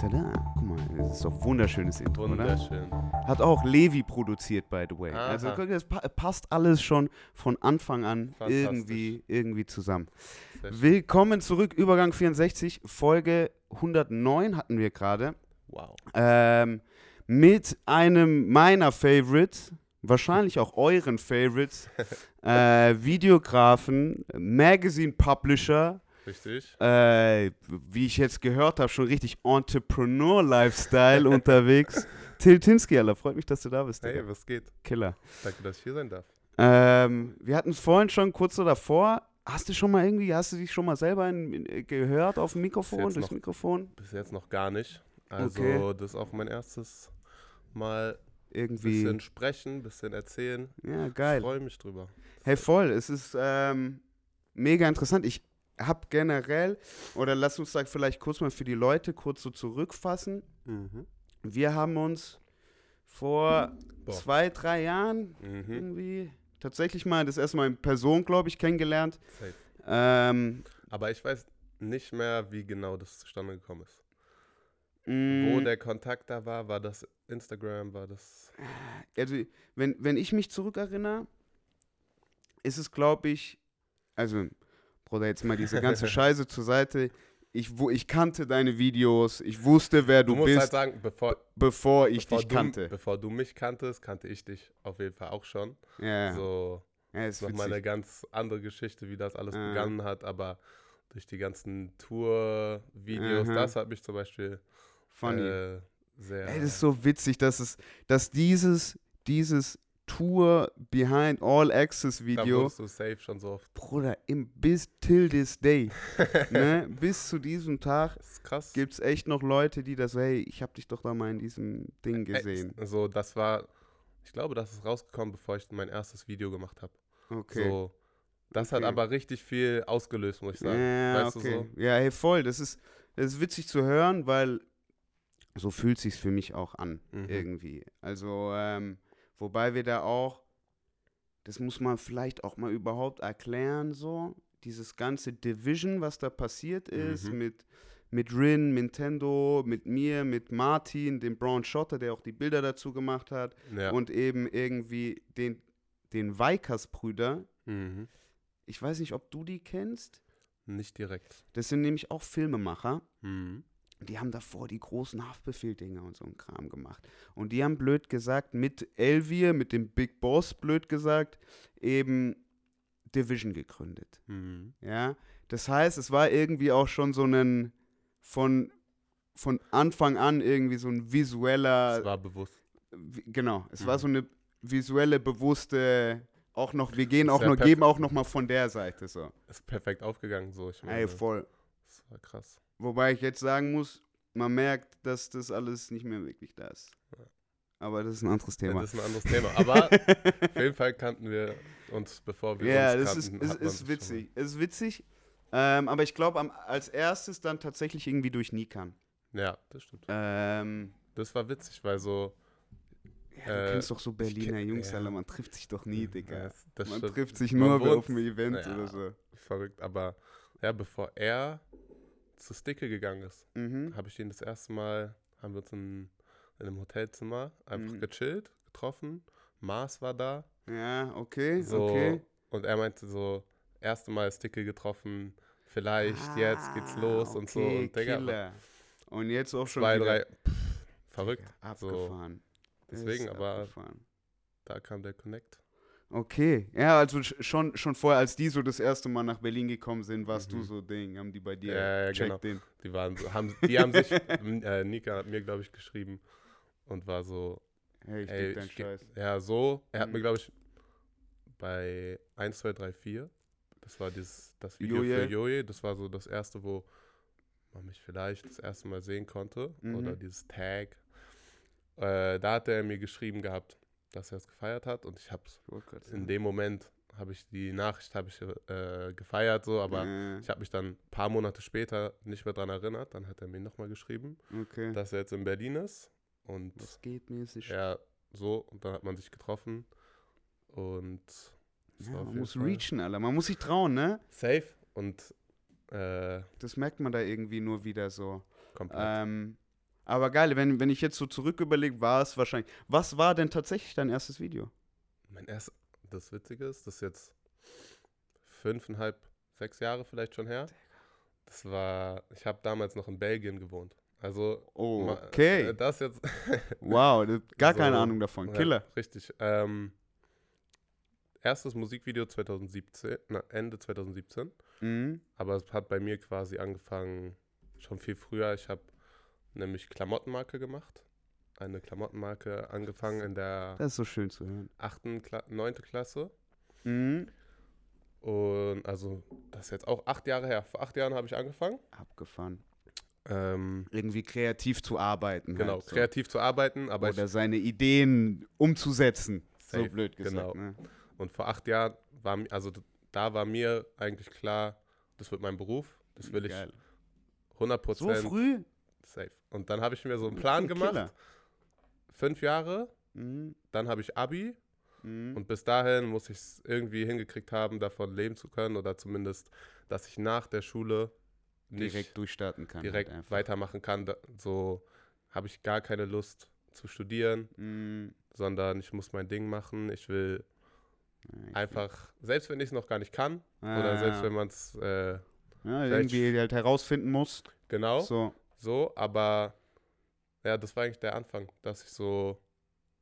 Tada, guck mal, das ist doch ein wunderschönes Intro, oder? Wunderschön. Hat auch Levi produziert, by the way. Aha. Also guck, das pa passt alles schon von Anfang an irgendwie, irgendwie zusammen. Willkommen zurück, Übergang 64, Folge 109 hatten wir gerade. Wow. Ähm, mit einem meiner Favorites, wahrscheinlich auch euren Favorites, äh, Videografen, Magazine Publisher, Richtig. äh, wie ich jetzt gehört habe, schon richtig Entrepreneur-Lifestyle unterwegs. Till Tinsky, Alter, freut mich, dass du da bist. Hey, Digga. was geht? Killer. Danke, dass ich hier sein darf. Ähm, wir hatten es vorhin schon kurz so davor. Hast du schon mal irgendwie, hast du dich schon mal selber in, in, gehört auf dem Mikrofon, durchs noch- Mikrofon? Bis jetzt noch gar nicht. Also, Okay. das ist auch mein erstes Mal ein Irgendwie. bisschen sprechen, ein bisschen erzählen. Ja, Ich geil. freue mich drüber. Hey, voll. Es ist ähm, mega interessant. Ich habe generell, oder lass uns da vielleicht kurz mal für die Leute kurz so zurückfassen. Mhm. Wir haben uns vor Boah. zwei, drei Jahren Mhm. irgendwie tatsächlich mal das erste Mal in Person, glaube ich, kennengelernt. Ähm, Aber ich weiß nicht mehr, wie genau das zustande gekommen ist. mh, Wo der Kontakt da war, war das Instagram, war das. also, wenn, wenn ich mich zurückerinnere, ist es, glaube ich, also, Bruder, jetzt mal diese ganze Scheiße zur Seite. Ich, wo, ich kannte deine Videos, ich wusste, wer du, Du musst bist, halt sagen, bevor, bevor ich bevor dich du, kannte. Bevor du mich kanntest, kannte ich dich auf jeden Fall auch schon. Ja, So, ja ist nochmal eine ganz andere Geschichte, wie das alles Ah. begangen hat, aber durch die ganzen Tour-Videos, das hat mich zum Beispiel Funny. äh, sehr. Ey, das ist so witzig, dass es, dass dieses, dieses Tour Behind All Access da Video, wurdest du safe schon so oft. Bruder, im, bis till this day, ne, bis zu diesem Tag Das ist krass. gibt es echt noch Leute, die das, hey, ich hab dich doch da mal in diesem Ding gesehen. Ey, so, das war, ich glaube, das ist rausgekommen, bevor ich mein erstes Video gemacht habe. Okay. So, das hat Okay. aber richtig viel ausgelöst, muss ich sagen. Ja, weißt okay. du so? Ja, hey, voll. Das ist, das ist witzig zu hören, weil so fühlt sich's für mich auch an, Mhm. irgendwie. Also, ähm, wobei wir da auch, das muss man vielleicht auch mal überhaupt erklären, so, dieses ganze Division, was da passiert ist, Mhm. mit, mit Rin, Nintendo, mit mir, mit Martin, dem Brown Schotter, der auch die Bilder dazu gemacht hat, Ja. und eben irgendwie den, den Weikers-Brüder. mhm. Ich weiß nicht, ob du die kennst. Nicht direkt. Das sind nämlich auch Filmemacher. Mhm. Die haben davor die großen Haftbefehl-Dinger und so einen Kram gemacht. Und die haben blöd gesagt, mit Elvier, mit dem Big Boss, blöd gesagt, eben Division gegründet. Mhm. Ja, das heißt, es war irgendwie auch schon so ein von, von Anfang an irgendwie so ein visueller, war bewusst. genau, es Mhm. war so eine visuelle, bewusste, auch noch, wir gehen auch ja noch, geben auch noch mal von der Seite so. Ist perfekt aufgegangen, so. Ich meine, Ey, voll. das war krass. Wobei ich jetzt sagen muss, man merkt, dass das alles nicht mehr wirklich da ist. Ja. Aber das ist ein anderes Ja, Thema. das ist ein anderes Thema. Aber auf jeden Fall kannten wir uns, bevor wir Ja, uns das kannten. ist, hat ist, ist sich witzig. Es ist witzig. Ähm, aber ich glaube, als erstes dann tatsächlich irgendwie durch Nikan. Ja, das stimmt. Ähm, Das war witzig, weil so. ja, du Äh, kennst doch so Berliner kenn- Jungs, ja. Alter, man trifft sich doch nie, Ja, Digga. das- das man trifft sich nur wohnt- auf einem Event ja. oder so. Verrückt. Aber ja, bevor er zu Sticke gegangen ist, Mhm. habe ich ihn das erste Mal, haben wir uns in, in einem Hotelzimmer einfach Mhm. gechillt, getroffen. Mars war da. Ja, okay, So, okay. Und er meinte so, erste Mal Sticke getroffen, vielleicht, jetzt geht's los und so. Ah, okay, Und Digga. Und jetzt auch schon zwei, wieder drei, pff, verrückt. So, abgefahren. deswegen, Ist aber- abgefahren. da kam der Connect. Okay, ja, also sch- schon, schon vorher, als die so das erste Mal nach Berlin gekommen sind, warst du Mhm. so Ding, haben die bei dir Ja, ja, genau. den. Die waren so, haben, die haben sich, äh, Nika hat mir, glaube ich, geschrieben und war so, Hey, ich ey, ich Scheiß. ja, so. Er hat Mhm. mir, glaube ich, bei 1, 2, 3, 4, das war dieses, das Video Joje. für Joje, das war so das erste, wo man mich vielleicht das erste Mal sehen konnte Mhm. oder dieses Tag. Äh, da hat er mir geschrieben gehabt, dass er es gefeiert hat und ich habe es grad in sagen. dem Moment habe ich die Nachricht habe ich äh, gefeiert so, aber Äh, ich habe mich dann ein paar Monate später nicht mehr daran erinnert. Dann hat er mir nochmal geschrieben, okay. dass er jetzt in Berlin ist und Was geht mäßig? er so und dann hat man sich getroffen und Ja, man muss Fall reachen, Alter. Man muss sich trauen, ne? safe und äh, Das merkt man da irgendwie nur wieder so. komplett. Ähm, Aber geil, wenn, wenn ich jetzt so zurück überlege, war es wahrscheinlich. Was war denn tatsächlich dein erstes Video? Mein erstes, das Witzige ist, das ist jetzt fünfeinhalb, sechs Jahre vielleicht schon her. Das war, ich habe damals noch in Belgien gewohnt. Also, Oh, okay. äh, das jetzt. Wow, das- gar keine So, Ahnung davon. Ja, Killer. richtig. Ähm, erstes Musikvideo 2017, na, Ende 2017. Mhm. Aber es hat bei mir quasi angefangen schon viel früher. Ich habe nämlich Klamottenmarke gemacht. Eine Klamottenmarke angefangen in der Das ist so schön zu hören. 8., Kla 9. Klasse. Mhm. Und also, das ist jetzt auch acht Jahre her. Vor acht Jahren habe ich angefangen. Abgefahren. Ähm, Irgendwie kreativ zu arbeiten. genau, halt, so. kreativ zu arbeiten, aber Oder ich, seine Ideen umzusetzen. Safe, so blöd gesagt. genau. Ne? und vor acht Jahren war mi- also da war mir eigentlich klar, das wird mein Beruf, das will ich Geil. 100% So früh? Safe. Und dann habe ich mir so einen Plan gemacht, Killer. fünf Jahre, Mhm. dann habe ich Abi Mhm. und bis dahin muss ich es irgendwie hingekriegt haben, davon leben zu können oder zumindest, dass ich nach der Schule nicht direkt durchstarten kann. direkt halt weitermachen kann. Da, so habe ich gar keine Lust zu studieren, Mhm. sondern ich muss mein Ding machen. Ich will ich- einfach, selbst wenn ich es noch gar nicht kann, Ah, oder selbst wenn man es, äh, ja, irgendwie halt herausfinden muss. genau, so. So. aber ja, das war eigentlich der Anfang, dass ich so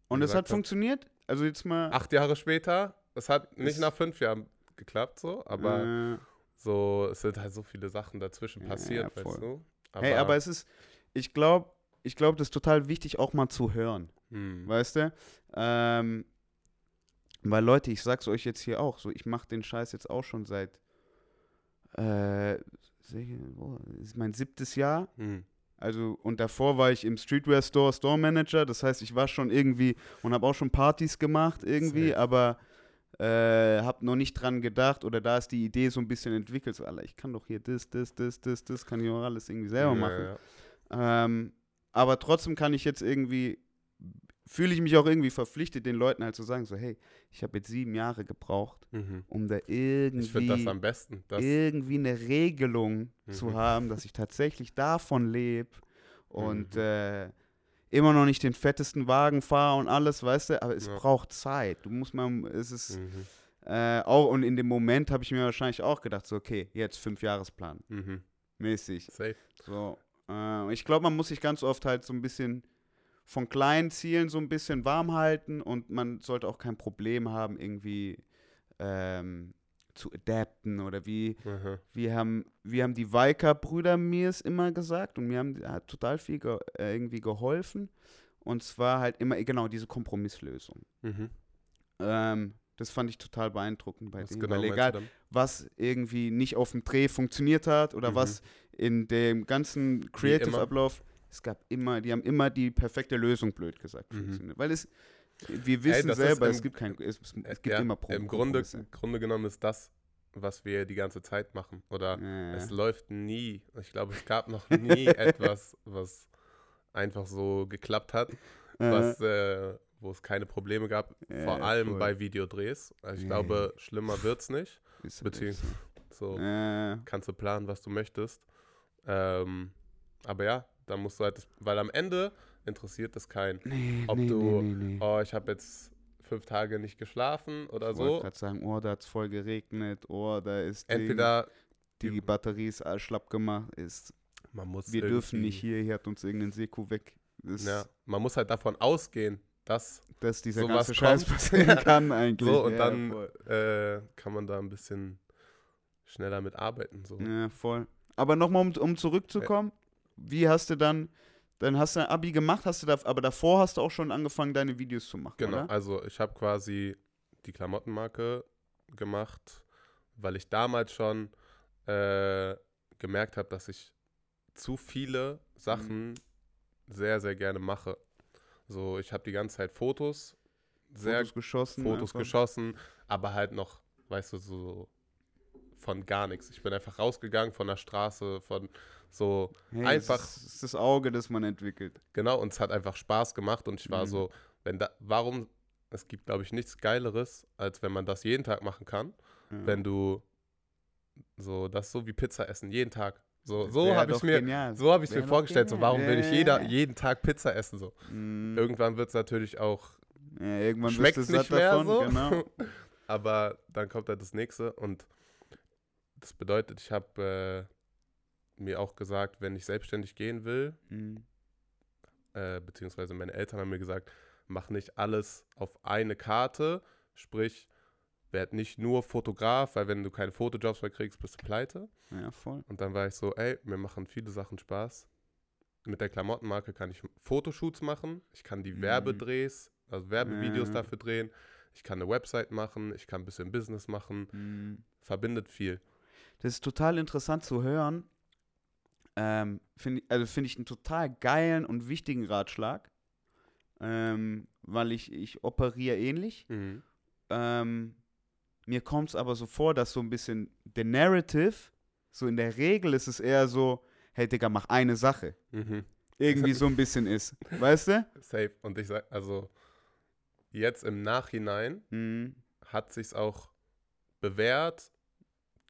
Und es hat gesagt, funktioniert? Also jetzt mal. acht Jahre später, es hat nicht nach fünf Jahren geklappt, so, aber äh, so, es sind halt so viele Sachen dazwischen Ja, passiert, ja, weißt voll. du? hey, aber es ist, ich glaube, ich glaube, das ist total wichtig, auch mal zu hören. hm, Weißt du? Ähm, weil Leute, ich sag's euch jetzt hier auch, so ich mache den Scheiß jetzt auch schon seit äh, ist mein siebtes Jahr. hm, Also und davor war ich im Streetwear Store Store Manager, das heißt, ich war schon irgendwie und habe auch schon Partys gemacht irgendwie, Safe. aber äh, habe noch nicht dran gedacht oder da ist die Idee so ein bisschen entwickelt, so Alter, ich kann doch hier das, das, das, das, das kann ich auch alles irgendwie selber ja, machen. ja. Ähm, aber trotzdem kann ich jetzt irgendwie, fühle ich mich auch irgendwie verpflichtet, den Leuten halt zu sagen, so, hey, ich habe jetzt sieben Jahre gebraucht, Mhm. um da Ich finde das irgendwie, am besten. Das, irgendwie eine Regelung zu Mhm. haben, dass ich tatsächlich davon lebe und Mhm. äh, immer noch nicht den fettesten Wagen fahre und alles, weißt du, aber es Ja. braucht Zeit. Du musst mal, es ist mhm. äh, auch, und in dem Moment habe ich mir wahrscheinlich auch gedacht, so, okay, jetzt fünf Jahresplan, Mhm. mäßig. Safe. So, äh, ich glaube, man muss sich ganz oft halt so ein bisschen von kleinen Zielen so ein bisschen warm halten und man sollte auch kein Problem haben, irgendwie ähm, zu adapten oder wie, Mhm. wir haben, wir haben die Weiker-Brüder mir es immer gesagt und mir haben hat total viel ge äh, irgendwie geholfen und zwar halt immer, genau, diese Kompromisslösung. Mhm. Ähm, das fand ich total beeindruckend bei Was denen, genau weil egal, was irgendwie nicht auf dem Dreh funktioniert hat oder Mhm. was in dem ganzen Creative-Ablauf, es gab immer, die haben immer die perfekte Lösung, blöd gesagt, Mhm. Weil es, wir wissen ist selber, es im- gibt kein, es, es Äh, gibt ja, immer Pro Im Grunde. Grunde genommen ist das, was wir die ganze Zeit machen. Oder Ja, es läuft nie. Ich glaube, es gab noch nie etwas, was einfach so geklappt hat, was, äh, wo es keine Probleme gab. Ja, vor allem voll. bei Videodrehs. Also ich glaube, schlimmer wird es nicht. Ist- beziehungs- ist- So kannst du planen, was du möchtest. Ähm, aber ja, da musst du halt, das, weil am Ende interessiert es keinen. nee, ob nee, du- nee. Oh, ich habe jetzt fünf Tage nicht geschlafen oder Ich wollte so. gerade sagen, oh, da hat es voll geregnet, oh, da ist Entweder die, die- Batterie ist schlapp gemacht, ist, man muss wir dürfen nicht hier, hier hat uns irgendein Seko weg. Das, Ja, man muss halt davon ausgehen, dass dass dieser sowas ganze Scheiß kommt. passieren kann eigentlich. so und ja, dann äh, kann man da ein bisschen schneller mit arbeiten. So. Ja, voll. Aber nochmal, um, um zurückzukommen, wie hast du dann, dann hast du ein Abi gemacht, hast du da, aber davor hast du auch schon angefangen, deine Videos zu machen, Genau, oder? also ich habe quasi die Klamottenmarke gemacht, weil ich damals schon äh, gemerkt habe, dass ich zu viele Sachen sehr, sehr gerne mache. So, ich habe die ganze Zeit Fotos, sehr Fotos geschossen. Fotos einfach. geschossen, aber halt noch, weißt du, so von gar nichts. Ich bin einfach rausgegangen von der Straße, von so, Hey, einfach- Das ist, das Auge, das man entwickelt. genau, und es hat einfach Spaß gemacht und ich war Mhm. so, wenn da, warum, es gibt, glaube ich, nichts Geileres, als wenn man das jeden Tag machen kann, Ja. wenn du so, das so wie Pizza essen, jeden Tag. So, so habe ich mir, genial. so habe ich Wär mir vorgestellt. So, genial. warum will ich jeder, jeden Tag Pizza essen? So, Mm. irgendwann wird es natürlich auch Ja, irgendwann schmeckt es nicht mehr davon, so. genau. Aber dann kommt halt das nächste und das bedeutet, ich habe äh, mir auch gesagt, wenn ich selbstständig gehen will, Mm. äh, beziehungsweise meine Eltern haben mir gesagt, mach nicht alles auf eine Karte, sprich, werd nicht nur Fotograf, weil wenn du keine Fotojobs mehr kriegst, bist du pleite. Ja, voll. Und dann war ich so, ey, mir machen viele Sachen Spaß. Mit der Klamottenmarke kann ich Fotoshoots machen, ich kann die Mhm. Werbedrehs, also Werbevideos Ja. dafür drehen, ich kann eine Website machen, ich kann ein bisschen Business machen, Mm. verbindet viel. Das ist total interessant zu hören. Ähm, find, ich- also finde ich einen total geilen und wichtigen Ratschlag, ähm, weil ich, ich operiere ähnlich. Ähm, mir kommt es aber so vor, dass so ein bisschen der Narrative, so in der Regel ist es eher so, hey Digga, mach eine Sache. Mhm. Irgendwie so ein bisschen ist. Weißt du? Safe. Und ich sag, also jetzt im Nachhinein Mhm. hat sich's auch bewährt,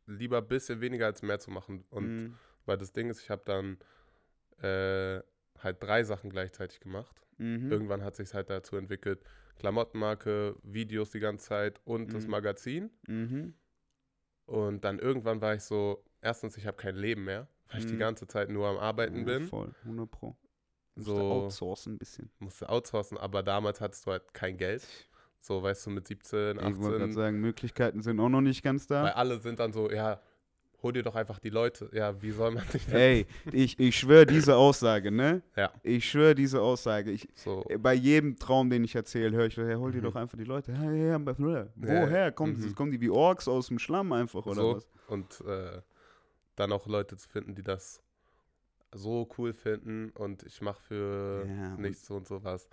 lieber ein bisschen weniger als mehr zu machen. Und Mhm. Weil das Ding ist, ich habe dann äh, halt drei Sachen gleichzeitig gemacht. Mhm. Irgendwann hat sich halt dazu entwickelt, Klamottenmarke, Videos die ganze Zeit und das Mhm. Magazin. Mhm. Und dann irgendwann war ich so, erstens, ich habe kein Leben mehr, weil ich die Mhm. ganze Zeit nur am Arbeiten Ja, bin. Voll, 100 Pro. Musste So outsourcen ein bisschen. musste outsourcen, aber damals hattest du halt kein Geld. So, weißt du, mit 17, Ich wollte gerade 18, sagen, Möglichkeiten sind auch noch nicht ganz weil da. alle sind dann so, ja, hol dir doch einfach die Leute. Ja, wie soll man sich denn Ey, ich, ich schwöre diese Aussage, ne? Ja. Ich schwöre diese Aussage. Ich, so, bei jedem Traum, den ich erzähle, höre ich, hey, hol dir Mhm. doch einfach die Leute. Hey, hey, aber, woher? Ja, Kommen, mhm. kommen die wie Orks aus dem Schlamm einfach, oder so was? und äh, dann auch Leute zu finden, die das so cool finden und ich mache für Ja, nichts so und sowas.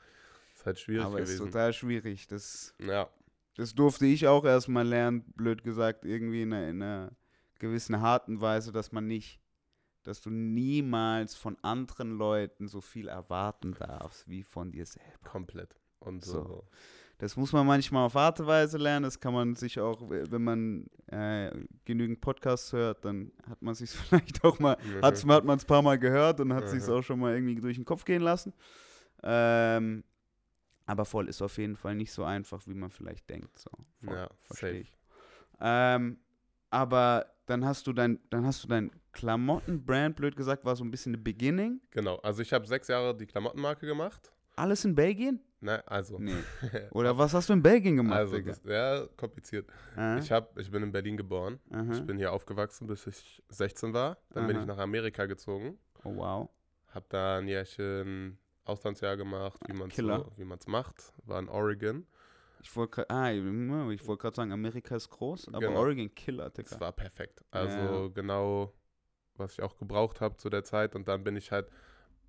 Ist halt schwierig Aber es ist gewesen. total schwierig. Das, ja, das durfte ich auch erstmal lernen, blöd gesagt, irgendwie in einer gewissen harten Weise, dass man nicht, dass du niemals von anderen Leuten so viel erwarten darfst wie von dir selber. komplett. Und So. so. Das muss man manchmal auf harte Weise lernen. Das kann man sich auch, wenn man äh, genügend Podcasts hört, dann hat man sich vielleicht auch mal, hat's, hat man es ein paar Mal gehört und hat Mhm. sich auch schon mal irgendwie durch den Kopf gehen lassen. Ähm, aber voll ist auf jeden Fall nicht so einfach, wie man vielleicht denkt. So. Voll, Ja, versteh safe. ich. Ähm, aber dann hast du dein, dann hast du dein Klamottenbrand, blöd gesagt, war so ein bisschen the beginning. Genau, also ich habe sechs Jahre die Klamottenmarke gemacht. Alles in Belgien? Ne, also. Nee. Oder was hast du in Belgien gemacht, also, das, ja, kompliziert. Äh? Ich, hab, ich bin in Berlin geboren. Aha. Ich bin hier aufgewachsen, bis ich 16 war. Dann bin Aha. ich nach Amerika gezogen. Oh, wow. Hab da ein Jährchen Auslandsjahr gemacht, wie man es so, wie macht. War in Oregon. Ich wollte gerade ah, ich wollt grad sagen, Amerika ist groß, aber Genau. Oregon Killer, Das Digga. war perfekt. Also Ja. genau, was ich auch gebraucht habe zu der Zeit. Und dann bin ich halt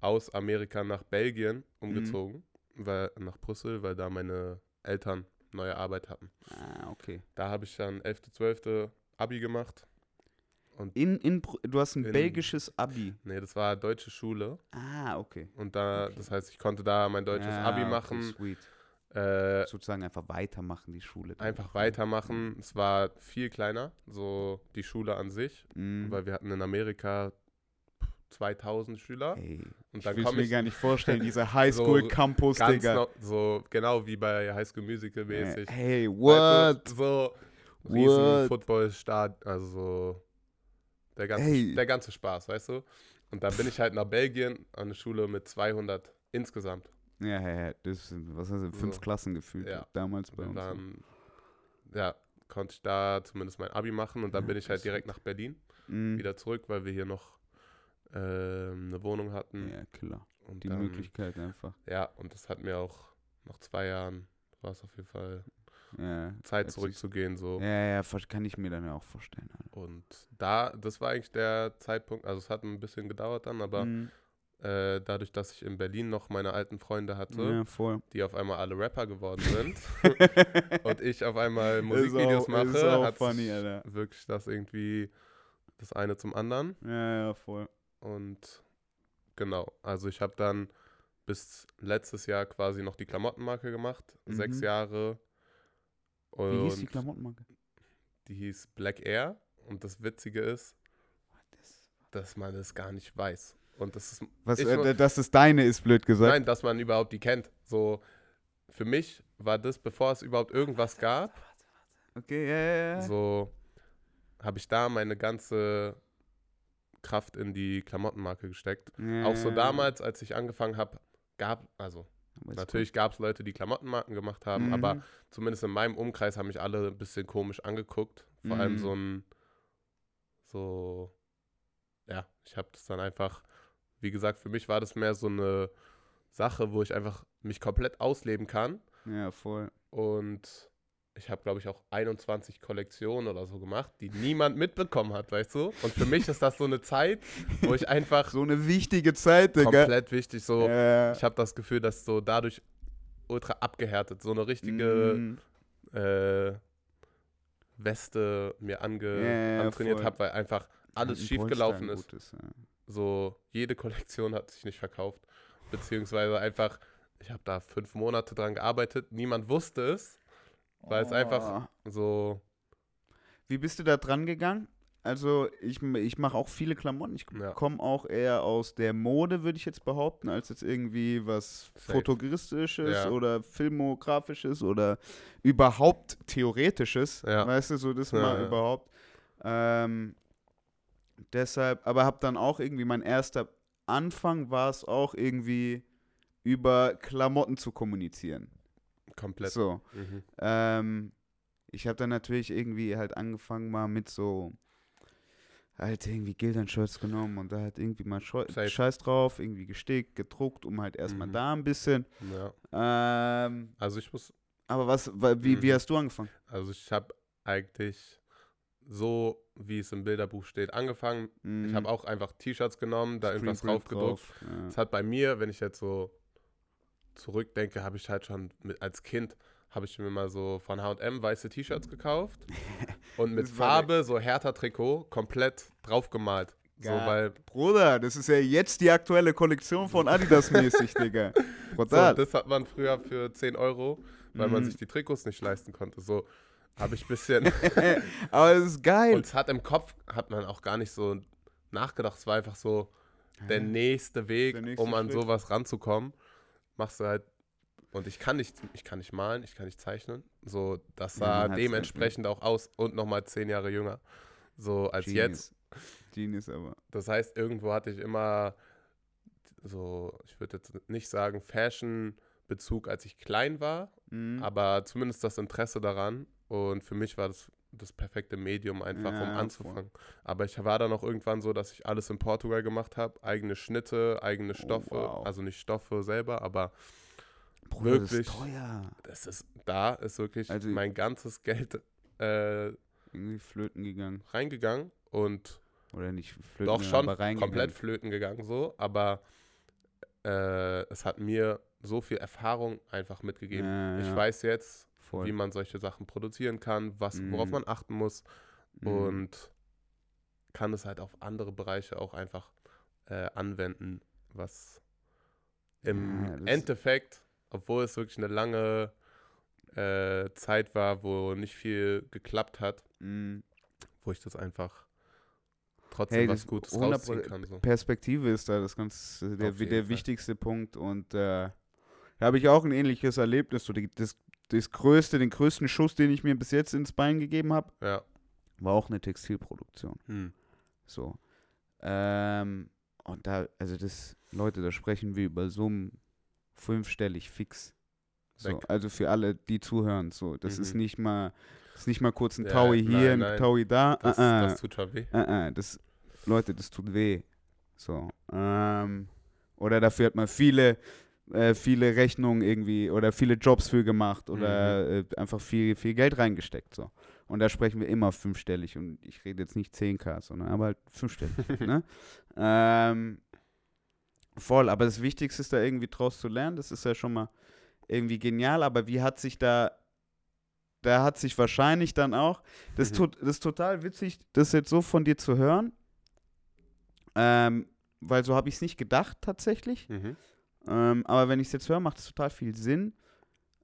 aus Amerika nach Belgien Mhm. umgezogen, weil, nach Brüssel, weil da meine Eltern neue Arbeit hatten. Ah, okay. Da habe ich dann 11., 12. Abi gemacht. Und In, in, du hast ein In- belgisches Abi. nee, das war deutsche Schule. Ah, okay. Und da, Okay. das heißt, ich konnte da mein deutsches ja, Abi okay, machen, Sweet. Äh, Sozusagen einfach weitermachen, die Schule. einfach weitermachen. Es war viel kleiner, so die Schule an sich, Mhm. weil wir hatten in Amerika 2000 Schüler. Ey, Und ich dann will komme mir ich gar nicht vorstellen, dieser Highschool-Campus, ganz Digga. no, so genau wie bei High School Musical mäßig. Äh, Hey, Weißt what? du, so riesen Footballstart, also so der ganze, Ey. der ganze Spaß, weißt du? Und dann bin ich halt nach Belgien an eine Schule mit 200 insgesamt. Ja, ja, ja. Das was du, fünf So. Klassen gefühlt Ja. damals bei uns. waren, ja, konnte ich da zumindest mein Abi machen und dann Ja, bin ich halt direkt nach Berlin Mhm. wieder zurück, weil wir hier noch ähm, eine Wohnung hatten. Ja, klar. Und Die dann, Möglichkeit einfach. Ja, und das hat mir auch nach zwei Jahren war es auf jeden Fall Ja, Zeit zurückzugehen so. ja, ja, kann ich mir dann ja auch vorstellen. Alter. Und da, das war eigentlich der Zeitpunkt, also es hat ein bisschen gedauert dann, aber Mhm. Äh, dadurch, dass ich in Berlin noch meine alten Freunde hatte, Ja, die auf einmal alle Rapper geworden sind und ich auf einmal Musikvideos auch, mache, hat funny, wirklich das irgendwie das eine zum anderen. Ja, ja, voll. Und genau, also ich habe dann bis letztes Jahr quasi noch die Klamottenmarke gemacht, sechs Mhm. Jahre. Und Wie hieß die Klamottenmarke? die hieß Black Air. Und das Witzige ist, Das dass man es gar nicht weiß. Und das ist. Was, ich, äh, dass es deine ist, blöd gesagt. Nein, dass man überhaupt die kennt. So, für mich war das, bevor es überhaupt irgendwas gab, Okay, ja, ja, ja. so habe ich da meine ganze Kraft in die Klamottenmarke gesteckt. ja Auch so damals, als ich angefangen habe, gab, also natürlich gab es Leute, die Klamottenmarken gemacht haben, Mhm. aber zumindest in meinem Umkreis haben mich alle ein bisschen komisch angeguckt. Vor allem Mhm. so ein, so, ja, ich habe das dann einfach, wie gesagt, für mich war das mehr so eine Sache, wo ich einfach mich komplett ausleben kann. Ja, voll. Und ich habe, glaube ich, auch 21 Kollektionen oder so gemacht, die niemand mitbekommen hat, weißt du? Und für mich ist das so eine Zeit, wo ich einfach So eine wichtige Zeit, Digga. komplett wichtig so, Ja. ich habe das Gefühl, dass so dadurch ultra abgehärtet, so eine richtige Mhm. äh, Weste mir ange Ja, antrainiert habe, weil einfach alles schief gelaufen ist. gutes, ja. So, jede Kollektion hat sich nicht verkauft. Beziehungsweise einfach, ich habe da fünf Monate dran gearbeitet, niemand wusste es, weil es einfach Oh. so, Wie bist du da dran gegangen? Also, ich, ich mache auch viele Klamotten. Ich Ja. komme auch eher aus der Mode, würde ich jetzt behaupten, als jetzt irgendwie was Safe. Fotogratisches Ja. oder Filmografisches oder überhaupt Theoretisches. Ja. Weißt du, so das mal überhaupt. Ähm, deshalb, aber habe dann auch irgendwie, mein erster Anfang war es auch irgendwie über Klamotten zu kommunizieren. komplett. So. Mhm. Ähm, ich habe dann natürlich irgendwie halt angefangen mal mit so halt irgendwie Gildern-Shirts genommen und da halt irgendwie mal Scheu Safe. Scheiß drauf, irgendwie gestickt, gedruckt, um halt erstmal Mhm. da ein bisschen. Ja. Ähm, Also ich muss, aber was, wa- wie, wie Mhm. hast du angefangen? also ich habe eigentlich so, wie es im Bilderbuch steht, angefangen. Ich habe auch einfach T-Shirts genommen, da irgendwas draufgedruckt. Ja. Es hat bei mir, wenn ich jetzt so zurückdenke, habe ich halt schon mit, als Kind habe ich mir mal so von H&M weiße T-Shirts gekauft und mit Das Farbe so härter Trikot komplett draufgemalt. So, weil Bruder, das ist ja jetzt die aktuelle Kollektion von Adidas mäßig, Digga. so, das hat man früher für 10 Euro, weil man Mhm. sich die Trikots nicht leisten konnte. So habe ich ein bisschen aber das ist geil. und es hat im Kopf hat man auch gar nicht so nachgedacht. Es war einfach so der nächste Weg, Der nächste um an Schritt. sowas ranzukommen. Machst du halt und ich kann nicht, ich kann nicht malen, ich kann nicht zeichnen. So, das Ja, sah halt, dementsprechend auch aus und nochmal zehn Jahre jünger. So als Genius. jetzt. Genius aber. Das heißt, irgendwo hatte ich immer so, ich würde jetzt nicht sagen Fashion-Bezug, als ich klein war, Mhm. aber zumindest das Interesse daran. Und für mich war das das perfekte Medium einfach, Ja, um anzufangen. Aber ich war dann auch irgendwann so, dass ich alles in Portugal gemacht habe. Eigene Schnitte, eigene Stoffe. Oh, wow. Also nicht Stoffe selber, aber Bruder, das wirklich. ist teuer. das ist, da ist wirklich Also- mein ganzes Geld äh, Irgendwie flöten gegangen. reingegangen und Oder nicht flöten doch schon aber reingegangen. komplett flöten gegangen so, aber äh, es hat mir so viel Erfahrung einfach mitgegeben. Ja, Ich ja, weiß jetzt, voll. wie man solche Sachen produzieren kann, was, worauf Mhm. man achten muss Mhm. und kann es halt auf andere Bereiche auch einfach äh, anwenden, was im Ja, Endeffekt, obwohl es wirklich eine lange äh, Zeit war, wo nicht viel geklappt hat, Mhm. wo ich das einfach trotzdem Hey, was Gutes 100 rausziehen kann. So. Perspektive ist da das ganz der, der wichtigste Punkt und äh, da habe ich auch ein ähnliches Erlebnis. So, das, das größte, den größten Schuss, den ich mir bis jetzt ins Bein gegeben habe, Ja. war auch eine Textilproduktion. Hm. So. Ähm, und da, also das, Leute, da sprechen wir über Summen fünfstellig fix. So, Weg. also für alle, die zuhören, so, das ist Mhm. nicht mal, das ist nicht mal kurz ein Ja, Taui hier, nein, ein. Taui da. Das, ah, ah. das tut schon weh. Äh, äh, das, Leute, das tut weh. So. Ähm, oder dafür hat man viele, äh, viele Rechnungen irgendwie oder viele Jobs für gemacht oder äh, einfach viel, viel Geld reingesteckt. So. Und da sprechen wir immer fünfstellig. Und ich rede jetzt nicht 10k, sondern aber halt fünfstellig. ne? ähm, voll, aber das Wichtigste ist da irgendwie draus zu lernen. Das ist ja schon mal irgendwie genial. Aber wie hat sich da da hat sich wahrscheinlich dann auch, das, Mhm. tut, das ist total witzig, das jetzt so von dir zu hören, ähm, weil so habe ich es nicht gedacht tatsächlich, Mhm. Ähm, aber wenn ich es jetzt höre, macht es total viel Sinn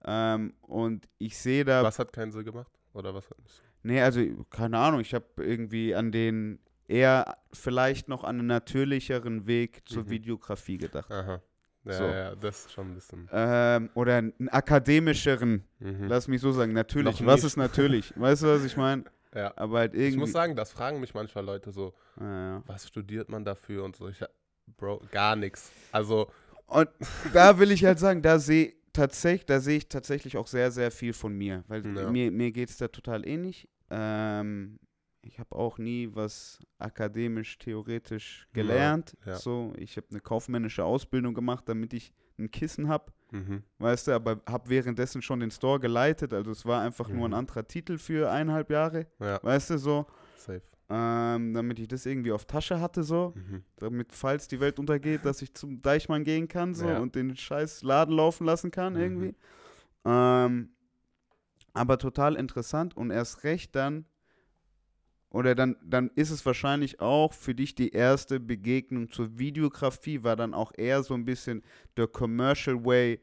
ähm, und ich sehe da, Was hat keinen Sinn gemacht? Oder was hat nicht? nee, also keine Ahnung, ich habe irgendwie an den eher vielleicht noch an einen natürlicheren Weg zur Mhm. Videografie gedacht. Aha. Ja, So. ja, das ist schon ein bisschen. Ähm, oder einen akademischeren, Mhm. lass mich so sagen, natürlich. Was ist natürlich? weißt du, was ich meine? Ja. Aber halt irgendwie. Ich muss sagen, das fragen mich manchmal Leute so, Ja, ja. was studiert man dafür und so. Ich, Bro, gar nichts. Also, Und da will ich halt sagen, da sehe tatsächlich, da sehe ich tatsächlich auch sehr, sehr viel von mir. Weil Ja. mir, mir geht es da total ähnlich. Ähm, ich habe auch nie was akademisch, theoretisch Ja, gelernt. ja. So, ich habe eine kaufmännische Ausbildung gemacht, damit ich ein Kissen habe. mhm. Weißt du, aber habe währenddessen schon den Store geleitet. Also es war einfach nur ein Mhm. anderer Titel für eineinhalb Jahre. ja, Weißt du, so. safe. Ähm, damit ich das irgendwie auf Tasche hatte, so. Mhm. Damit, falls die Welt untergeht, dass ich zum Deichmann gehen kann, so. Ja. Und den scheiß Laden laufen lassen kann, Mhm. irgendwie. Ähm, aber total interessant und erst recht dann, oder dann, dann ist es wahrscheinlich auch für dich die erste Begegnung zur Videografie, war dann auch eher so ein bisschen der commercial way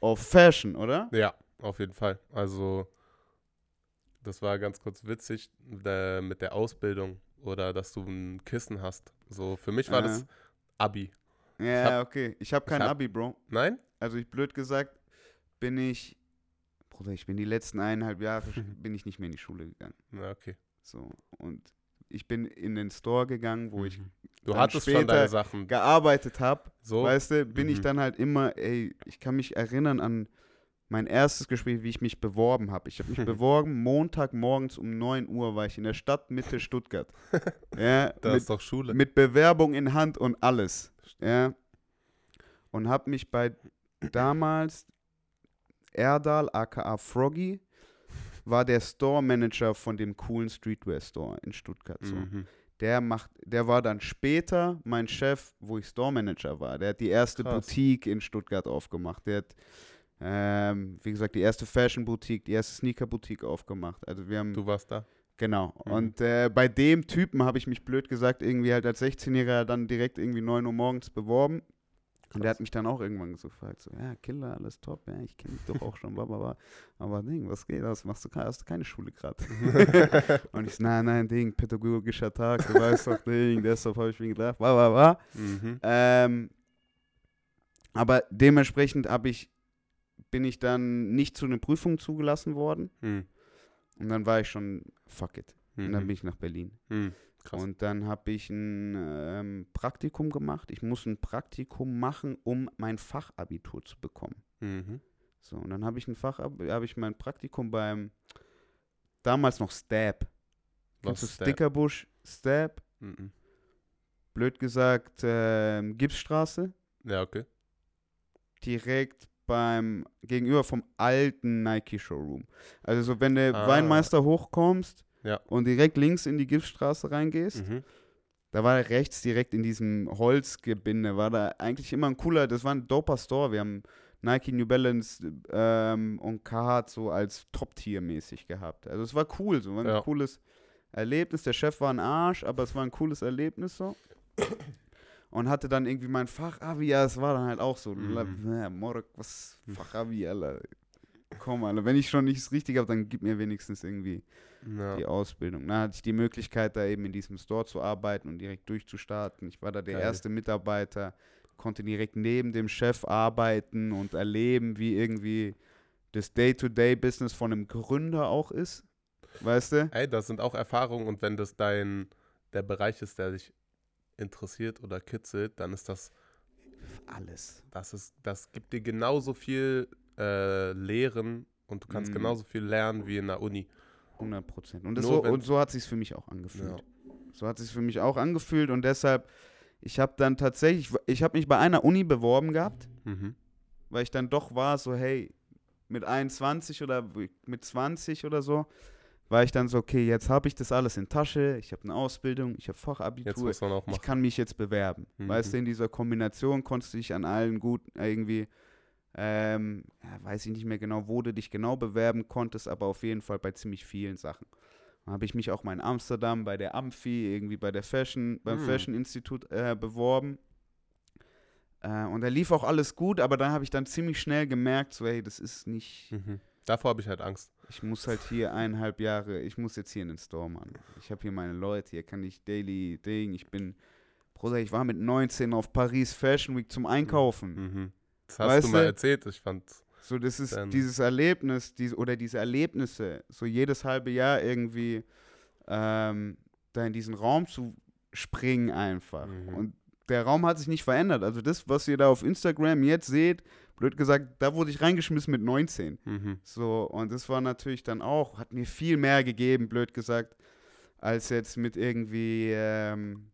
of fashion, oder? Ja, auf jeden Fall. Also, das war ganz kurz witzig äh, mit der Ausbildung oder dass du ein Kissen hast. So, für mich war Äh. das Abi. Ja, okay. Ich habe kein hab- Abi, Bro. Nein? Also ich blöd gesagt, bin ich, Bruder, ich bin die letzten eineinhalb Jahre, bin ich nicht mehr in die Schule gegangen. Na, okay. So, und ich bin in den Store gegangen, wo ich Mhm. Du dann hattest schon später deine Sachen. gearbeitet habe. So. Weißt du, bin ich Mhm. dann halt immer, ey, ich kann mich erinnern an mein erstes Gespräch, wie ich mich beworben habe. Ich habe mich beworben, Montagmorgens um 9 Uhr war ich in der Stadtmitte Stuttgart. ja, das mit, ist doch Schule. mit Bewerbung in Hand und alles. Ja. Und habe mich bei damals Erdal, aka Froggy, war der Store Manager von dem coolen Streetwear Store in Stuttgart. So. Mhm. Der macht, der war dann später mein Chef, wo ich Store Manager war. Der hat die erste Krass. Boutique in Stuttgart aufgemacht. Der hat, ähm, wie gesagt, die erste Fashion Boutique, die erste Sneaker Boutique aufgemacht. Also wir haben Du warst da. Genau. Mhm. Und äh, bei dem Typen habe ich mich blöd gesagt, irgendwie halt als 16-Jähriger dann direkt irgendwie 9 Uhr morgens beworben. Und der Krass. hat mich dann auch irgendwann so gefragt, so, ja, Killer, alles top, ja, ich kenne dich doch auch schon, bla, bla, bla. Aber Ding, was geht, was machst du, hast du keine Schule gerade? und ich so, nein, nein, Ding, pädagogischer Tag, du weißt doch, Ding, deshalb habe ich mir gedacht, bla, bla, bla. Mhm. Ähm, aber dementsprechend habe ich, bin ich dann nicht zu einer Prüfung zugelassen worden. Mhm. Und dann war ich schon, fuck it. Und dann Mhm. bin ich nach Berlin. Mhm. Krass. Und dann habe ich ein ähm, Praktikum gemacht. Ich muss ein Praktikum machen, um mein Fachabitur zu bekommen. Mhm. So, und dann habe ich ein Fach, habe ich mein Praktikum beim damals noch Stab. Kennst du Was? der- Stickerbusch? Stab? Mhm. Blöd gesagt, ähm, Gipsstraße. Ja, okay. Direkt beim, gegenüber vom alten Nike Showroom. Also so, wenn du Ah. Weinmeister hochkommst Ja. und direkt links in die Gipsstraße reingehst, Mhm. Da war rechts direkt in diesem Holzgebinde, war da eigentlich immer ein cooler, das war ein doper Store. Wir haben Nike, New Balance ähm, und Carhartt so als Top-Tier mäßig gehabt. Also es war cool, so war ein Ja. cooles Erlebnis. Der Chef war ein Arsch, aber es war ein cooles Erlebnis so. Und hatte dann irgendwie mein Fachabi, ja, es war dann halt auch so, Mhm. ja, Morok, was Fachabi, Alter. Komm, Alter, wenn ich schon nichts richtig habe, dann gib mir wenigstens irgendwie Ja. die Ausbildung. Dann hatte ich die Möglichkeit, da eben in diesem Store zu arbeiten und direkt durchzustarten. Ich war da der Geil. erste Mitarbeiter, konnte direkt neben dem Chef arbeiten und erleben, wie irgendwie das Day-to-Day-Business von einem Gründer auch ist. Weißt du? Ey, das sind auch Erfahrungen und wenn das dein der Bereich ist, der dich interessiert oder kitzelt, dann ist das, Alles. das ist, das gibt dir genauso viel äh, Lehren und du kannst Mhm. genauso viel lernen wie in der Uni. 100 Prozent. Und, so, und so hat sich für mich auch angefühlt. Ja. So hat sich für mich auch angefühlt und deshalb, ich habe dann tatsächlich, ich habe mich bei einer Uni beworben gehabt. Mhm. weil ich dann doch war, so, hey, mit 21 oder mit 20 oder so, war ich dann so, okay, jetzt habe ich das alles in Tasche, ich habe eine Ausbildung, ich habe Fachabitur, ich kann mich jetzt bewerben. Mhm. Weißt du, in dieser Kombination konntest du dich an allen gut irgendwie, ähm, ja, weiß ich nicht mehr genau, wo du dich genau bewerben konntest, aber auf jeden Fall bei ziemlich vielen Sachen. Dann habe ich mich auch mal in Amsterdam bei der Amphi, irgendwie bei der Fashion, beim Mhm. Fashion Institut äh, beworben. Äh, und da lief auch alles gut, aber dann habe ich dann ziemlich schnell gemerkt, so, hey, das ist nicht. Mhm. Davor habe ich halt Angst. Ich muss halt hier eineinhalb Jahre, ich muss jetzt hier in den Store, Mann. Ich habe hier meine Leute, hier kann ich daily Ding, ich bin, Bruder, ich war mit 19 auf Paris Fashion Week zum Einkaufen. Mhm. Das hast Weißt du mal erzählt. Ich fand, So, das ist dieses Erlebnis, diese, oder diese Erlebnisse, so jedes halbe Jahr irgendwie ähm, da in diesen Raum zu springen einfach. Mhm. Und der Raum hat sich nicht verändert. Also das, was ihr da auf Instagram jetzt seht, blöd gesagt, da wurde ich reingeschmissen mit 19. mhm. So, und das war natürlich dann auch, hat mir viel mehr gegeben, blöd gesagt, als jetzt mit irgendwie ähm,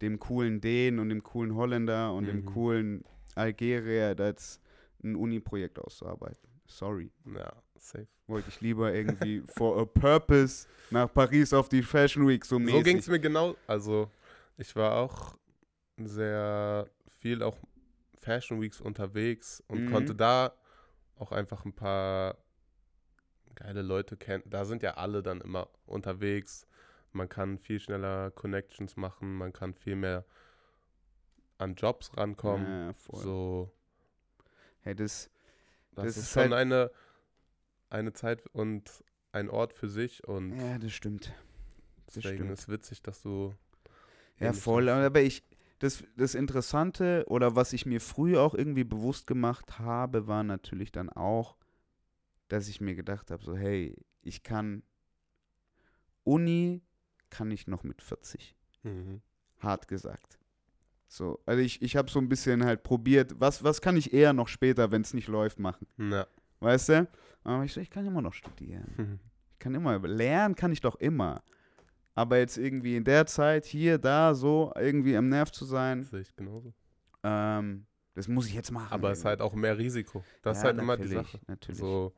dem coolen Dänen und dem coolen Holländer und dem Mhm. coolen Algerier da jetzt ein Uni-Projekt auszuarbeiten. Sorry. ja, safe. Wollte ich lieber irgendwie for a purpose nach Paris auf die Fashion Week so So mäßig. ging es mir genau. Also, ich war auch sehr viel auch Fashion Weeks unterwegs und Mhm. konnte da auch einfach ein paar geile Leute kennen. Da sind ja alle dann immer unterwegs. Man kann viel schneller Connections machen, man kann viel mehr an Jobs rankommen. Ja, voll. So, Hey, das, das, Das ist, ist schon halt- eine, eine Zeit und ein Ort für sich und ja, das stimmt. Das deswegen stimmt. ist witzig, dass du Ja, voll. Aber ich, das, das Interessante oder was ich mir früher auch irgendwie bewusst gemacht habe, war natürlich dann auch, dass ich mir gedacht habe, so, hey, ich kann Uni kann ich noch mit 40. Mhm. Hart gesagt. So, also ich, ich habe so ein bisschen halt probiert, was, was kann ich eher noch später, wenn es nicht läuft, machen. Ja. Weißt du? Aber ich so, ich kann immer noch studieren. Ich kann immer, lernen kann ich doch immer. Aber jetzt irgendwie in der Zeit, hier, da, so, irgendwie am Nerv zu sein, Sehe ich genauso. ähm, das muss ich jetzt machen. Aber es ist halt auch mehr Risiko. Das ist Ja, halt immer die Sache. Natürlich. So,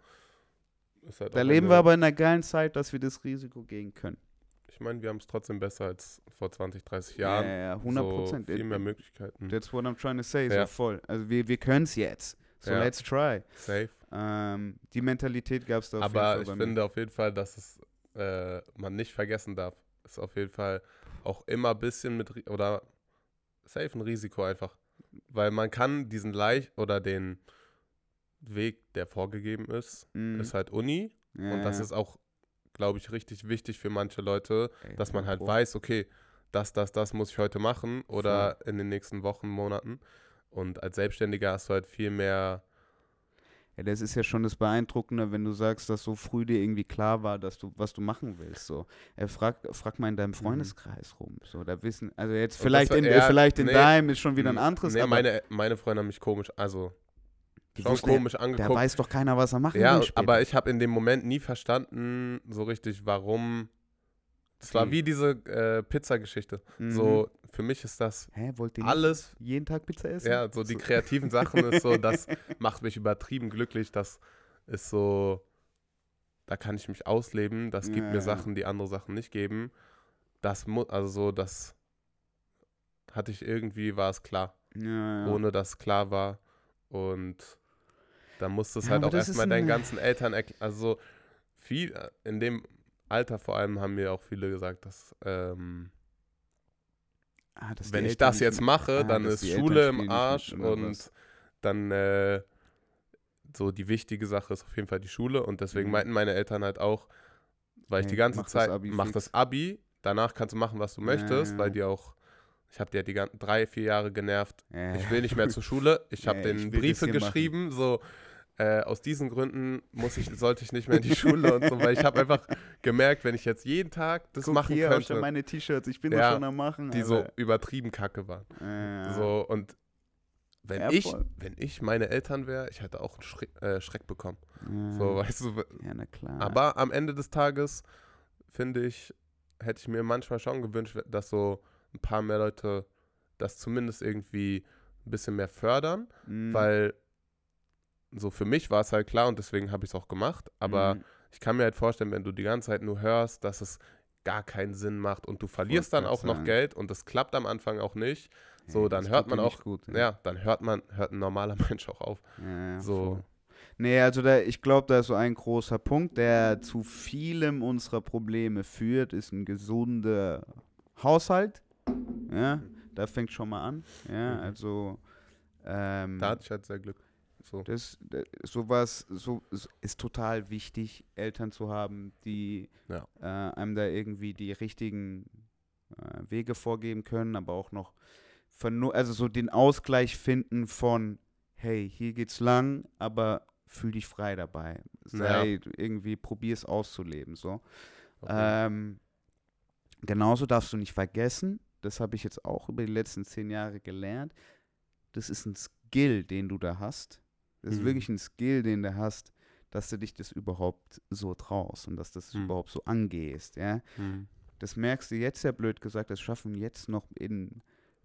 ist halt da leben wir aber in einer geilen Zeit, dass wir das Risiko gehen können. Ich meine, wir haben es trotzdem besser als vor 20, 30 Jahren. Ja, ja, 100 Prozent. So viel mehr Möglichkeiten. That's what I'm trying to say, Ja. so voll. Also wir, wir können es jetzt. So Ja. let's try. Safe. Ähm, die Mentalität gab es da auf Aber jeden ich Fall bei finde auf jeden Fall, dass es äh, man nicht vergessen darf. Ist auf jeden Fall auch immer ein bisschen mit oder safe ein Risiko einfach. Weil man kann diesen Leicht oder den Weg, der vorgegeben ist. Mhm. ist halt Uni. Ja, Und das ja. ist auch, glaube ich, richtig wichtig für manche Leute, Ey, dass man halt Pro. weiß, okay, das, das, das muss ich heute machen oder in den nächsten Wochen, Monaten. Und als Selbstständiger hast du halt viel mehr, Ja, das ist ja schon das Beeindruckende, wenn du sagst, dass so früh dir irgendwie klar war, dass du, was du machen willst. So, äh, frag, frag mal in deinem Freundeskreis rum. So, da wissen, also jetzt Mhm. Vielleicht war- in, äh, ja, vielleicht in nee, deinem ist schon wieder ein anderes, Nee, meine, meine Freunde haben mich komisch, also die schon komisch da angeguckt. weiß doch keiner, was er machen Ja, will. später. aber ich habe in dem Moment nie verstanden, so richtig, warum. Es war Wie? wie diese äh, Pizza-Geschichte. Mhm. So, für mich ist das Hä, wollt ihr alles, jeden Tag Pizza essen? ja, so die kreativen Sachen ist so, das macht mich übertrieben glücklich. Das ist so, da kann ich mich ausleben. Das gibt Ja, mir. Sachen, die andere Sachen nicht geben. Das muss, also so, das hatte ich irgendwie, war es klar, ja, ja. ohne dass klar war. Und da musst du es halt auch erstmal deinen ein- ganzen Eltern erklären. Also so viel, äh, in dem Alter vor allem haben mir auch viele gesagt, dass ähm, Ah, dass wenn ich Eltern das jetzt mache, ah, dann ist Schule im Arsch und dann äh, so die wichtige Sache ist auf jeden Fall die Schule und deswegen Mhm. meinten meine Eltern halt auch, weil ich die ganze mach das Zeit Abi mach fix. das Abi, danach kannst du machen, was du möchtest, ja, weil ja. die auch ich habe die ja die ganzen drei, vier Jahre genervt. Ich will nicht mehr zur Schule. Ich habe den das Briefe hier machen. geschrieben, so äh, aus diesen Gründen muss ich, sollte ich nicht mehr in die Schule und so, weil ich habe einfach gemerkt, wenn ich jetzt jeden Tag das Guck machen hier, auch schon könnte, meine T-Shirts, ich bin Ja, schon am machen. die so Alter. übertrieben kacke waren. Ja. So und wenn Ja, ich, wenn ich meine Eltern wäre, ich hätte auch einen Schreck, äh, Schreck bekommen. Ja. So, weißt du, ja, na klar. aber am Ende des Tages finde ich, hätte ich mir manchmal schon gewünscht, dass so ein paar mehr Leute das zumindest irgendwie ein bisschen mehr fördern, Mhm. weil so für mich war es halt klar und deswegen habe ich es auch gemacht, aber Mhm. ich kann mir halt vorstellen, wenn du die ganze Zeit nur hörst, dass es gar keinen Sinn macht und du verlierst dann auch noch sagen. Geld und das klappt am Anfang auch nicht, so, Ja, dann hört man auch- Gut, ja, dann hört man, hört ein normaler Mensch auch auf. Ja, ja, So. voll. Nee, also da, ich glaube, da ist so ein großer Punkt, der zu vielem unserer Probleme führt, ist ein gesunder Haushalt. Ja, da fängt schon mal an. Ja, Mhm. also ähm, Da hatte ich halt sehr Glück. So. Das, das sowas so, ist total wichtig, Eltern zu haben, die Ja. äh, einem da irgendwie die richtigen äh, Wege vorgeben können, aber auch noch also so den Ausgleich finden von hey, hier geht's lang, aber fühl dich frei dabei. Sei irgendwie, probier es auszuleben. So. Okay. Ähm, genauso darfst du nicht vergessen, das habe ich jetzt auch über die letzten zehn Jahre gelernt, das ist ein Skill, den du da hast. Das ist Mhm. wirklich ein Skill, den du hast, dass du dich das überhaupt so traust und dass du das Mhm. überhaupt so angehst. Ja? Hm. Das merkst du jetzt ja blöd gesagt, das schaffen jetzt noch in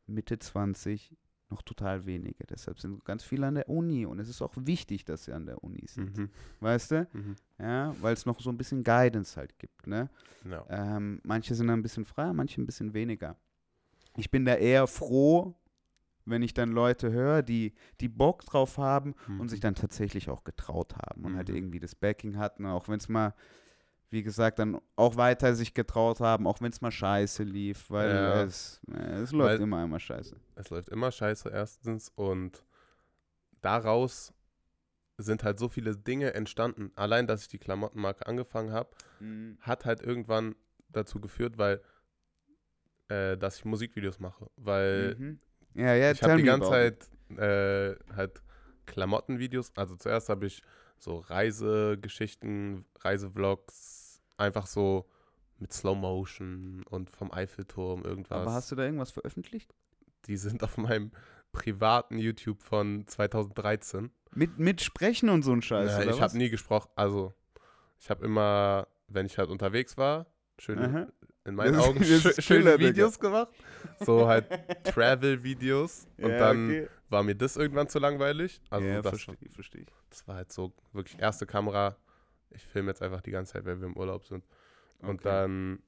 Mitte 20 noch total wenige. Deshalb sind ganz viele an der Uni und es ist auch wichtig, dass sie an der Uni sind. Mhm. Weißt du? Mhm. Ja, weil es noch so ein bisschen Guidance halt gibt, ne? Ja. Ähm, manche sind ein bisschen freier, manche ein bisschen weniger. Ich bin da eher froh, wenn ich dann Leute höre, die, die Bock drauf haben und sich dann tatsächlich auch getraut haben und halt Mhm. irgendwie das Backing hatten, auch wenn es mal, wie gesagt, dann auch weiter sich getraut haben, auch wenn es mal scheiße lief, weil Ja. es, äh, es läuft Weil- immer einmal scheiße. es läuft immer scheiße erstens und daraus sind halt so viele Dinge entstanden. Allein, dass ich die Klamottenmarke angefangen habe, hat halt irgendwann dazu geführt, weil äh, dass ich Musikvideos mache, weil Mhm. Ja, ja, ich habe die ganze. Zeit äh, halt Klamottenvideos. Also zuerst habe ich so Reisegeschichten, Reisevlogs, einfach so mit Slow Motion und vom Eiffelturm irgendwas. Aber hast du da irgendwas veröffentlicht? die sind auf meinem privaten YouTube von 2013. Mit, mit Sprechen und so ein Scheiß, Ja, ich habe nie gesprochen. Also ich habe immer, wenn ich halt unterwegs war, schöne, Aha. In meinen Augen ist schöne. Videos gemacht. So halt Travel-Videos. Und Ja, dann okay. war mir das irgendwann zu langweilig. Also ja, das, verstehe, verstehe ich. das war halt so wirklich erste Kamera. Ich filme jetzt einfach die ganze Zeit, wenn wir im Urlaub sind. Und Okay. dann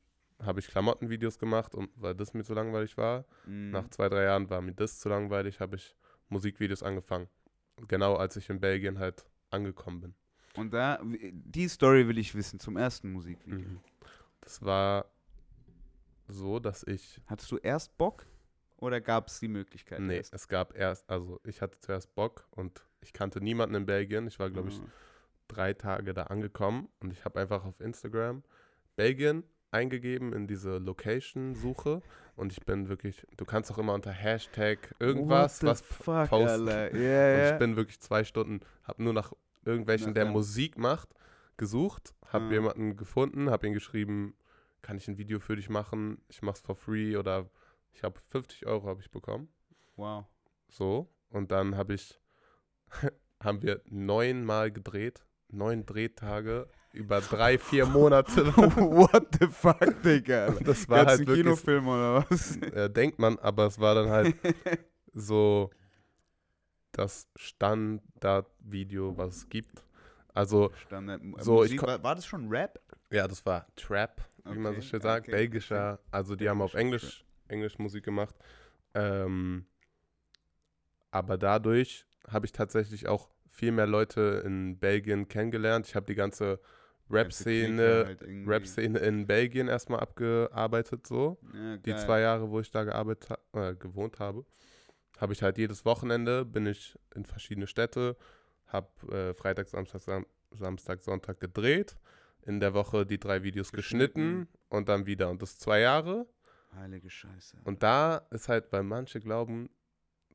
habe ich Klamottenvideos gemacht, und, weil das mir zu langweilig war. Mhm. Nach zwei, drei Jahren war mir das zu langweilig, habe ich Musikvideos angefangen. Genau als ich in Belgien halt angekommen bin. Und da, die Story will ich wissen, zum ersten Musikvideo. Mhm. Das war so, dass ich. Hattest du erst Bock oder gab es die Möglichkeit? Nee, erst? es gab erst, also ich hatte zuerst Bock und ich kannte niemanden in Belgien. Ich war, glaube ich, Ah. drei Tage da angekommen und ich habe einfach auf Instagram Belgien eingegeben in diese Location-Suche und ich bin wirklich, du kannst auch immer unter Hashtag irgendwas, was fuck, posten. Und Ja, ja. ich bin wirklich zwei Stunden, habe nur nach irgendwelchen, Nach der Musik macht, gesucht, habe Ah. jemanden gefunden, habe ihn geschrieben, kann ich ein Video für dich machen? Ich mach's for free oder ich habe 50 Euro habe ich bekommen. wow. So. Und dann habe ich, haben wir neunmal gedreht, neun Drehtage über drei, vier Monate. What the fuck, Digga? Und das war Ganzen halt wirklich, Kinofilm oder was? äh, denkt man, aber es war dann halt so das Standardvideo, was es gibt. Also, Standard So, ich Musik, ko- war, war das schon Rap? ja, das war Trap, wie man so Okay, schön sagt, okay, belgischer. Also, die haben auf Englisch, Englisch Musik gemacht. Ähm, aber dadurch habe ich tatsächlich auch viel mehr Leute in Belgien kennengelernt. Ich habe die ganze Rap-Szene Halt. Rap-Szene in Belgien erstmal abgearbeitet, so. Ja, Die zwei Jahre, wo ich da gearbeitet äh, gewohnt habe, habe ich halt jedes Wochenende bin ich in verschiedene Städte, habe äh, Freitag, Samstag, Sam Samstag, Sonntag gedreht, in der Woche die drei Videos geschnitten, Geschnitten. und dann wieder. Und das zwei Jahre. Heilige Scheiße. Und da ist halt, weil manche glauben,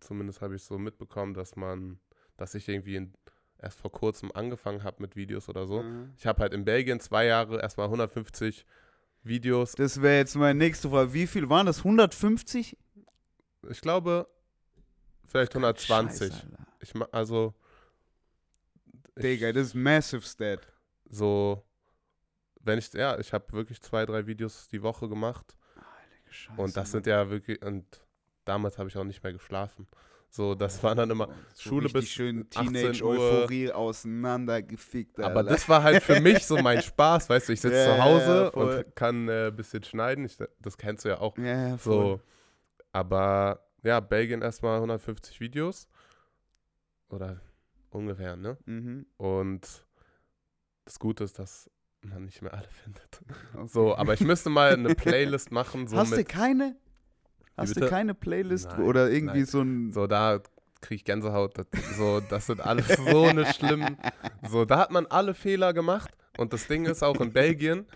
zumindest habe ich so mitbekommen, dass man, dass ich irgendwie in, erst vor kurzem angefangen habe mit Videos oder so. Mhm. Ich habe halt in Belgien zwei Jahre erstmal 150 Videos. Das wäre jetzt meine nächste Frage. Wie viel waren das? 150? Ich glaube, vielleicht 120. Scheiße. Ich also ich, Digga, das ist massive stat. so wenn ich ja, ich habe wirklich zwei, drei Videos die Woche gemacht Heilige Scheiße. und das sind ja wirklich und damals habe ich auch nicht mehr geschlafen. So, das war dann immer Schule bis schön 18 Teenage-Euphorie auseinandergefickt, Alter. Aber das war halt für mich so mein Spaß, weißt du, ich sitze Ja, zu Hause voll. und kann ein äh, bisschen schneiden. Ich, das kennst du ja auch. Ja, ja, So, aber ja, Belgien erstmal 150 Videos oder ungefähr, ne? Mhm. Und das Gute ist, dass man nicht mehr alle findet. Okay. So, aber ich müsste mal eine Playlist machen, so Hast du keine? Hast du keine Playlist Nein, oder irgendwie nein. so ein. so da kriege ich Gänsehaut. Das, so, das sind alles so eine schlimmen. So, da hat man alle Fehler gemacht. Und das Ding ist auch in Belgien,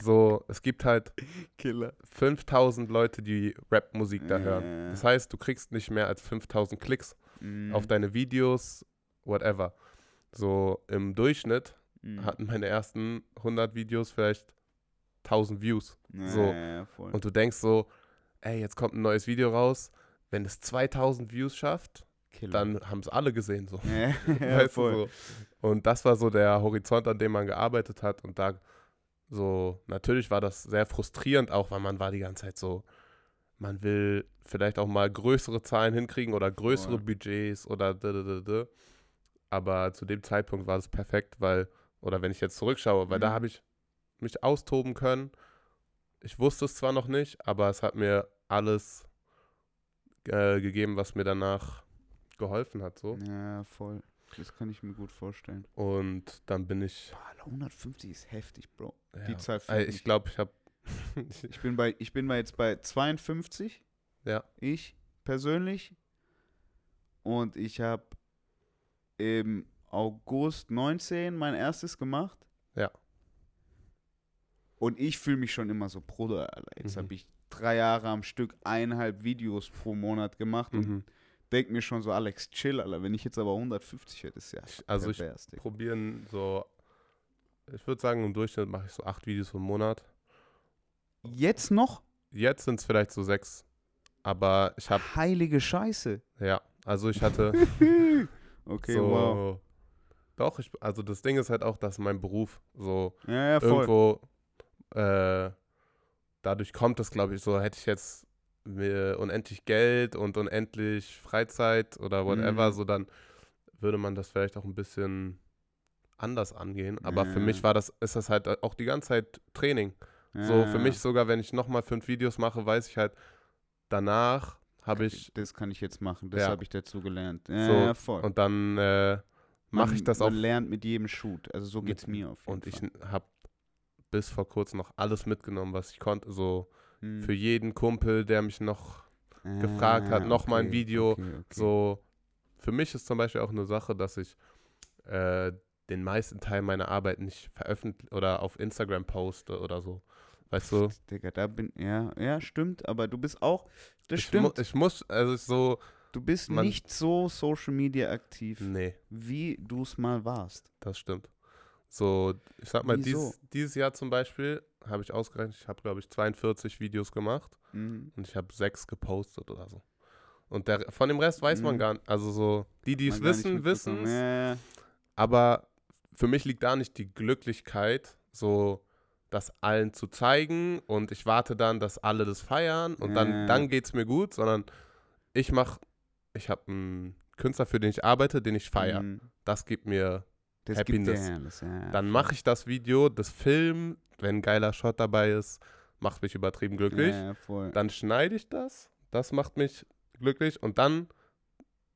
so, es gibt halt Killer. 5000 Leute, die Rap-Musik da Ja. hören. Das heißt, du kriegst nicht mehr als 5000 Klicks Mhm. auf deine Videos, whatever. So im Durchschnitt Mhm. hatten meine ersten 100 Videos vielleicht 1000 Views. so. Ja, ja, voll. Und du denkst so, ey, jetzt kommt ein neues Video raus. Wenn es 2000 Views schafft, Killer. dann haben es alle gesehen. So. ja, ja, Weißt du, so. Und das war so der Horizont, an dem man gearbeitet hat. Und da so, natürlich war das sehr frustrierend auch, weil man war die ganze Zeit so, man will vielleicht auch mal größere Zahlen hinkriegen oder größere. Budgets oder da, da, da, da. Aber zu dem Zeitpunkt war es perfekt, weil, oder wenn ich jetzt zurückschaue, weil da Mhm. habe ich mich austoben können. Ich wusste es zwar noch nicht, aber es hat mir alles äh, gegeben, was mir danach geholfen hat. So. Ja, voll. Das kann ich mir gut vorstellen. Und dann bin ich. Boah, 150 ist heftig, Bro. Ja, Die Zahl ey, ich glaube, ich habe. Ich bin bei, ich bin bei jetzt bei 52. Ja. Ich persönlich. Und ich habe im August 19 mein erstes gemacht. Ja. Und ich fühle mich schon immer so, Bruder, Alter. Jetzt Mhm. habe ich drei Jahre am Stück eineinhalb Videos pro Monat gemacht und mhm. denk mir schon so, Alex, chill, Alter. Wenn ich jetzt aber 150 hätte, ist ja also ich probieren so. Ich würde sagen, im Durchschnitt mache ich so acht Videos im Monat. Jetzt noch? Jetzt sind es vielleicht so sechs. Aber ich habe, Heilige Scheiße. ja, also ich hatte Okay, so. wow. Doch, ich, also das Ding ist halt auch, dass mein Beruf so Ja, ja, irgendwo äh, dadurch kommt es, glaube ich, so hätte ich jetzt mir unendlich Geld und unendlich Freizeit oder whatever, Mhm. so dann würde man das vielleicht auch ein bisschen anders angehen. Aber für Ja. mich war das, ist das halt auch die ganze Zeit Training. So für Ja, mich sogar, wenn ich nochmal fünf Videos mache, weiß ich halt, danach habe ich Das kann ich jetzt machen, das Ja. habe ich dazu gelernt. Ja, So, ja, voll. und dann äh, mache Man- ich das man auch lernt mit jedem Shoot. Also so Mit- geht's mir auf jeden und ich Fall. habe bis vor kurzem noch alles mitgenommen, was ich konnte. So Hm. für jeden Kumpel, der mich noch gefragt hat, noch mal ein okay, Video, okay, okay. so. Für mich ist zum Beispiel auch eine Sache, dass ich äh, den meisten Teil meiner Arbeit nicht veröffentliche oder auf Instagram poste oder so. Weißt du? Digga, da bin, ja, ja, stimmt, aber du bist auch, das Ich, mu stimmt, ich muss, also so, du bist man- nicht so Social Media aktiv, nee, wie du es mal warst. das stimmt. So, ich sag mal, Wieso? dieses, Jahr zum Beispiel habe ich ausgerechnet, ich habe, glaube ich, 42 Videos gemacht Mhm. und ich habe sechs gepostet oder so. Und der, von dem Rest weiß man Mhm. gar nicht. Also so, die, die es Man wissen, wissen es. Ja. Aber für mich liegt da nicht die Glücklichkeit, so das allen zu zeigen und ich warte dann, dass alle das feiern und Ja. dann, dann geht es mir gut, sondern ich mache, ich habe einen Künstler, für den ich arbeite, den ich feiere. Mhm. Das gibt mir, Das Happiness. Alles, ja, dann voll. mache ich das Video, das Film, wenn ein geiler Shot dabei ist, macht mich übertrieben glücklich. Ja, ja. Dann schneide ich das, das macht mich glücklich und dann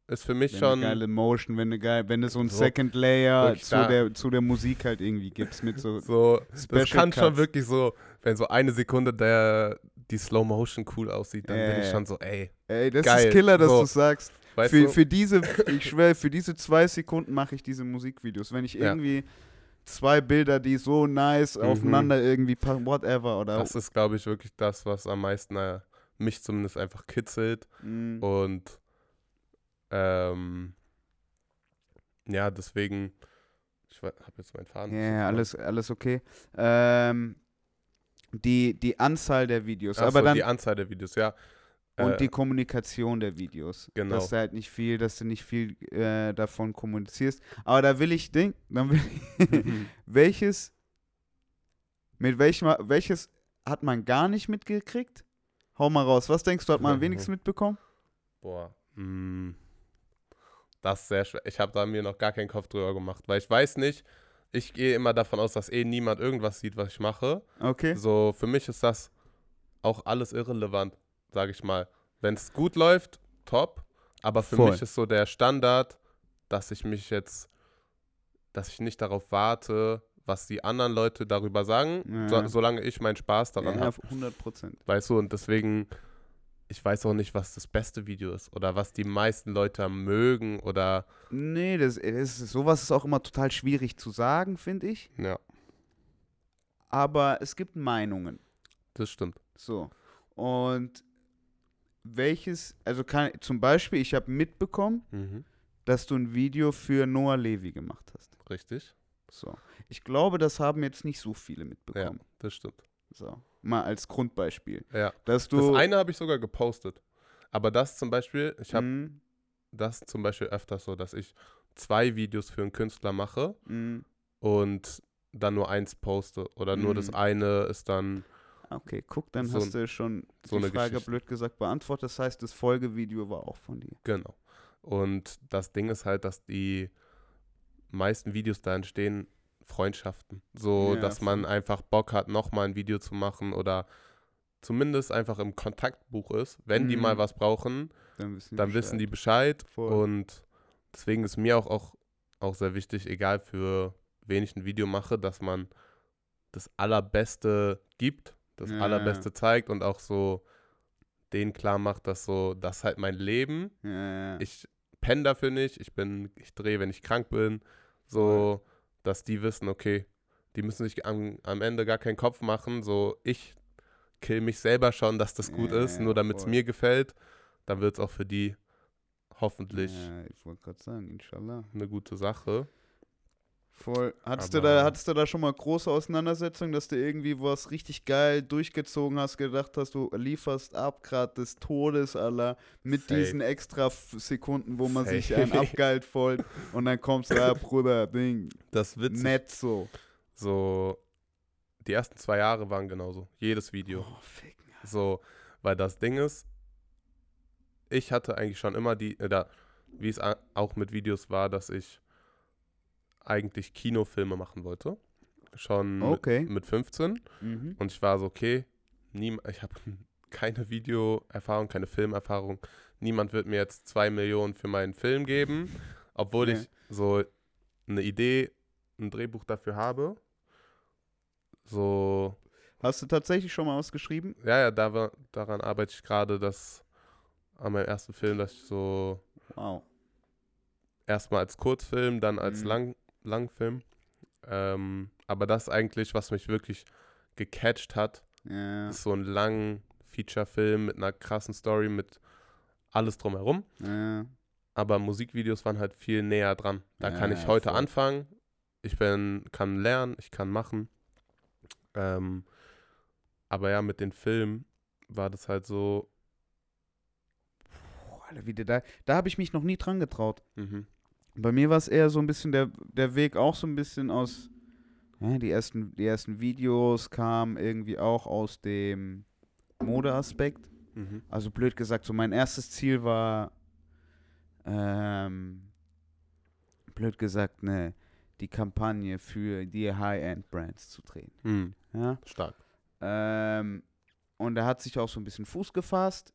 ist für mich wenn schon eine geile Motion, wenn, eine geil, wenn es so ein So, Second Layer zu da- der, zu der Musik halt irgendwie gibt mit so so Special Das kann schon Cuts. wirklich so, wenn so eine Sekunde der die Slow Motion cool aussieht, dann bin ich schon so, ey, Ey, das Geil, ist Killer, dass so. du sagst. weißt Für, du? für diese, ich schwöre, für diese zwei Sekunden mache ich diese Musikvideos. Wenn ich Ja. irgendwie zwei Bilder, die so nice Mhm. aufeinander irgendwie passen, whatever, oder das ist, glaube ich, wirklich das, was am meisten äh, mich zumindest einfach kitzelt Mm, und ähm, ja, deswegen, ich habe jetzt meinen Faden. Ja, alles, alles okay. Ähm, die, die Anzahl der Videos. Ach aber so, dann die Anzahl der Videos, ja. und Äh, die Kommunikation der Videos. Genau. Dass du halt nicht viel, dass du nicht viel äh, davon kommunizierst. Aber da will ich denken, dann will ich, welches, mit welchem, welches hat man gar nicht mitgekriegt? Hau mal raus. Was denkst du, hat man am wenigsten mitbekommen? Boah, mh, das ist sehr schwer. Ich habe da mir noch gar keinen Kopf drüber gemacht, weil ich weiß nicht, ich gehe immer davon aus, dass eh niemand irgendwas sieht, was ich mache. Okay. So, für mich ist das auch alles irrelevant, sage ich mal. Wenn es gut läuft, top. Aber für Voll. mich ist so der Standard, dass ich mich jetzt, dass ich nicht darauf warte, was die anderen Leute darüber sagen, Ja. so, solange ich meinen Spaß daran ja, habe. 100 Prozent. Weißt du, und deswegen, ich weiß auch nicht, was das beste Video ist oder was die meisten Leute mögen oder Nee, das, das ist, sowas ist auch immer total schwierig zu sagen, finde ich. ja, Aber es gibt Meinungen. das stimmt. So. Und welches, also kann, zum Beispiel, ich habe mitbekommen, Mhm. dass du ein Video für Noah Levy gemacht hast. Richtig? So. Ich glaube, das haben jetzt nicht so viele Ja, mitbekommen. das stimmt. So. Mal als Grundbeispiel. Ja. Dass Das du. eine habe ich sogar gepostet. Aber das zum Beispiel, ich habe Mm, das zum Beispiel öfters so, dass ich zwei Videos für einen Künstler mache mm, und dann nur eins poste. Oder nur das Mhm. eine ist dann, okay, guck, dann So hast du schon so die eine Frage Geschichte. blöd gesagt beantwortet. Das heißt, das Folgevideo war auch von dir. genau. Und das Ding ist halt, dass die meisten Videos da entstehen Freundschaften. So, Ja, dass man einfach Bock hat, nochmal ein Video zu machen oder zumindest einfach im Kontaktbuch ist. Wenn die mal Mhm. was brauchen, Dann wissen, dann wissen die Bescheid. Und deswegen ist mir auch, auch, auch sehr wichtig, egal für wen ich ein Video mache, dass man das Allerbeste gibt, das Ja. Allerbeste zeigt und auch so denen klar macht, dass so, das ist halt mein Leben. Ja. Ich penne dafür nicht, ich bin, ich drehe, wenn ich krank bin. So, dass die wissen, okay, die müssen sich am, am Ende gar keinen Kopf machen. So, ich kill mich selber schon, dass das gut Ja, ist, ja, nur damit es mir gefällt. Dann wird es auch für die hoffentlich Ja, ich sagen, eine gute Sache. Voll. Hattest, du da, hattest du da schon mal große Auseinandersetzungen, dass du irgendwie was richtig geil durchgezogen hast, gedacht hast, du lieferst ab grad des Todes, aller mit Safe. diesen extra Sekunden, wo man sich Safe. einen abgeilt voll und dann kommst du, ja, Bruder, Ding, Das witzig. nett so. So, die ersten zwei Jahre waren genauso. Jedes Video. Oh, ficken. So, weil das Ding ist, ich hatte eigentlich schon immer die, oder wie es auch mit Videos war, dass ich eigentlich Kinofilme machen wollte. Schon Okay. mit, mit 15. Mhm. Und ich war so, okay, niem ich habe keine Videoerfahrung, keine Filmerfahrung. Niemand wird mir jetzt zwei Millionen für meinen Film geben, obwohl Nee. ich so eine Idee, ein Drehbuch dafür habe. So, Hast du tatsächlich schon mal was geschrieben? ja, ja, da, daran arbeite ich gerade, dass an meinem ersten Film, dass ich so Wow. erstmal als Kurzfilm, dann als Mhm. Lang, Langfilm. Ähm, aber das eigentlich, was mich wirklich gecatcht hat, Ja. ist so ein langen Feature-Film mit einer krassen Story, mit alles drumherum. ja. Aber Musikvideos waren halt viel näher dran. Da kann Ja, ich heute voll. anfangen. Ich bin, kann lernen, ich kann machen. Ähm, aber ja, mit den Filmen war das halt so, Boah, Alter, wie da, da habe ich mich noch nie dran getraut. mhm, Bei mir war es eher so ein bisschen der, der Weg auch so ein bisschen aus, ja, die, ersten, die ersten Videos kamen irgendwie auch aus dem Modeaspekt. mhm, Also blöd gesagt, so mein erstes Ziel war, ähm, blöd gesagt, ne, die Kampagne für die High-End-Brands zu drehen. mhm, Ja? stark. Ähm, und er hat sich auch so ein bisschen Fuß gefasst,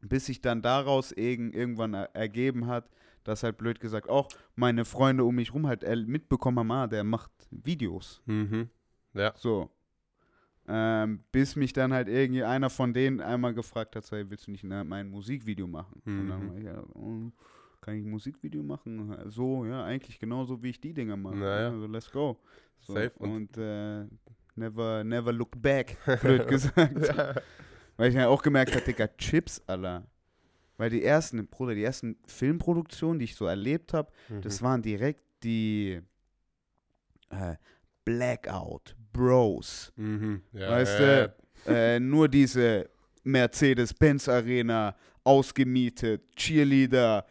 bis sich dann daraus irg irgendwann er ergeben hat, dass halt blöd gesagt auch meine Freunde um mich rum halt er- mitbekommen haben, ah, der macht Videos. Mhm, ja, So. Ähm, bis mich dann halt irgendwie einer von denen einmal gefragt hat, so, hey, willst du nicht ne, mein Musikvideo machen? Und dann Mhm. war ich, ja, oh, kann ich ein Musikvideo machen? So, ja, eigentlich genauso wie ich die Dinger mache. Naja. Also let's go. So, Safe. Und, Und- äh, never, never look back, blöd gesagt. Weil ich ja auch gemerkt habe, Digga, Chips, Alter. Weil die ersten, Bruder, die ersten Filmproduktionen, die ich so erlebt habe, das Mhm. waren direkt die äh, Blackout Bros. Mhm, ja, Weißt du, äh, nur diese Mercedes-Benz Arena ausgemietet, Cheerleader,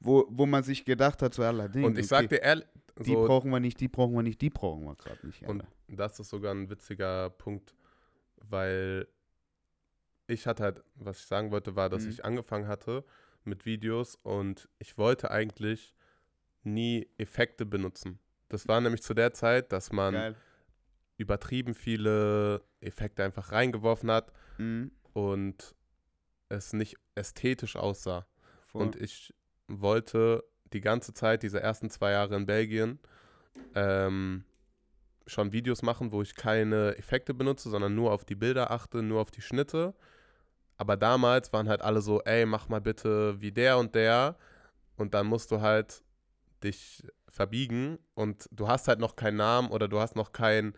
wo, wo man sich gedacht hat, so allerdings. Und ich sag dir ehrlich, die so, brauchen wir nicht, die brauchen wir nicht, die brauchen wir gerade nicht. Und Alter. das ist sogar ein witziger Punkt, weil ich hatte halt, was ich sagen wollte, war, dass Mhm. ich angefangen hatte mit Videos und ich wollte eigentlich nie Effekte benutzen. Das war nämlich zu der Zeit, dass man Geil. übertrieben viele Effekte einfach reingeworfen hat Mhm. und es nicht ästhetisch aussah. Voll. Und ich wollte die ganze Zeit, diese ersten zwei Jahre in Belgien, ähm, schon Videos machen, wo ich keine Effekte benutze, sondern nur auf die Bilder achte, nur auf die Schnitte. Aber damals waren halt alle so, ey, mach mal bitte wie der und der. Und dann musst du halt dich verbiegen und du hast halt noch keinen Namen oder du hast noch keinen,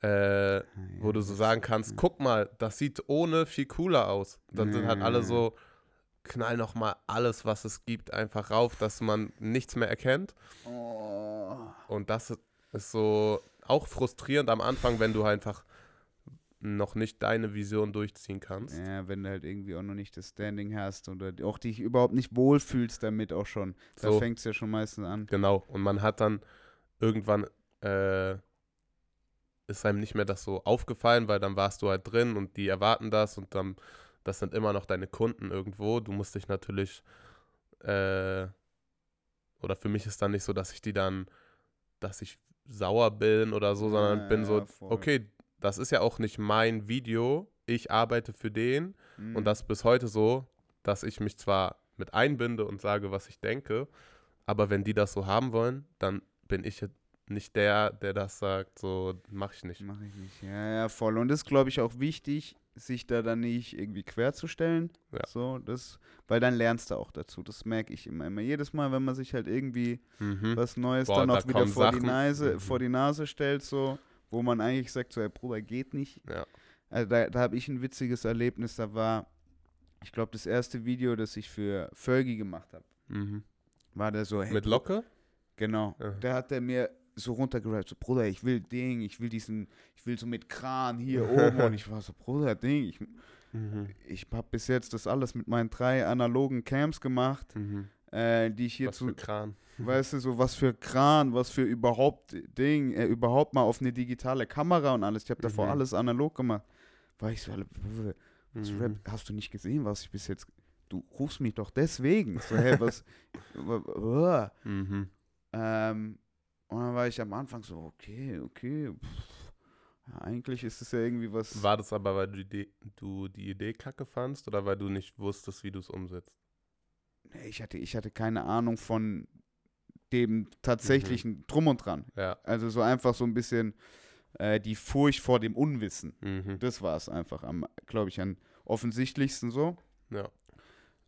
äh, wo du so sagen kannst, guck mal, das sieht ohne viel cooler aus. Dann sind halt alle so, knall noch mal alles, was es gibt, einfach rauf, dass man nichts mehr erkennt. Oh. Und das ist so auch frustrierend am Anfang, wenn du einfach noch nicht deine Vision durchziehen kannst. Ja, wenn du halt irgendwie auch noch nicht das Standing hast oder auch dich überhaupt nicht wohlfühlst damit auch schon. Da So. fängt es ja schon meistens an. Genau. Und man hat dann irgendwann äh, ist einem nicht mehr das so aufgefallen, weil dann warst du halt drin und die erwarten das und dann, das sind immer noch deine Kunden irgendwo. Du musst dich natürlich, äh, oder für mich ist dann nicht so, dass ich die dann, dass ich sauer bin oder so, sondern Ja, bin so, ja, voll. okay, das ist ja auch nicht mein Video, ich arbeite für den Mhm. und das ist bis heute so, dass ich mich zwar mit einbinde und sage, was ich denke, aber wenn die das so haben wollen, dann bin ich nicht der, der das sagt, so mache ich nicht. Mache ich nicht. Ja, ja, voll. Und das ist, glaube ich, auch wichtig, sich da dann nicht irgendwie querzustellen. Ja. So, das, weil dann lernst du auch dazu. Das merke ich immer. Immer jedes Mal, wenn man sich halt irgendwie Mhm. was Neues Boah, dann da auch wieder kommen vor die. Nase, Mhm. vor die Nase stellt, so, wo man eigentlich sagt, so, hey Bruder, geht nicht. Ja. Also da, da habe ich ein witziges Erlebnis. Da war, ich glaube, das erste Video, das ich für Fergie gemacht habe, Mhm. war der so, hey, Mit Locke? Genau. Ja. Da hat er mir so runtergereicht, so, Bruder, ich will Ding, ich will diesen, ich will so mit Kran hier oben. Und ich war so, Bruder, Ding, ich, Mhm. ich habe bis jetzt das alles mit meinen drei analogen Cams gemacht, Mhm. Äh, die ich hier Was zu, für Kran. weißt du, so was für Kran, was für überhaupt Ding, äh, überhaupt mal auf eine digitale Kamera und alles. Ich habe davor Mhm. alles analog gemacht. War ich so, was Mhm. Rap, hast du nicht gesehen, was ich bis jetzt, du rufst mich doch deswegen. So, hey, was, wa- wa- Mhm. ähm, und dann war ich am Anfang so, okay, okay. Pff, ja, eigentlich ist es ja irgendwie was. War das aber, weil du die, Idee- du die Idee kacke fandst oder weil du nicht wusstest, wie du es umsetzt? Ich, hatte, ich hatte keine Ahnung von dem tatsächlichen Drum und Dran. Ja. Also so einfach so ein bisschen äh, die Furcht vor dem Unwissen. Mhm. Das war es einfach am, glaube ich, am offensichtlichsten so. Ja.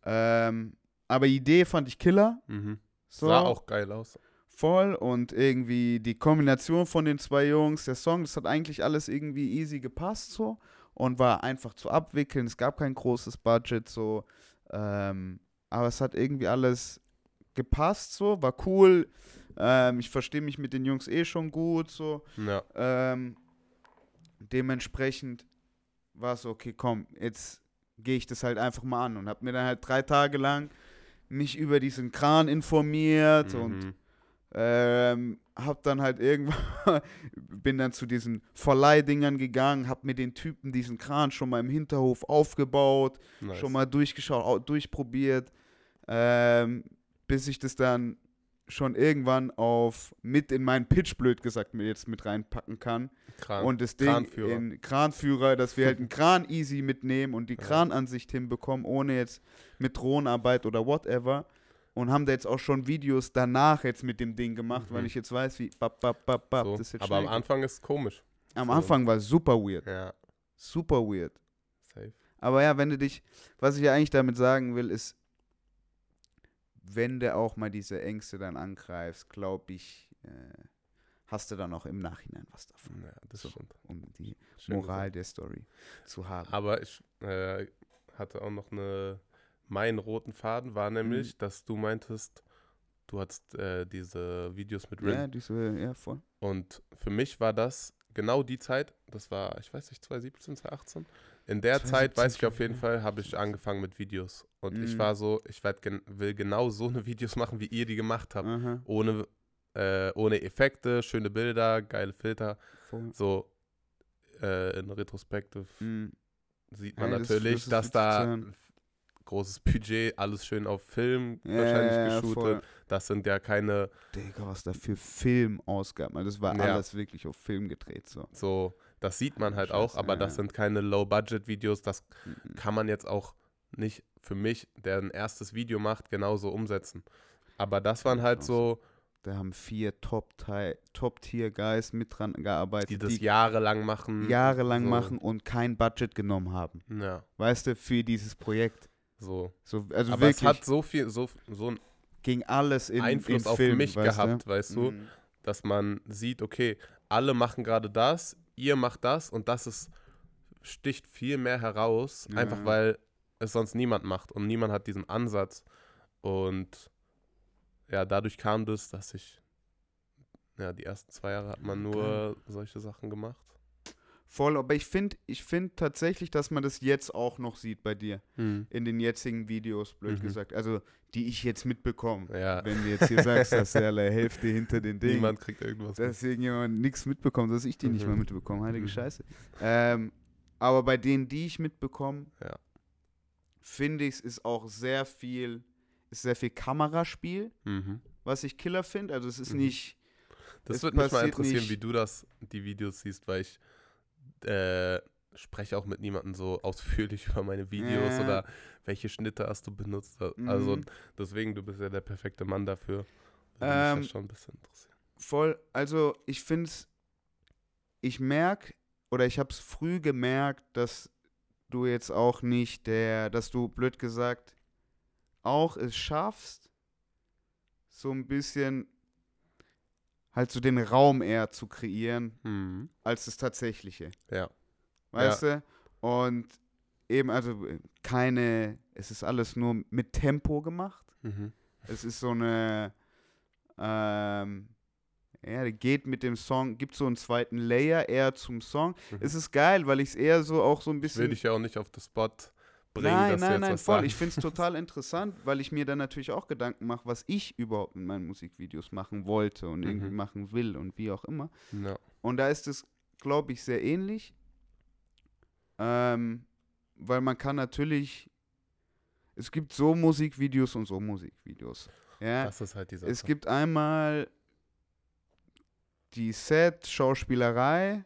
Ähm, aber die Idee fand ich killer. Mhm. So. Sah auch geil aus. voll und irgendwie die Kombination von den zwei Jungs, der Song, das hat eigentlich alles irgendwie easy gepasst so und war einfach zu abwickeln. Es gab kein großes Budget so, ähm, aber es hat irgendwie alles gepasst so, war cool. Ähm, ich verstehe mich mit den Jungs eh schon gut so. Ja. Ähm, dementsprechend war es so, okay, komm, jetzt gehe ich das halt einfach mal an und habe mir dann halt drei Tage lang mich über diesen Kran informiert und Mhm. Ähm, hab dann halt irgendwann, bin dann zu diesen Verleihdingern gegangen, hab mir den Typen diesen Kran schon mal im Hinterhof aufgebaut, Nice. schon mal durchgeschaut, au- durchprobiert, ähm, bis ich das dann schon irgendwann auf mit in meinen Pitch, blöd gesagt, mir jetzt mit reinpacken kann. Kran. Und das Ding Kranführer. in Kranführer, dass wir halt einen Kran easy mitnehmen und die. Kranansicht hinbekommen, ohne jetzt mit Drohnenarbeit oder whatever. Und haben da jetzt auch schon Videos danach jetzt mit dem Ding gemacht, weil Mhm. ich jetzt weiß, wie bap, bap, bap, bap, so. das jetzt Aber am. Anfang ist es komisch. Am so. Anfang war es super weird. Ja. Super weird. Safe. Aber ja, wenn du dich, was ich ja eigentlich damit sagen will, ist, wenn du auch mal diese Ängste dann angreifst, glaube ich, äh, hast du dann auch im Nachhinein was davon, Ja, das So. stimmt. um die Schön Moral gesagt. der Story zu haben. Aber ich äh, hatte auch noch eine. Mein roten Faden war nämlich, Mhm. dass du meintest, du hattest äh, diese Videos mit Rin. Ja, diese, ja, voll. Und für mich war das genau die Zeit, das war, ich weiß nicht, 2017, 2018. In der 2017 Zeit, weiß ich auf jeden ja. Fall, habe ich angefangen mit Videos. Und ich Mhm. war so, ich werd will genau so eine Videos machen, wie ihr die gemacht habt. Aha, Ohne, äh, ohne Effekte, schöne Bilder, geile Filter. voll. So äh, in Retrospektive Mhm. sieht man Ey, das- natürlich, das dass da. Großes Budget, alles schön auf Film Ja, wahrscheinlich ja, ja, geshootet. Das sind ja keine Digga, was da für Filmausgaben. Also das war alles wirklich auf Film gedreht. So. so, das sieht man halt auch, Scheiße, aber ja, das sind keine Low-Budget-Videos, das Mhm. kann man jetzt auch nicht für mich, der ein erstes Video macht, genauso umsetzen. Aber das waren halt so, da haben vier Top-Tier-Guys Top mit dran gearbeitet, Die das jahrelang machen. jahrelang so. machen und kein Budget genommen haben. Ja, Weißt du, für dieses Projekt. So. So, also Aber wirklich es hat so viel, so, so einen ging alles in Einfluss in auf Film, mich weißt gehabt, du? weißt du, Mhm. dass man sieht, okay, alle machen gerade das, ihr macht das und das ist, sticht viel mehr heraus, Ja. einfach weil es sonst niemand macht und niemand hat diesen Ansatz. Und ja, dadurch kam das, dass ich, ja, die ersten zwei Jahre hat man nur solche Sachen gemacht. Voll, aber ich finde ich find tatsächlich, dass man das jetzt auch noch sieht bei dir. In den jetzigen Videos, blöd Mhm. gesagt. Also, die ich jetzt mitbekomme. Ja, Wenn du jetzt hier sagst, dass ja la Hälfte hinter den Dingen. niemand kriegt irgendwas. dass irgendjemand nichts mitbekommt, dass ich die nicht Mhm. mal mitbekomme. Heilige Mhm. Scheiße. Ähm, aber bei denen, die ich mitbekomme, Ja. finde ich, es ist auch sehr viel, ist sehr viel Kameraspiel, Mhm. was ich Killer finde. Also es ist Mhm. nicht. Das würde mich mal interessieren, nicht- wie du das, die Videos siehst, weil ich äh, spreche auch mit niemandem so ausführlich über meine Videos Ja. oder welche Schnitte hast du benutzt. Also Mhm. deswegen, du bist ja der perfekte Mann dafür. Würde Ähm, mich das schon ein bisschen interessieren. voll, also ich finde es, ich merke, oder ich habe es früh gemerkt, dass du jetzt auch nicht der, dass du blöd gesagt auch es schaffst, so ein bisschen halt so den Raum eher zu kreieren, Mhm. als das Tatsächliche. Ja. Weißt du? Und eben, also äh, keine, es ist alles nur mit Tempo gemacht. Mhm. Es ist so eine, ähm, ja, geht mit dem Song, gibt so einen zweiten Layer eher zum Song. Mhm. Es ist geil, weil ich es eher so auch so ein Ich will bisschen. dich ja auch nicht auf das Spot bringen, nein, nein, nein, voll. sagen Ich finde es total interessant, weil ich mir dann natürlich auch Gedanken mache, was ich überhaupt in meinen Musikvideos machen wollte und irgendwie Mhm. machen will und wie auch immer. Ja. Und da ist es, glaube ich, sehr ähnlich. Ähm, weil man kann natürlich. Es gibt so Musikvideos und so Musikvideos. Ja. Das ist halt die Es Sache. gibt einmal die Set-Schauspielerei,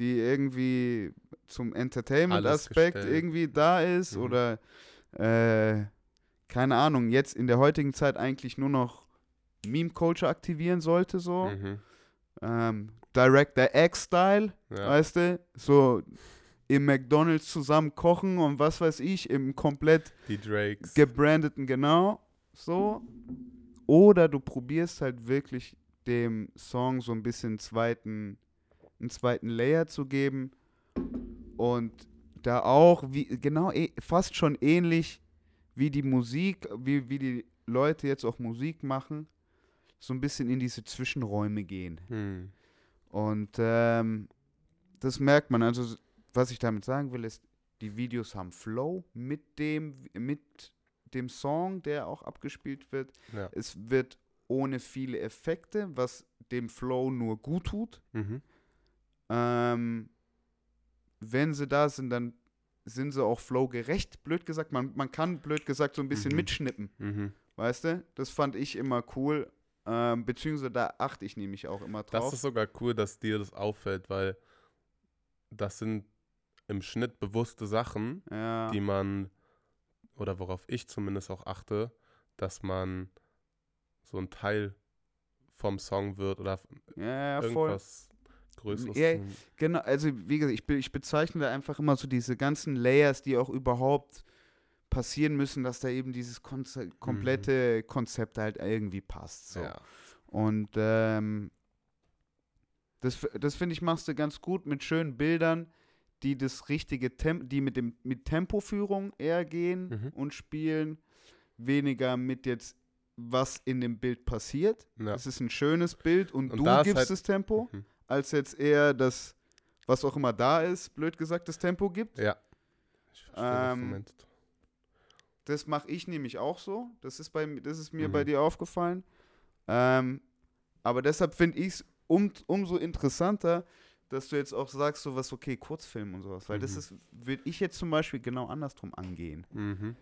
die irgendwie zum Entertainment-Aspekt irgendwie da ist Mhm. oder äh, keine Ahnung, jetzt in der heutigen Zeit eigentlich nur noch Meme-Culture aktivieren sollte, so. Mhm. Ähm, Director X-Style, Ja. weißt du? So im McDonalds zusammen kochen und was weiß ich, im komplett gebrandeten, genau, so. Oder du probierst halt wirklich dem Song so ein bisschen zweiten, einen zweiten Layer zu geben und da auch, wie, genau, eh- fast schon ähnlich wie die Musik, wie, wie die Leute jetzt auch Musik machen, so ein bisschen in diese Zwischenräume gehen. Mhm. Und ähm, das merkt man. Also, was ich damit sagen will, ist, die Videos haben Flow mit dem, mit dem Song, der auch abgespielt wird. Ja. Es wird ohne viele Effekte, was dem Flow nur gut tut. Mhm. Ähm, wenn sie da sind, dann sind sie auch flow-gerecht, blöd gesagt. Man, man kann, blöd gesagt, so ein bisschen Mhm. mitschnippen, Mhm. weißt du? Das fand ich immer cool. Ähm, beziehungsweise da achte ich nämlich auch immer drauf. Das ist sogar cool, dass dir das auffällt, weil das sind im Schnitt bewusste Sachen, ja. die man, oder worauf ich zumindest auch achte, dass man so ein Teil vom Song wird oder ja, ja, irgendwas Größeres. Ja. Genau, also wie gesagt, ich, ich bezeichne da einfach immer so diese ganzen Layers, die auch überhaupt passieren müssen, dass da eben dieses Konze komplette Konzept halt irgendwie passt. So. Ja. Und ähm, das, das finde ich, machst du ganz gut mit schönen Bildern, die das richtige Tempo, die mit dem mit Tempoführung eher gehen Mhm. und spielen, weniger mit jetzt, was in dem Bild passiert. Ja. Es ist ein schönes Bild und, Und du gibst halt- das Tempo Mhm. Als jetzt eher das, was auch immer da ist, blöd gesagt, das Tempo gibt. Ja. Ich verstehe, was Ähm, meinst. Das mache ich nämlich auch so. Das ist, bei, das ist mir Mhm. bei dir aufgefallen. Ähm, aber deshalb finde ich es um, umso interessanter, dass du jetzt auch sagst, so was, okay, Kurzfilm und sowas. Weil das Mhm. ist, würde ich jetzt zum Beispiel genau andersrum angehen. Mhm.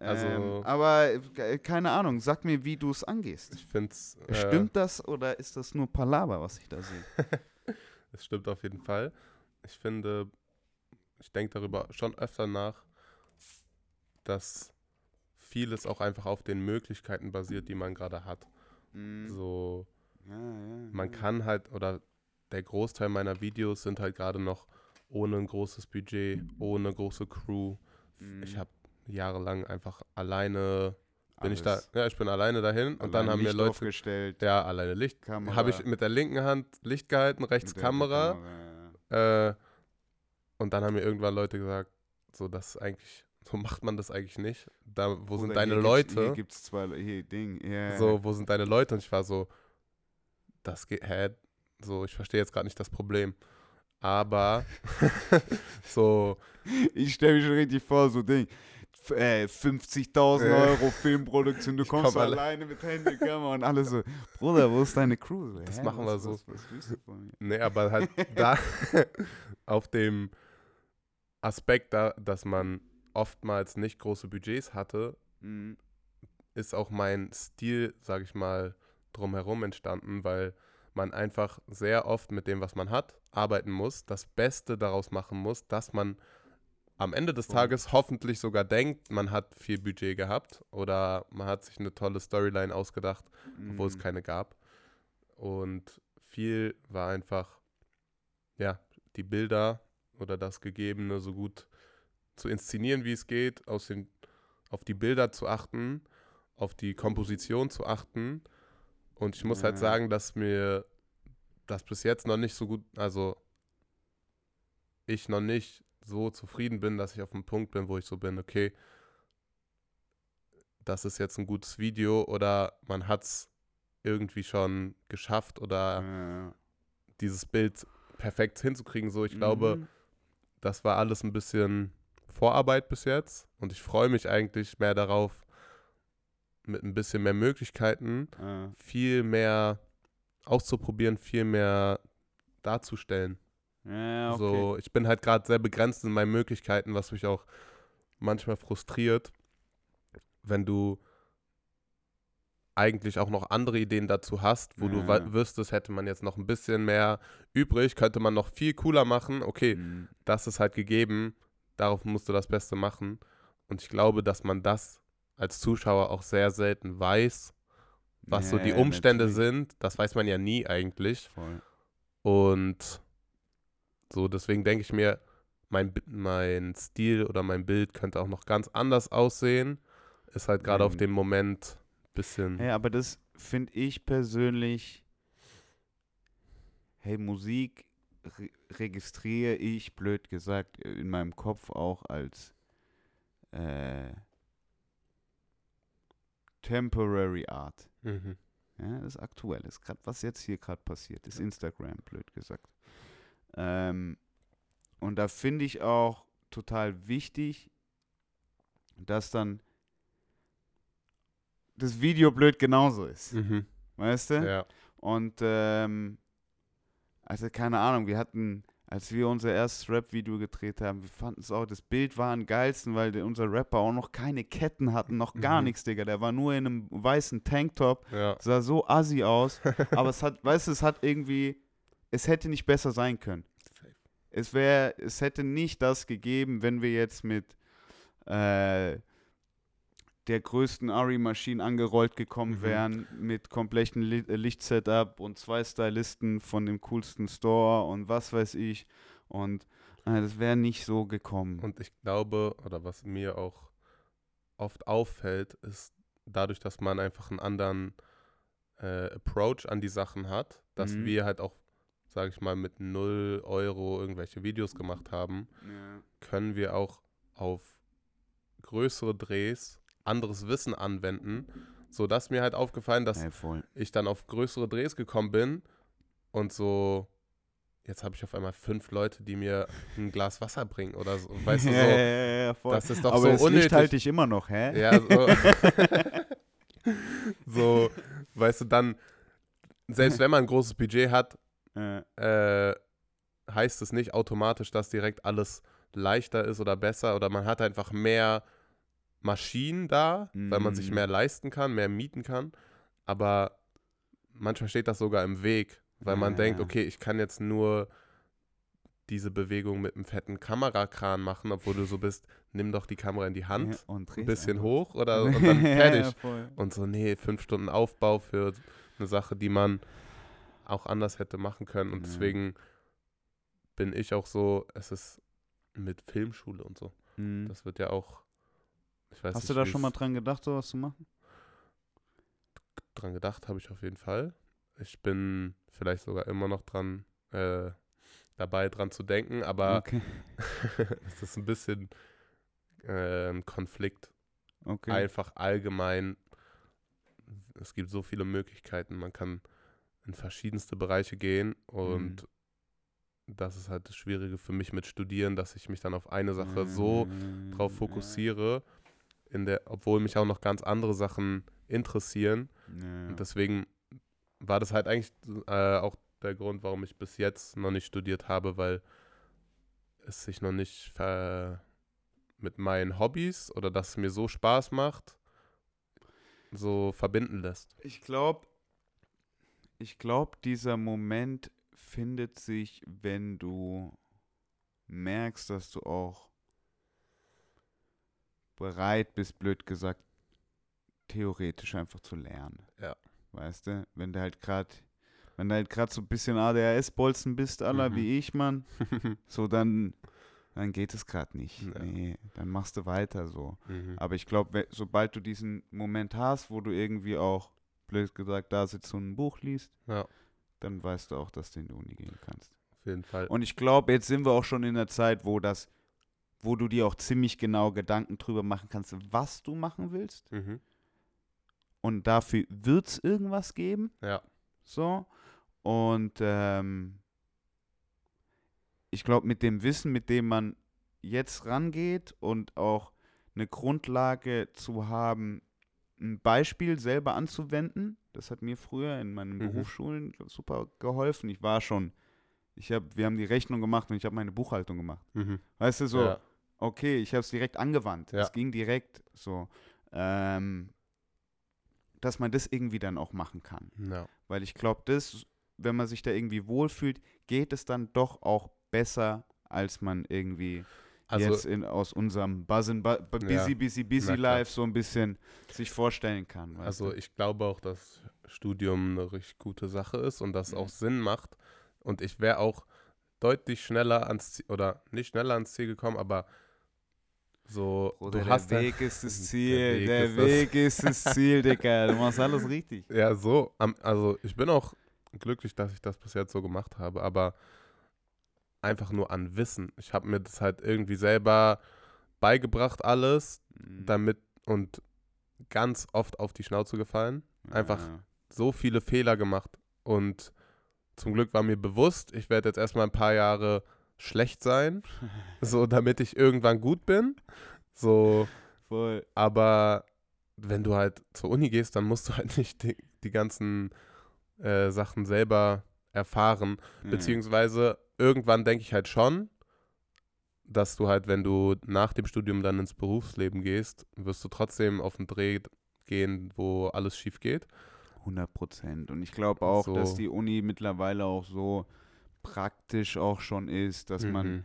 Also- ähm, aber äh, keine Ahnung, sag mir, wie du es angehst. Ich finde es. Äh, Stimmt das oder ist das nur Palaver, was ich da sehe? Es stimmt auf jeden Fall. Ich finde, ich denke darüber schon öfter nach, dass vieles auch einfach auf den Möglichkeiten basiert, die man gerade hat. Mhm. So, Ja, ja, man ja. kann halt, oder der Großteil meiner Videos sind halt gerade noch ohne ein großes Budget, ohne große Crew. Ich Mhm. habe jahrelang einfach alleine, bin ich da, Alles ja, ich bin alleine dahin und dann haben mir Licht Leute, aufgestellt, ja, alleine Licht, habe ich mit der linken Hand Licht gehalten, rechts Kamera. Kamera. Äh, und dann haben mir irgendwann Leute gesagt, so das eigentlich, so macht man das eigentlich nicht. Da, wo Bruder, sind deine Leute? Gibt's, hier gibt's zwei, hier Ding, ja. So, wo sind deine Leute? Und ich war so, das geht, hä? So, ich verstehe jetzt gerade nicht das Problem. Aber so, Ich stelle mich schon richtig vor, so Ding. F äh, 50.000 Ja. Euro Filmproduktion, du kommst komm alle- alleine mit Handykamera und alle so, Bruder, wo ist deine Crew? Das hä, machen wir was, so. Was, was willst du von mir? nee, aber halt da auf dem Aspekt, da, dass man oftmals nicht große Budgets hatte, Mhm. ist auch mein Stil, sage ich mal, drumherum entstanden, weil man einfach sehr oft mit dem, was man hat, arbeiten muss, das Beste daraus machen muss, dass man am Ende des Voll. Tages hoffentlich sogar denkt, man hat viel Budget gehabt oder man hat sich eine tolle Storyline ausgedacht, obwohl es Mhm. keine gab. Und viel war einfach, ja, die Bilder oder das Gegebene so gut zu inszenieren, wie es geht, aus den, auf die Bilder zu achten, auf die Komposition zu achten. Und ich muss halt Ja. sagen, dass mir das bis jetzt noch nicht so gut, also ich noch nicht so zufrieden bin, dass ich auf dem Punkt bin, wo ich so bin, okay, das ist jetzt ein gutes Video oder man hat es irgendwie schon geschafft oder Ja. dieses Bild perfekt hinzukriegen. So, ich glaube, Mhm. das war alles ein bisschen Vorarbeit bis jetzt und ich freue mich eigentlich mehr darauf, mit ein bisschen mehr Möglichkeiten Ja. viel mehr auszuprobieren, viel mehr darzustellen. Ja, okay. So, ich bin halt gerade sehr begrenzt in meinen Möglichkeiten, was mich auch manchmal frustriert, wenn du eigentlich auch noch andere Ideen dazu hast, wo du Ja. wa- wüsstest, hätte man jetzt noch ein bisschen mehr übrig, könnte man noch viel cooler machen. Okay, Mhm. das ist halt gegeben, darauf musst du das Beste machen. Und ich glaube, dass man das als Zuschauer auch sehr selten weiß, was so die Ja, Umstände natürlich. sind. Das weiß man ja nie eigentlich. Voll. Und so, deswegen denke ich mir, mein, mein Stil oder mein Bild könnte auch noch ganz anders aussehen. Ist halt gerade auf Wenn- dem Moment ein bisschen. Hey, aber das finde ich persönlich. Hey, Musik re registriere ich, blöd gesagt, in meinem Kopf auch als äh, Temporary Art. Mhm. Ja, das ist aktuell. Ist gerade, was jetzt hier gerade passiert, ist Instagram, blöd gesagt. Ähm, und da finde ich auch total wichtig, dass dann das Video blöd genauso ist. Mhm. Weißt du? Ja. Und ähm, also keine Ahnung, wir hatten, als wir unser erstes Rap-Video gedreht haben, wir fanden es auch, das Bild war am geilsten, weil der, unser Rapper auch noch keine Ketten hatten, noch gar Mhm. nichts, Digga. Der war nur in einem weißen Tanktop, Ja. sah so assi aus, aber es hat, weißt du, es hat irgendwie, es hätte nicht besser sein können. Es wäre, es hätte nicht das gegeben, wenn wir jetzt mit äh, der größten Ari-Maschine angerollt gekommen Mhm. wären, mit kompletten Li äh, Lichtsetup und zwei Stylisten von dem coolsten Store und was weiß ich. Und äh, das wäre nicht so gekommen. Und ich glaube, oder was mir auch oft auffällt, ist dadurch, dass man einfach einen anderen äh, Approach an die Sachen hat, dass Mhm. wir halt auch, sage ich mal, mit 0 Euro irgendwelche Videos gemacht haben, ja. können wir auch auf größere Drehs anderes Wissen anwenden, sodass mir halt aufgefallen, dass voll. ich dann auf größere Drehs gekommen bin und so, jetzt habe ich auf einmal fünf Leute, die mir ein Glas Wasser bringen oder so, weißt du, ja, so, ja, ja, ja, voll. das ist doch Aber so das unnötig. Licht halte ich immer noch, hä? Ja, so. so, weißt du, dann, selbst wenn man ein großes Budget hat, Äh, äh, heißt es nicht automatisch, dass direkt alles leichter ist oder besser oder man hat einfach mehr Maschinen da, weil man sich Mm. mehr leisten kann, mehr mieten kann. Aber manchmal steht das sogar im Weg, weil man Ja, denkt, ja. okay, ich kann jetzt nur diese Bewegung mit einem fetten Kamerakran machen, obwohl du so bist, nimm doch die Kamera in die Hand, ja, und ein bisschen einfach. hoch oder und dann fertig. Ja. Und so, nee, fünf Stunden Aufbau für eine Sache, die man auch anders hätte machen können. Und Ja. deswegen bin ich auch so, es ist mit Filmschule und so. Mhm. Das wird ja auch, ich weiß Hast nicht, du da schon mal dran gedacht, sowas zu machen? dran gedacht habe ich auf jeden Fall. Ich bin vielleicht sogar immer noch dran, äh, dabei dran zu denken, aber okay. es ist ein bisschen äh, ein Konflikt. okay. Einfach allgemein. Es gibt so viele Möglichkeiten. Man kann in verschiedenste Bereiche gehen und das ist halt das Schwierige für mich mit Studieren, dass ich mich dann auf eine Sache so drauf Mm, fokussiere, in der, obwohl mich auch noch ganz andere Sachen interessieren. Ja. Und deswegen war das halt eigentlich äh, auch der Grund, warum ich bis jetzt noch nicht studiert habe, weil es sich noch nicht mit meinen Hobbys oder dass es mir so Spaß macht, so verbinden lässt. Ich glaube, ich glaube, dieser Moment findet sich, wenn du merkst, dass du auch bereit bist, blöd gesagt, theoretisch einfach zu lernen. Ja. Weißt du, wenn du halt gerade, wenn du halt gerade so ein bisschen ADHS-Bolzen bist, aller Mhm. wie ich, Mann, so dann, dann geht es gerade nicht. Ja. Nee, dann machst du weiter so. mhm. Aber ich glaube, sobald du diesen Moment hast, wo du irgendwie auch, blöd gesagt, da sitzt und ein Buch liest, Ja, dann weißt du auch, dass du in die Uni gehen kannst. auf jeden Fall. Und ich glaube, jetzt sind wir auch schon in der Zeit, wo das, wo du dir auch ziemlich genau Gedanken drüber machen kannst, was du machen willst. Mhm. Und dafür wird es irgendwas geben. Ja, So. Und ähm, ich glaube, mit dem Wissen, mit dem man jetzt rangeht und auch eine Grundlage zu haben, ein Beispiel selber anzuwenden, das hat mir früher in meinen Mhm. Berufsschulen super geholfen. Ich war schon, ich habe, wir haben die Rechnung gemacht und ich habe meine Buchhaltung gemacht. mhm. Weißt du, so, ja. okay, ich habe es direkt angewandt. Ja. Es ging direkt so. Ähm, dass man das irgendwie dann auch machen kann. ja. Weil ich glaube, das, wenn man sich da irgendwie wohlfühlt, geht es dann doch auch besser, als man irgendwie Also, jetzt in, aus unserem Buzzen, bu bu- Ja. busy, busy, busy. Life so ein bisschen sich vorstellen kann. also du? ich glaube auch, dass Studium eine richtig gute Sache ist und das Mhm. auch Sinn macht. Und ich wäre auch deutlich schneller ans Ziel, oder nicht schneller ans Ziel gekommen, aber so, Bruder, du hast der Weg ist das Der Ziel, Weg der ist das- Weg ist das Ziel, Digga. Du machst alles richtig. Ja, so. Also ich bin auch glücklich, dass ich das bis jetzt so gemacht habe, aber einfach nur an Wissen. Ich habe mir das halt irgendwie selber beigebracht, alles, Mhm. damit und ganz oft auf die Schnauze gefallen. einfach- Ja. So viele Fehler gemacht. Und zum Glück war mir bewusst, ich werde jetzt erstmal ein paar Jahre schlecht sein, so damit ich irgendwann gut bin. So, Voll. aber wenn du halt zur Uni gehst, dann musst du halt nicht die, die ganzen äh, Sachen selber erfahren. Ja. Beziehungsweise irgendwann denke ich halt schon, dass du halt, wenn du nach dem Studium dann ins Berufsleben gehst, wirst du trotzdem auf den Dreh gehen, wo alles schief geht. 100 Prozent. Und ich glaube auch, dass So. die Uni mittlerweile auch so praktisch auch schon ist, dass man, Mhm.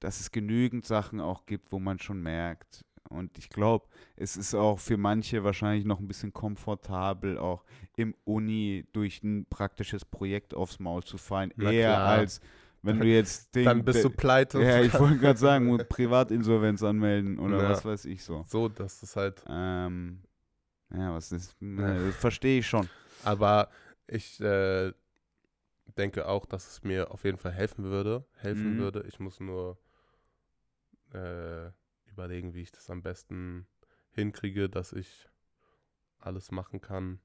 dass es genügend Sachen auch gibt, wo man schon merkt. Und ich glaube, es ist auch für manche wahrscheinlich noch ein bisschen komfortabel, auch im Uni durch ein praktisches Projekt aufs Maul zu fallen, Na eher klar. als wenn du jetzt den. Dann bist du pleite. Ja, ich wollte gerade sagen, Privatinsolvenz anmelden oder Ja. was weiß ich so. So, das ist halt. Ähm, ja, was ist, äh, verstehe ich schon. Aber ich äh, denke auch, dass es mir auf jeden Fall helfen würde. Helfen Mhm. würde. Ich muss nur äh, überlegen, wie ich das am besten hinkriege, dass ich alles machen kann,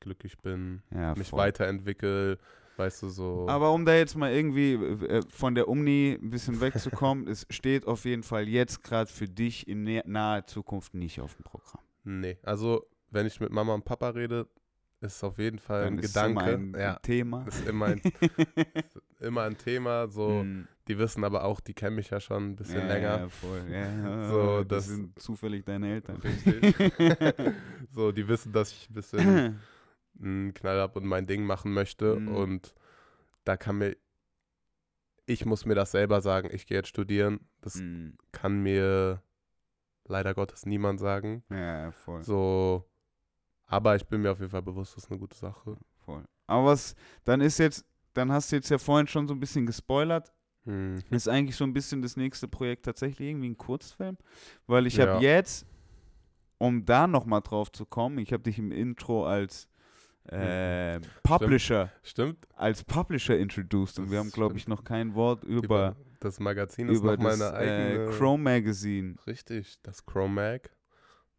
glücklich bin, Ja, mich voll. weiterentwickle, weißt du, so. Aber um da jetzt mal irgendwie äh, von der Uni ein bisschen wegzukommen, es steht auf jeden Fall jetzt gerade für dich in naher Zukunft nicht auf dem Programm. nee, also wenn ich mit Mama und Papa rede, ist es auf jeden Fall Dann ein ist Gedanke. immer ein ja, Thema. ist immer ein, immer ein Thema. So, Mm, die wissen aber auch, die kennen mich ja schon ein bisschen ja, länger. Ja, voll. Ja, So, das, das- sind zufällig deine Eltern. Richtig. so, die wissen, dass ich ein bisschen einen Knall ab und mein Ding machen möchte. Mhm. Und da kann mir, ich muss mir das selber sagen, ich gehe jetzt studieren. Das Mm, kann mir leider Gottes niemand sagen. ja, voll. So, aber ich bin mir auf jeden Fall bewusst, das ist eine gute Sache. voll. Aber was, dann ist jetzt, dann hast du jetzt ja vorhin schon so ein bisschen gespoilert. Hm. Ist eigentlich so ein bisschen das nächste Projekt tatsächlich irgendwie ein Kurzfilm? Weil ich habe Ja. jetzt, um da nochmal drauf zu kommen, ich habe dich im Intro als äh, Publisher, Stimmt. als Publisher introduced und Das wir haben, glaube ich, noch kein Wort über, das Magazin ist über das eigene. äh, Chrome Magazine, Richtig, das Chrome Mag.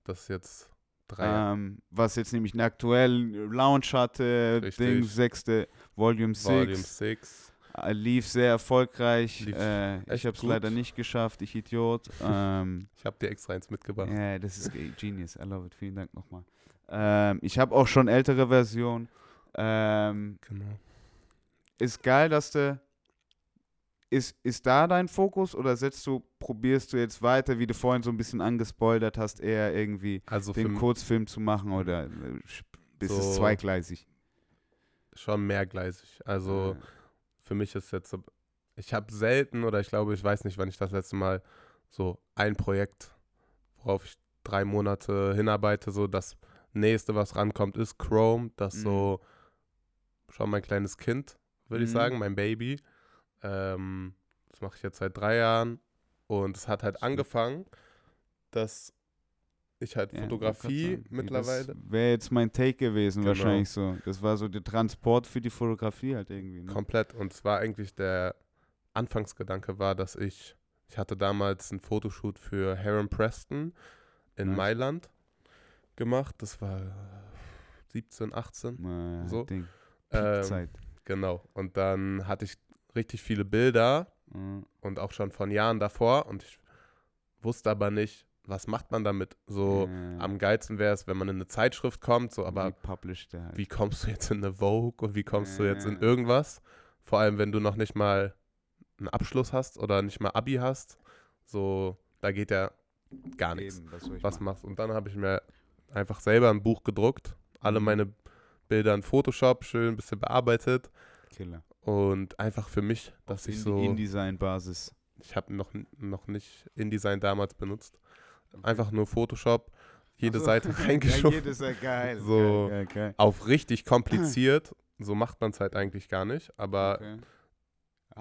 Das jetzt drei ähm, was jetzt nämlich einen aktuellen Launch hatte, Richtig. Ding, sechste Volume 6. Volume 6. Äh, Lief sehr erfolgreich. Lief Äh, ich habe es leider nicht geschafft, ich Idiot. ähm, Ich habe dir extra eins mitgebracht. ja, das ist ge- genius. I love it. Vielen Dank nochmal. Ähm, ich habe auch schon ältere Versionen. Ähm, Genau. ist geil, dass du. Ist, ist da dein Fokus oder setzt du, probierst du jetzt weiter, wie du vorhin so ein bisschen angespoilert hast, eher irgendwie Also den Kurzfilm zu machen oder äh, bist es So- zweigleisig? schon mehrgleisig. Also Äh, für mich ist jetzt, ich habe selten oder ich glaube, ich weiß nicht, wann ich das letzte Mal so ein Projekt, worauf ich drei Monate hinarbeite, so das nächste, was rankommt, ist Chrome. Das Mhm. so schon mein kleines Kind, würde ich Mhm. sagen, mein Baby. Ähm, das mache ich jetzt seit drei Jahren und es hat halt Sweet. angefangen, dass ich halt ja, Fotografie sagen, mittlerweile Das wäre jetzt mein Take gewesen, Genau. wahrscheinlich so. Das war so der Transport für die Fotografie halt irgendwie. Ne? Komplett. Und es war eigentlich der Anfangsgedanke war, dass ich, ich hatte damals einen Fotoshoot für Heron Preston in Nice. Mailand gemacht. Das war 17, 18. Äh, So. Ding. Ähm, Zeit. genau. Und dann hatte ich richtig viele Bilder Äh, und auch schon von Jahren davor. Und ich wusste aber nicht, was macht man damit. So äh, am geilsten wäre es, wenn man in eine Zeitschrift kommt, so, aber halt. wie kommst du jetzt in eine Vogue und wie kommst du jetzt in Ja. irgendwas? Vor allem, wenn du noch nicht mal einen Abschluss hast oder nicht mal Abi hast. So, da geht ja gar nichts. Eben, was machen? machst Und dann habe ich mir einfach selber ein Buch gedruckt, alle Mhm. meine Bilder in Photoshop schön ein bisschen bearbeitet Killer. und einfach für mich, dass Auf ich In- so, InDesign-Basis. ich habe noch, noch nicht InDesign damals benutzt, einfach nur Photoshop, jede so. Seite ja, reingeschoben. jedes ja geil. So. Geil, geil, geil. auf richtig kompliziert. So macht man es halt eigentlich gar nicht. Aber Okay.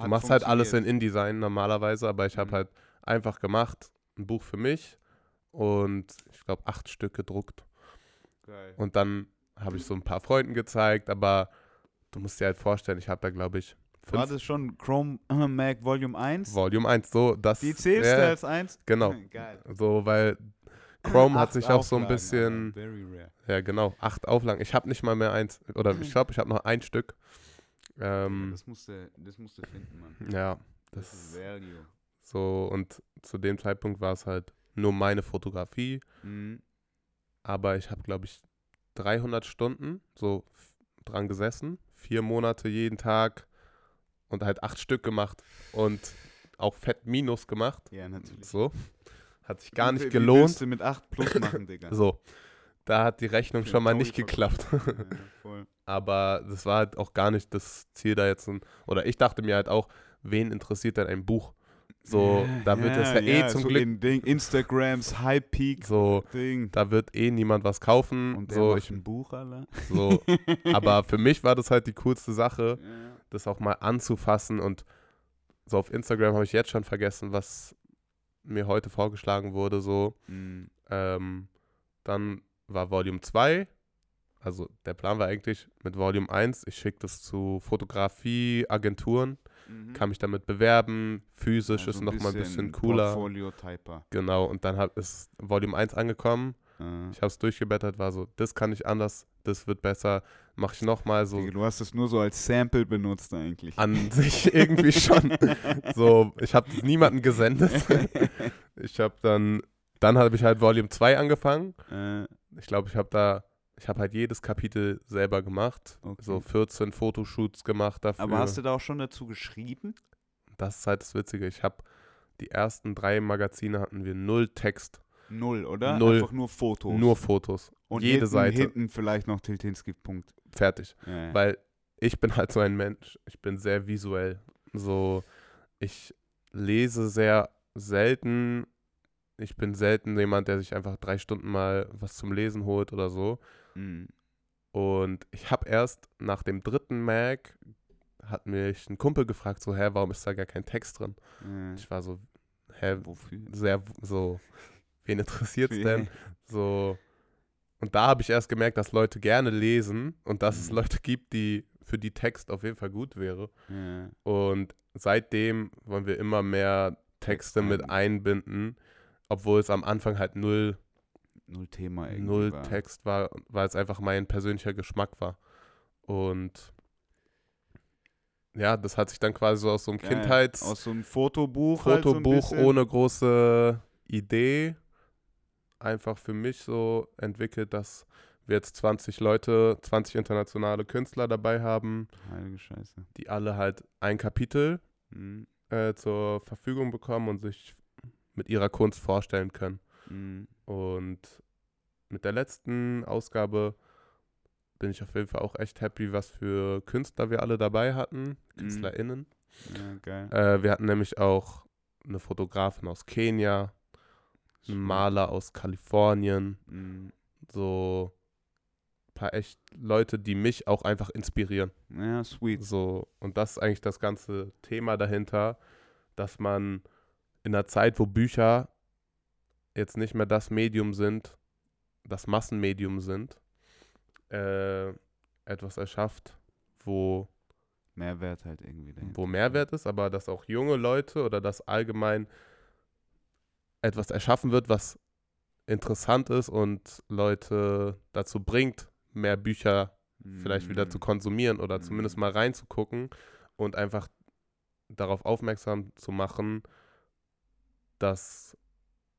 du machst halt alles in. InDesign normalerweise. Aber ich habe Mhm. halt einfach gemacht, ein Buch für mich und ich glaube acht Stück gedruckt. Geil. Und dann habe ich so ein paar Freunden gezeigt. Aber du musst dir halt vorstellen, ich habe da glaube ich War fünf das schon Chrome äh, Mac Volume 1? Volume 1. So, das, Die zählst du als 1? Genau. Geil. So, weil Chrome hat sich auch so ein Auflagen, bisschen, ja genau, acht Auflagen. Ich habe nicht mal mehr eins, oder ich glaube, ich habe noch ein Stück. Ähm, das musst du, das musst du finden, Mann. ja, Das das ist Value. So, und zu dem Zeitpunkt war es halt nur meine Fotografie, Mhm. aber ich habe, glaube ich, 300 Stunden so dran gesessen, vier Monate jeden Tag und halt acht Stück gemacht und auch fett Minus gemacht. Ja, natürlich. So, hat sich gar Wie- nicht wie gelohnt. willst du mit 8 plus machen, Digga? So, da hat die Rechnung schon mal nicht geklappt. Ja, voll. aber das war halt auch gar nicht das Ziel da jetzt. ein- Oder ich dachte mir halt auch, wen interessiert denn ein Buch? So, da wird es ja, eh zum so Glück In Ding, Instagrams High Peak so, Ding. da wird eh niemand was kaufen. Und so, ich, ein Buch, Alter. so, aber für mich war das halt die coolste Sache, Ja. das auch mal anzufassen und so auf Instagram habe ich jetzt schon vergessen, was mir heute vorgeschlagen wurde, so. Mhm. Ähm, dann war Volume 2, also der Plan war eigentlich mit Volume 1, ich schicke das zu Fotografieagenturen, Mhm. kann mich damit bewerben, physisch Ja, ist nochmal ein bisschen cooler. Portfolio-Typer. Genau, und dann hab, ist Volume 1 angekommen, Äh. ich habe es durchgeblättert, war so, das kann ich anders, das wird besser, mache ich nochmal so du hast es nur so als Sample benutzt eigentlich. an sich irgendwie schon. So, ich habe niemanden gesendet. Ich habe dann, dann habe ich halt Volume 2 angefangen. äh, Ich glaube, ich habe da, ich habe halt jedes Kapitel selber gemacht. Okay. So 14 Fotoshoots gemacht dafür. aber hast du da auch schon dazu geschrieben? das ist halt das Witzige. Ich habe die ersten drei Magazine hatten wir null Text, Null, oder? Null. Einfach nur Fotos. nur Fotos. Und jede hinten, Seite hinten vielleicht noch Tiltinski Punkt. fertig. Ja, ja. Weil ich bin halt so ein Mensch, ich bin sehr visuell. So, ich lese sehr selten. Ich bin selten jemand, der sich einfach drei Stunden mal was zum Lesen holt oder so. Mhm. Und ich habe erst nach dem dritten Mac hat mich ein Kumpel gefragt, so, hä, warum ist da gar kein Text drin? Äh, Ich war so, hä, wofür? sehr so, wen interessiert's denn? So, und da habe ich erst gemerkt, dass Leute gerne lesen und dass es Mhm. Leute gibt, die für die Text auf jeden Fall gut wäre. Ja. Und seitdem wollen wir immer mehr Texte mit einbinden. Obwohl es am Anfang halt null, Null Thema null war. Text war, weil es einfach mein persönlicher Geschmack war. Und ja, das hat sich dann quasi so aus so einem Geil. Kindheits- Aus so einem Fotobuch. halt so ein Fotobuch ohne große Idee einfach für mich so entwickelt, dass wir jetzt 20 Leute, 20 internationale Künstler dabei haben, Heilige Scheiße. die alle halt ein Kapitel Mhm. äh, zur Verfügung bekommen und sich mit ihrer Kunst vorstellen können. Mhm. Und mit der letzten Ausgabe bin ich auf jeden Fall auch echt happy, was für Künstler wir alle dabei hatten, KünstlerInnen. Ja, geil. Äh, wir hatten nämlich auch eine Fotografin aus Kenia, einen Maler aus Kalifornien, Mhm. so ein paar echt Leute, die mich auch einfach inspirieren. Ja, sweet. So, und das ist eigentlich das ganze Thema dahinter, dass man in einer Zeit, wo Bücher jetzt nicht mehr das Medium sind, das Massenmedium sind, äh, etwas erschafft, wo, Mehrwert halt irgendwie dahinter. wo Mehrwert ist, aber dass auch junge Leute oder dass allgemein etwas erschaffen wird, was interessant ist und Leute dazu bringt, mehr Bücher vielleicht wieder zu Mhm. konsumieren oder zumindest Mhm. mal reinzugucken und einfach darauf aufmerksam zu machen, dass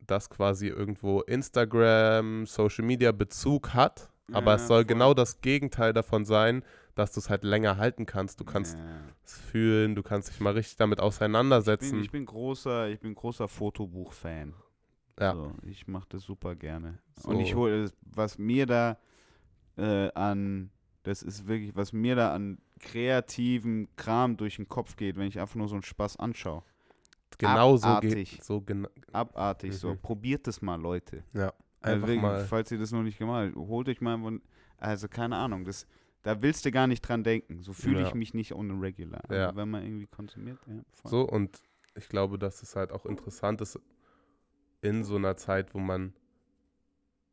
das quasi irgendwo Instagram, Social Media Bezug hat, aber Ja, es soll voll. genau das Gegenteil davon sein, dass du es halt länger halten kannst. Du kannst Ja. es fühlen, du kannst dich mal richtig damit Ich bin, auseinandersetzen. ich bin großer, ich bin großer Fotobuch-Fan. Ja. So, ich mache das super gerne. So. Und ich hole, was mir da äh, an, das ist wirklich, was mir da an kreativem Kram durch den Kopf geht, wenn ich einfach nur so einen Spaß anschaue. Genau so abartig. geht so gena Abartig so. Mhm. Probiert das mal, Leute. ja, Also einfach wirklich, mal falls ihr das noch nicht gemacht habt, holt euch mal, also keine Ahnung, das, da willst du gar nicht dran denken. So fühle Ja. ich mich nicht ohne Regular. Ja. Aber wenn man irgendwie konsumiert, ja. So, und ich glaube, dass es halt auch interessant ist, in so einer Zeit, wo man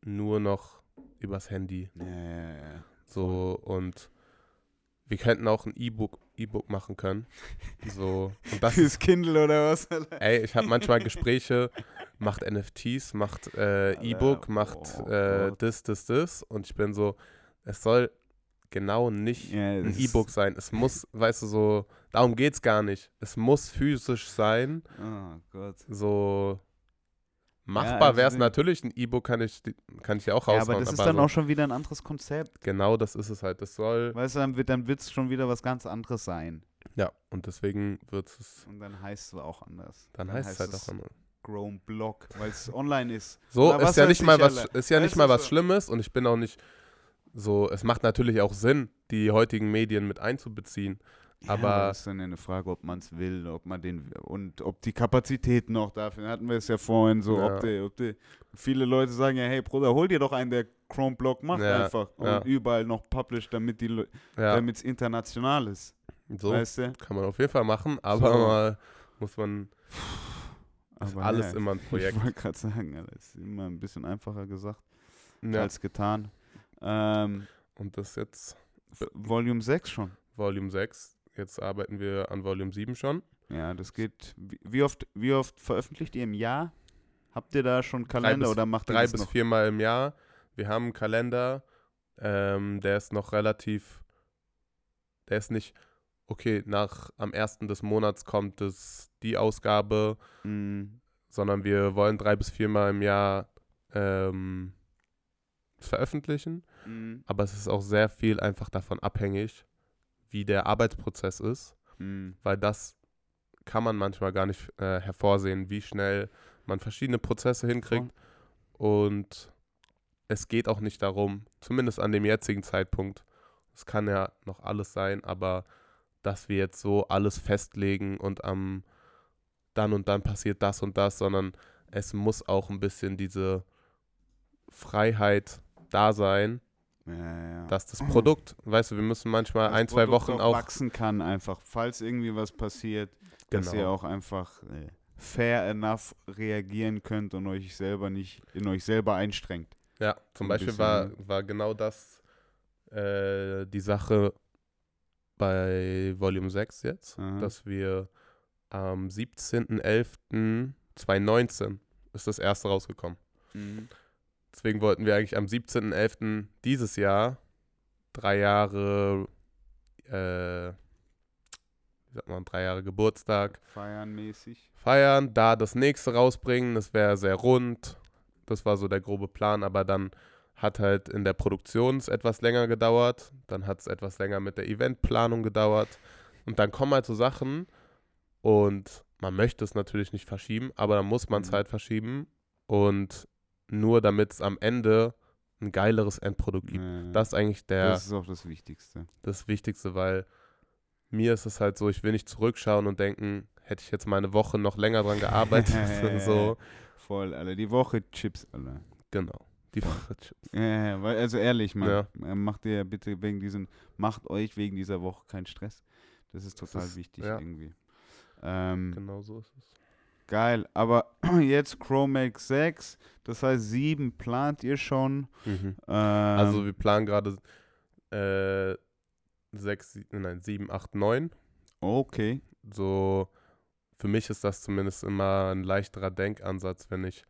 nur noch übers Handy Ja, ja, ja. so und wir könnten auch ein E-Book E-Book machen können. So und das ist, Fürs Kindle oder was? ey, ich habe manchmal Gespräche, macht NFTs, macht äh, E-Book, macht oh äh, das, das, das und ich bin so, es soll genau nicht Ja, ein E-Book sein. Es muss, weißt du, so, darum geht's gar nicht. Es muss physisch sein. Oh Gott. so machbar also wäre es natürlich. Ein E-Book kann ich, kann ich ja auch Ja, raushauen. aber das ist dann so, auch schon wieder ein anderes Konzept. Genau, das ist es halt. Das soll. Weißt du, dann wird dann wird's schon wieder was ganz anderes sein. Ja, und deswegen wird es. Und dann heißt es auch anders. Dann heißt es halt auch anders. Grown Block, weil es online ist. So ist ja nicht ich mal was, ist ja nicht mal was? Schlimmes und ich bin auch nicht so. Es macht natürlich auch Sinn, die heutigen Medien mit einzubeziehen. Ja, Aber- das ist dann eine Frage, ob man es will, ob man den und ob die Kapazitäten noch dafür. Hatten wir es ja vorhin so, Ja. ob die, ob die, viele Leute sagen ja, hey Bruder, hol dir doch einen, der Chrome Block macht Ja, einfach und ja. überall noch published, damit die Ja, damit es international ist. so Weißt du? kann man auf jeden Fall machen, aber So. mal muss man. Ist Aber alles ja, immer ein Projekt. Ich wollte gerade sagen, Alter, ist immer ein bisschen einfacher gesagt Ja, als getan. Ähm, und das jetzt Volume 6 schon. Volume 6. Jetzt arbeiten wir an Volume 7 schon. Ja, das geht. Wie, oft, wie oft veröffentlicht ihr im Jahr? Habt ihr da schon einen Kalender bis- oder macht ihr drei das bis noch? viermal im Jahr. Wir haben einen Kalender, ähm, der ist noch relativ, der ist nicht, okay, nach am ersten des Monats kommt es die Ausgabe, Mm, sondern wir wollen drei bis viermal im Jahr ähm, veröffentlichen. mm, Aber es ist auch sehr viel einfach davon abhängig, wie der Arbeitsprozess ist, mm. weil das kann man manchmal gar nicht äh, hervorsehen, wie schnell man verschiedene Prozesse hinkriegt. Und es geht auch nicht darum, zumindest an dem jetzigen Zeitpunkt, es kann ja noch alles sein, aber dass wir jetzt so alles festlegen und am dann und dann passiert das und das, sondern es muss auch ein bisschen diese Freiheit da sein, Ja, ja, dass das Produkt, weißt du, wir müssen manchmal das ein, zwei Produkt Wochen auch. wachsen kann einfach, falls irgendwie was passiert, dass ihr Genau. auch einfach äh, fair enough reagieren könnt und euch selber nicht in euch selber einstrengt. Ja, zum ein Beispiel bisschen, war, ne? war genau das äh, die Sache bei Volume 6 jetzt, Aha. dass wir am 17.11.2019 ist das erste rausgekommen. Deswegen wollten wir eigentlich am 17.11. dieses Jahr drei Jahre, äh, wie sagt man, drei Jahre Geburtstag Feiern mäßig. feiern, da das nächste rausbringen. Das wäre sehr rund. Das war so der grobe Plan, aber dann hat halt in der Produktion es etwas länger gedauert. Dann hat es etwas länger mit der Eventplanung gedauert. Und dann kommen halt so Sachen und man möchte es natürlich nicht verschieben, aber dann muss man es Mhm. halt verschieben. Und nur damit es am Ende ein geileres Endprodukt gibt. Äh, Das ist eigentlich der, das ist auch das Wichtigste. das Wichtigste, weil mir ist es halt so, ich will nicht zurückschauen und denken, hätte ich jetzt mal eine Woche noch länger dran gearbeitet. so, Voll, Alter. Die Woche Chips, Alter. genau. Die Woche. Ja, ja, weil, also ehrlich, man, Ja. macht ihr bitte wegen diesen, macht euch wegen dieser Woche keinen Stress. Das ist total ist- wichtig ja. irgendwie. Ähm, Genau so ist es. Geil, aber jetzt Chromax 6, das heißt 7 plant ihr schon. Mhm. Ähm, Also wir planen gerade äh, sechs, sie- nein, sieben, acht, neun. okay. So, für mich ist das zumindest immer ein leichterer Denkansatz, wenn ich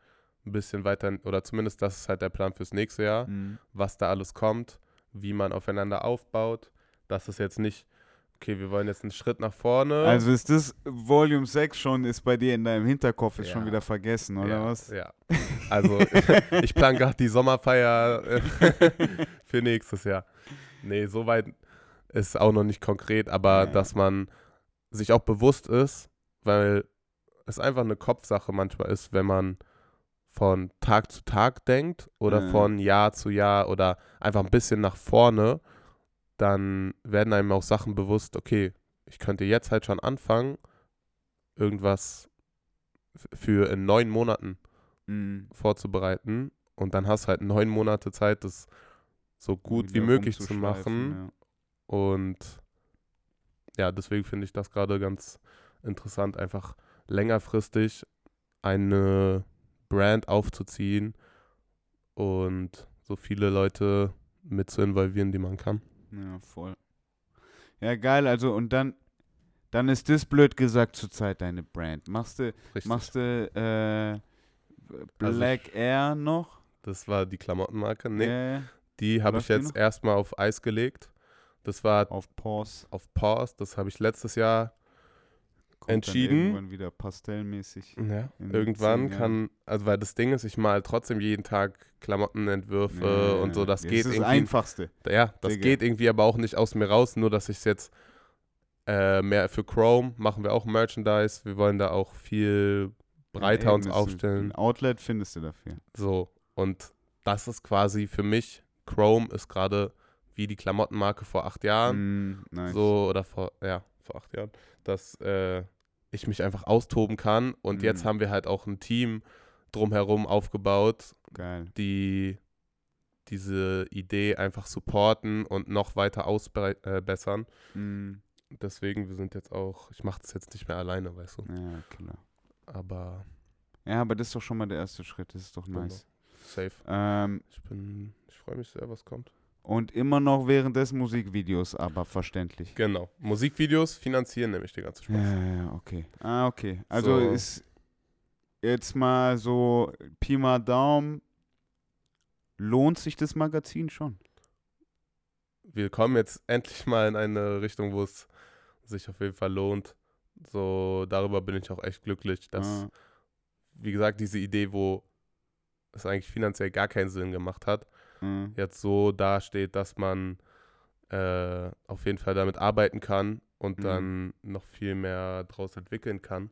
ein bisschen weiter, oder zumindest das ist halt der Plan fürs nächste Jahr. Mhm. was da alles kommt, wie man aufeinander aufbaut. Das ist jetzt nicht, okay, wir wollen jetzt einen Schritt nach vorne. Also ist das Volume 6 schon, ist bei dir in deinem Hinterkopf, ist schon Ja. wieder vergessen, oder ja, was? Ja. Also ich plane gerade die Sommerfeier äh, für nächstes Jahr. Nee, soweit ist auch noch nicht konkret, aber Ja. dass man sich auch bewusst ist, weil es einfach eine Kopfsache manchmal ist, wenn man von Tag zu Tag denkt oder von Jahr zu Jahr oder einfach ein bisschen nach vorne, dann werden einem auch Sachen bewusst, okay, ich könnte jetzt halt schon anfangen, irgendwas für in neun Monaten Mhm. vorzubereiten und dann hast du halt neun Monate Zeit, das so gut wie Wieder möglich zu machen. Und ja, deswegen finde ich das gerade ganz interessant, einfach längerfristig eine Brand aufzuziehen und so viele Leute mit zu involvieren, die man kann. Ja. voll. Ja, geil, also und dann, dann ist das blöd gesagt zurzeit deine Brand. Machst du, Richtig. machst du äh, Also Black Air noch? das war die Klamottenmarke. Nee, Ja, die habe ich jetzt erstmal auf Eis gelegt. Das war auf Pause. auf Pause. Das habe ich letztes Jahr Entschieden. irgendwann wieder pastellmäßig. Ja, irgendwann kann, also weil das Ding ist, ich mal trotzdem jeden Tag Klamottenentwürfe Ja, und so, das ja, geht Das ist das Einfachste. ja, das Digga. geht irgendwie aber auch nicht aus mir raus, nur dass ich es jetzt äh, mehr für Chrome machen wir auch Merchandise, wir wollen da auch viel breiter uns aufstellen, Ein Outlet findest du dafür. so und das ist quasi für mich, Chrome ist gerade wie die Klamottenmarke vor acht Jahren, Mm, nice. so oder vor, ja, vor acht Jahren, dass äh, ich mich einfach austoben kann. Und jetzt Mhm. haben wir halt auch ein Team drumherum aufgebaut, Geil. die diese Idee einfach supporten und noch weiter ausbessern. Mm, Deswegen, wir sind jetzt auch, ich mache das jetzt nicht mehr alleine, weißt du. ja, klar. Aber Ja, aber das ist doch schon mal der erste Schritt. Das ist doch Genau. nice. safe. Ähm, Ich bin, ich freue mich sehr, was kommt. Und immer noch während des Musikvideos, aber verständlich. Genau. Musikvideos finanzieren nämlich den ganzen Spaß. Ja, ja, ja, okay. Ah, okay. Also So. ist jetzt mal so Pi mal Daumen, lohnt sich das Magazin schon? wir kommen jetzt endlich mal in eine Richtung, wo es sich auf jeden Fall lohnt. So, darüber bin ich auch echt glücklich, dass, Ah, wie gesagt, diese Idee, wo es eigentlich finanziell gar keinen Sinn gemacht hat, ah. jetzt so dasteht, dass man äh, auf jeden Fall damit arbeiten kann und Mhm. dann noch viel mehr draus entwickeln kann.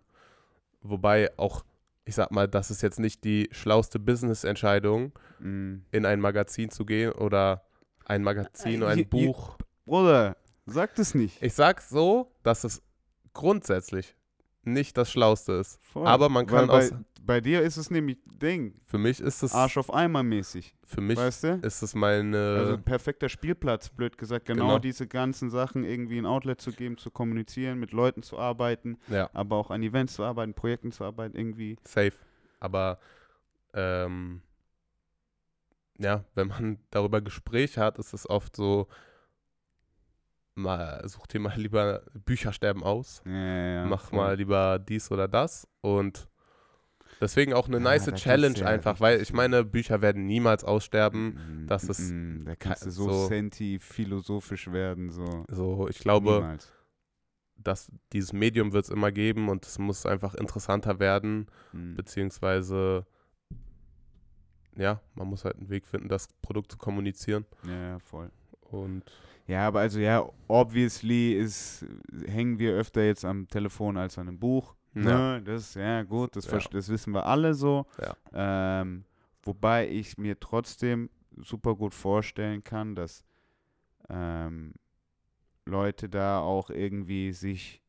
Wobei auch, ich sag mal, das ist jetzt nicht die schlauste Business-Entscheidung, Mm. in ein Magazin zu gehen oder ein Magazin oder Äh, ein hier- hier- Buch. Bruder, sag das nicht. Ich sag's so, dass es grundsätzlich nicht das Schlauste ist. Voll. Aber man kann Weil aus. Bei, dir ist es nämlich Ding, Für mich ist es, Arsch auf Eimer mäßig, für mich weißt du? ist es meine, Also perfekter Spielplatz, blöd gesagt. Genau, Genau. diese ganzen Sachen irgendwie ein Outlet zu geben, zu kommunizieren, mit Leuten zu arbeiten, ja, aber auch an Events zu arbeiten, Projekten zu arbeiten, irgendwie. safe. Aber, ähm, ja, wenn man darüber Gespräch hat, ist es oft so, mal, such dir mal lieber Büchersterben aus. Ja, ja, ja, mach mal lieber dies oder das und deswegen auch eine Ja, nice da kannst Challenge ja einfach, weil ich meine, Bücher werden niemals aussterben. Mm, das mm, ist mm, Da kannst du so, so- senti philosophisch werden, so. So, ich glaube, Niemals. dass dieses Medium wird es immer geben und es muss einfach interessanter werden, Mm. beziehungsweise ja, man muss halt einen Weg finden, das Produkt zu kommunizieren Ja, ja, voll. und Ja, aber also ja, obviously ist, hängen wir öfter jetzt am Telefon als an einem Buch. Ja. Ne? Das, ja, gut, das, Ja. das wissen wir alle so. Ja. Ähm, wobei ich mir trotzdem super gut vorstellen kann, dass ähm, Leute da auch irgendwie sich,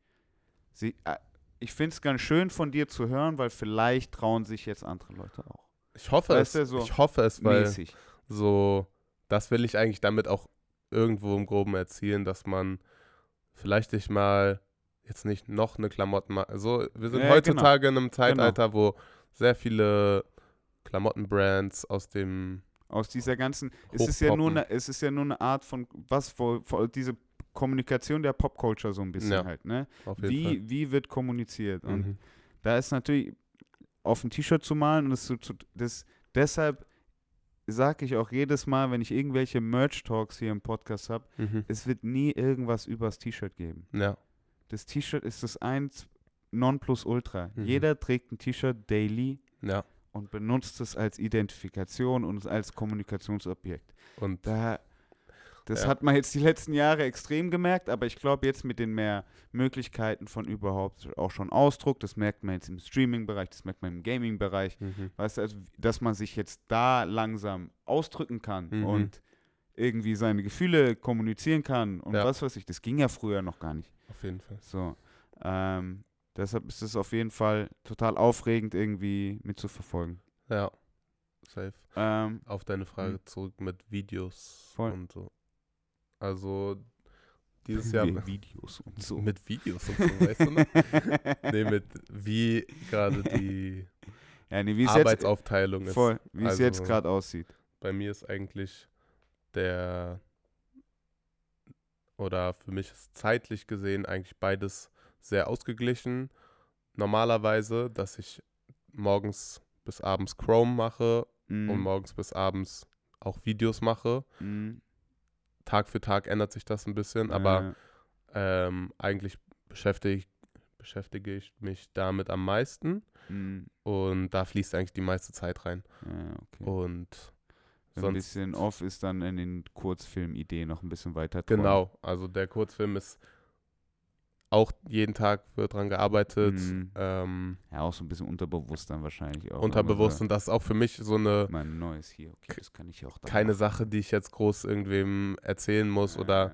sie, äh, ich finde es ganz schön von dir zu hören, weil vielleicht trauen sich jetzt andere Leute auch. ich hoffe Weißt es, so ich hoffe es, weil Mäßig. so, das will ich eigentlich damit auch irgendwo im Groben erzielen, dass man vielleicht nicht mal jetzt nicht noch eine Klamottenmarke, so, wir sind Ja, genau. heutzutage in einem Zeitalter, wo sehr viele Klamottenbrands aus dem, Aus dieser ganzen, es ist ja nur eine, es ist ja nur eine Art von, was, vor, vor, diese Kommunikation der Popculture so ein bisschen Ja, halt, ne? auf jeden Wie, wie wird kommuniziert? Fall. Und Mhm. da ist natürlich auf ein T-Shirt zu malen und das, das deshalb sage ich auch jedes Mal, wenn ich irgendwelche Merch-Talks hier im Podcast habe, Mhm. es wird nie irgendwas übers T-Shirt geben. Ja, Das T-Shirt ist das eins Nonplusultra. Mhm. Jeder trägt ein T-Shirt daily ja. und benutzt es als Identifikation und als Kommunikationsobjekt. Und Da, das Ja. hat man jetzt die letzten Jahre extrem gemerkt, aber ich glaube jetzt mit den mehr Möglichkeiten von überhaupt auch schon Ausdruck, das merkt man jetzt im Streaming-Bereich, das merkt man im Gaming-Bereich, mhm. weißt du, also, dass man sich jetzt da langsam ausdrücken kann Mhm. und irgendwie seine Gefühle kommunizieren kann und Ja. was weiß ich, das ging ja früher noch gar nicht. Auf jeden Fall. So, ähm, deshalb ist es auf jeden Fall total aufregend irgendwie mitzuverfolgen. Ja, safe. Ähm, Auf deine Frage Mhm. zurück mit Videos Voll. und so. Also dieses Jahr Vi- Videos und so. mit Videos und so, weißt du noch? Nee, mit wie gerade die ja, nee, es jetzt, Arbeitsaufteilung ist. voll, wie es jetzt Also- gerade aussieht. Bei mir ist eigentlich der oder für mich ist zeitlich gesehen eigentlich beides sehr ausgeglichen. Normalerweise, dass ich morgens bis abends Chrome mache Mhm. und morgens bis abends auch Videos mache. Mhm. Tag für Tag ändert sich das ein bisschen, aber ähm, eigentlich beschäftige, beschäftige ich mich damit am meisten mhm. und da fließt eigentlich die meiste Zeit rein. ja, okay. Und ein sonst bisschen off ist dann in den Kurzfilmideen noch ein bisschen weiter. träumen. Genau, also der Kurzfilm ist auch jeden Tag wird dran gearbeitet, Mhm. ähm, Ja, auch so ein bisschen unterbewusst dann wahrscheinlich auch. unterbewusst und das ist auch für mich so eine Mein neues hier, okay, das kann ich auch. da keine machen. Sache, die ich jetzt groß irgendwem erzählen muss oder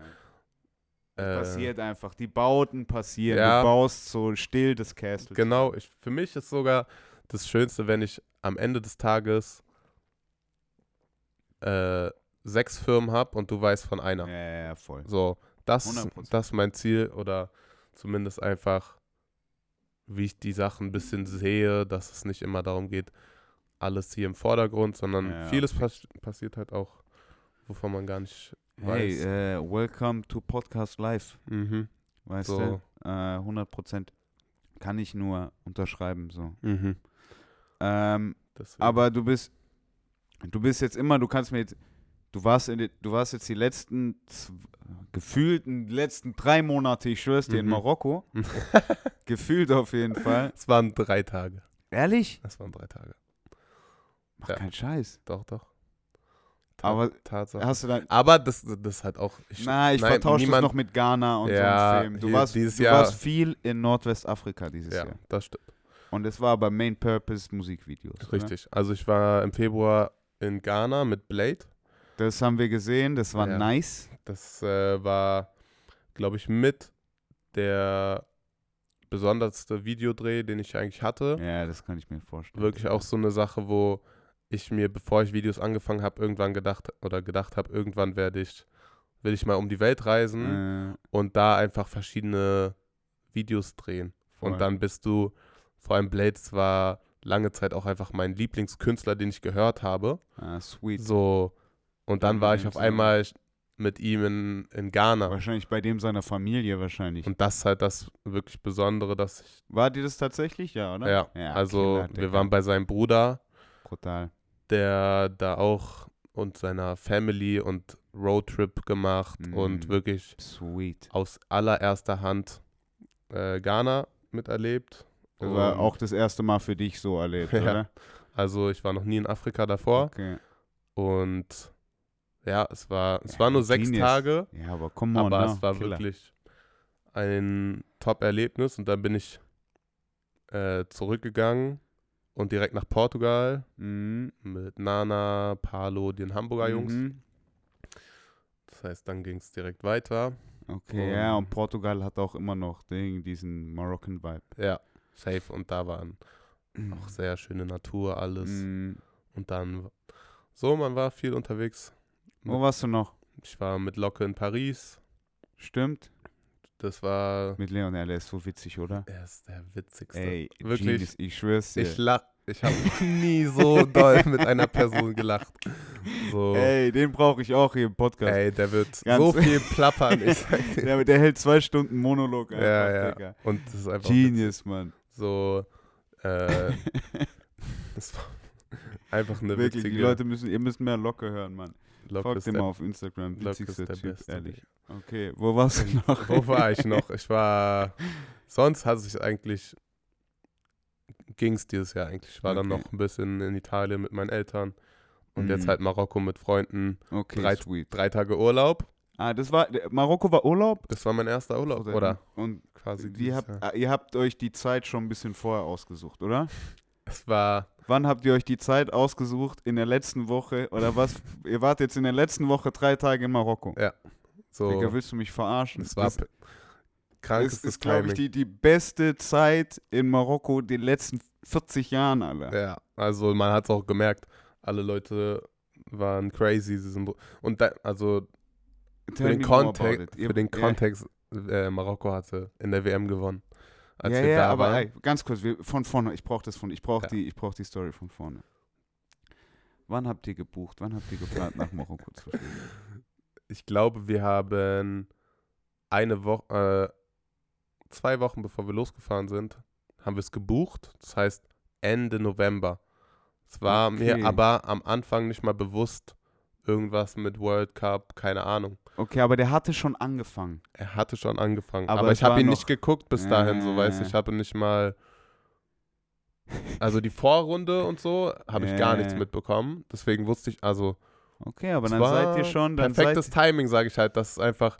Ja. äh, passiert einfach. Die Bauten passieren. ja. Du baust so still das Castle. genau. Ich, für mich ist sogar das Schönste, wenn ich am Ende des Tages äh, sechs Firmen habe und du weißt von einer. Ja, ja, ja, voll. So, das, 100%. das ist mein Ziel oder zumindest einfach, wie ich die Sachen ein bisschen sehe, dass es nicht immer darum geht, alles hier im Vordergrund, sondern Ja, vieles pass passiert halt auch, wovon man gar nicht Hey, weiß. äh, welcome to Podcast Live. mhm. Weißt So. du? Äh, 100 Prozent kann ich nur unterschreiben. So. Mhm. Ähm, aber du bist, du bist jetzt immer, du kannst mir jetzt, du warst, in du warst jetzt die letzten, gefühlten letzten drei Monate, ich schwör's dir, in Mhm. Marokko. Gefühlt auf jeden Fall. es waren drei Tage. Ehrlich? Es waren drei Tage. Mach Ja. keinen Scheiß. Doch, doch. Ta Aber Tatsache. Hast du dann, aber das, das ist halt auch. Ich, na, ich nein, vertausche das niemand- noch mit Ghana und so Ja, einem Film. Du, warst, dieses du Jahr- warst viel in Nordwestafrika dieses Ja, Jahr. das stimmt. Und es war aber Main Purpose Musikvideos. Oder? Richtig. Also ich war im Februar in Ghana mit Blade. Das haben wir gesehen, das war Ja. nice. Das äh, war, glaube ich, mit der besonderste Videodreh, den ich eigentlich hatte. Ja, das kann ich mir vorstellen. Wirklich auch so eine Sache, wo ich mir, bevor ich Videos angefangen habe, irgendwann gedacht oder gedacht habe, irgendwann werde ich, will ich mal um die Welt reisen Äh, und da einfach verschiedene Videos drehen. voll. Und dann bist du, vor allem Blades war lange Zeit auch einfach mein Lieblingskünstler, den ich gehört habe. Ah, sweet. So, und dann war ich auf Ja. einmal mit ihm in, in Ghana. Wahrscheinlich bei dem seiner Familie wahrscheinlich. Und das ist halt das wirklich Besondere, dass ich, War dir das tatsächlich? Ja, oder? ja, also Killer, wir waren bei seinem Bruder, Brutal. der da auch und seiner Family und Roadtrip gemacht Mhm. und wirklich Sweet. aus allererster Hand äh, Ghana miterlebt. Das war Und- auch das erste Mal für dich so erlebt, Ja. oder? Also ich war noch nie in Afrika davor Okay. und ja, es war, es Ja, war nur sechs. Tage, Ja, aber come on, aber ne? es war Killer. wirklich ein Top-Erlebnis und dann bin ich äh, zurückgegangen und direkt nach Portugal Mhm. mit Nana, Palo, den Hamburger Jungs. Mhm. Das heißt, dann ging es direkt weiter. Okay, ja, Und- und Portugal hat auch immer noch den, diesen Moroccan-Vibe. Ja, safe und da waren auch sehr schöne Natur, alles. Mhm. Und dann so, man war viel unterwegs. Wo warst du noch? Ich war mit Locke in Paris. Stimmt? Das war Mit Leon, ja, der ist so witzig, oder? er ist der witzigste. Ey, wirklich. Genius, ich schwör's dir. Ich lach, ich habe nie so doll mit einer Person gelacht. So, ey, Ey, den brauche ich auch hier im Podcast. der wird Ganz- so viel plappern. Ich sag dir. Der, der hält zwei Stunden Monolog einfach, ja, ja. Digga. Und das ist einfach Genius, Mann. So, äh, das war einfach eine Wirklich, witzige die Leute müssen, ihr müsst mehr Locke hören, Mann. Locke Folgt mal auf Instagram, Locke ist der Typ, Beste. ehrlich. Okay, wo warst du noch? Wo war ich noch? Ich war, sonst hat sich eigentlich, ging es dieses Jahr eigentlich. Ich war dann Okay. noch ein bisschen in Italien mit meinen Eltern und jetzt Mhm. halt Marokko mit Freunden. Okay, drei- sweet. Drei Tage Urlaub. Ah, das war, Marokko war Urlaub? Das war mein erster Urlaub, oder? Und Quasi dieses habt, Jahr. ah, ihr habt euch die Zeit schon ein bisschen vorher ausgesucht, oder? Es war, Wann habt ihr euch die Zeit ausgesucht? In der letzten Woche oder was? ihr wart jetzt in der letzten Woche drei Tage in Marokko. so, Digga, willst du mich verarschen? es war das krankestes ist glaube ich, die, die beste Zeit in Marokko den letzten 40 Jahren, Alter. Ja, also man hat es auch gemerkt, alle Leute waren crazy. Sie sind, und da, also für den, Kontext, für den. Kontext, äh, Marokko hatte in der WM gewonnen. Als ja, wir ja, da aber waren. ey, ganz kurz, wir, von vorne, ich brauche das von, ich brauche Ja. die, ich brauche die Story von vorne. Wann habt ihr gebucht? Wann habt ihr geplant, nach Marokko zu fliegen? Ich glaube, wir haben eine Woche, äh, zwei Wochen bevor wir losgefahren sind, haben wir es gebucht. Das heißt Ende November. Es war Okay. mir aber am Anfang nicht mal bewusst, irgendwas mit World Cup, keine Ahnung. Okay, aber der hatte schon angefangen. Er hatte schon angefangen. Aber Aber, ich habe ihn nicht geguckt bis dahin, so weißt du. Äh. Ich habe nicht mal. Also die Vorrunde und so habe ich gar nichts Äh. mitbekommen. Deswegen wusste ich, also. Okay, aber dann seid ihr schon, dann Perfektes Timing, sage ich halt. Das ist einfach.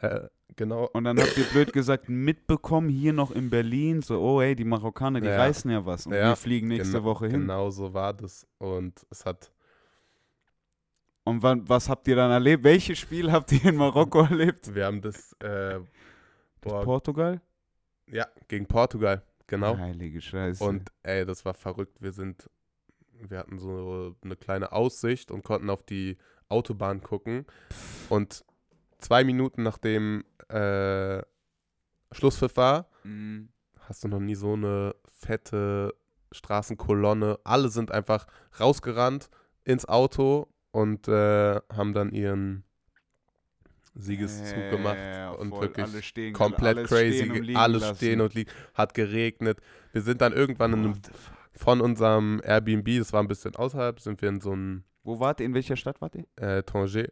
Äh, genau. und dann habt ihr blöd gesagt mitbekommen, hier noch in Berlin, so, oh ey, die Marokkaner, die Ja. reißen ja was. Und Ja, wir fliegen nächste Genau- Woche hin. Genau so war das. Und es hat. Und wann, was habt ihr dann erlebt? Welches Spiel habt ihr in Marokko erlebt? Wir haben das. Äh, boah, Portugal? ja, gegen Portugal. Genau. Heilige Scheiße. Und ey, das war verrückt. Wir sind, wir hatten so eine kleine Aussicht und konnten auf die Autobahn gucken. Und zwei Minuten nachdem äh, Schlusspfiff war, Mhm. hast du noch nie so eine fette Straßenkolonne. Alle sind einfach rausgerannt ins Auto und äh, haben dann ihren Siegeszug Ja, gemacht. ja, ja, und voll. wirklich stehen, komplett alles crazy. Stehen alles lassen. stehen und liegen. Hat geregnet. Wir sind dann irgendwann in einem, the fuck? von unserem Airbnb, das war ein bisschen außerhalb, sind wir in so ein Wo wart ihr? In welcher Stadt wart ihr? äh, Tanger,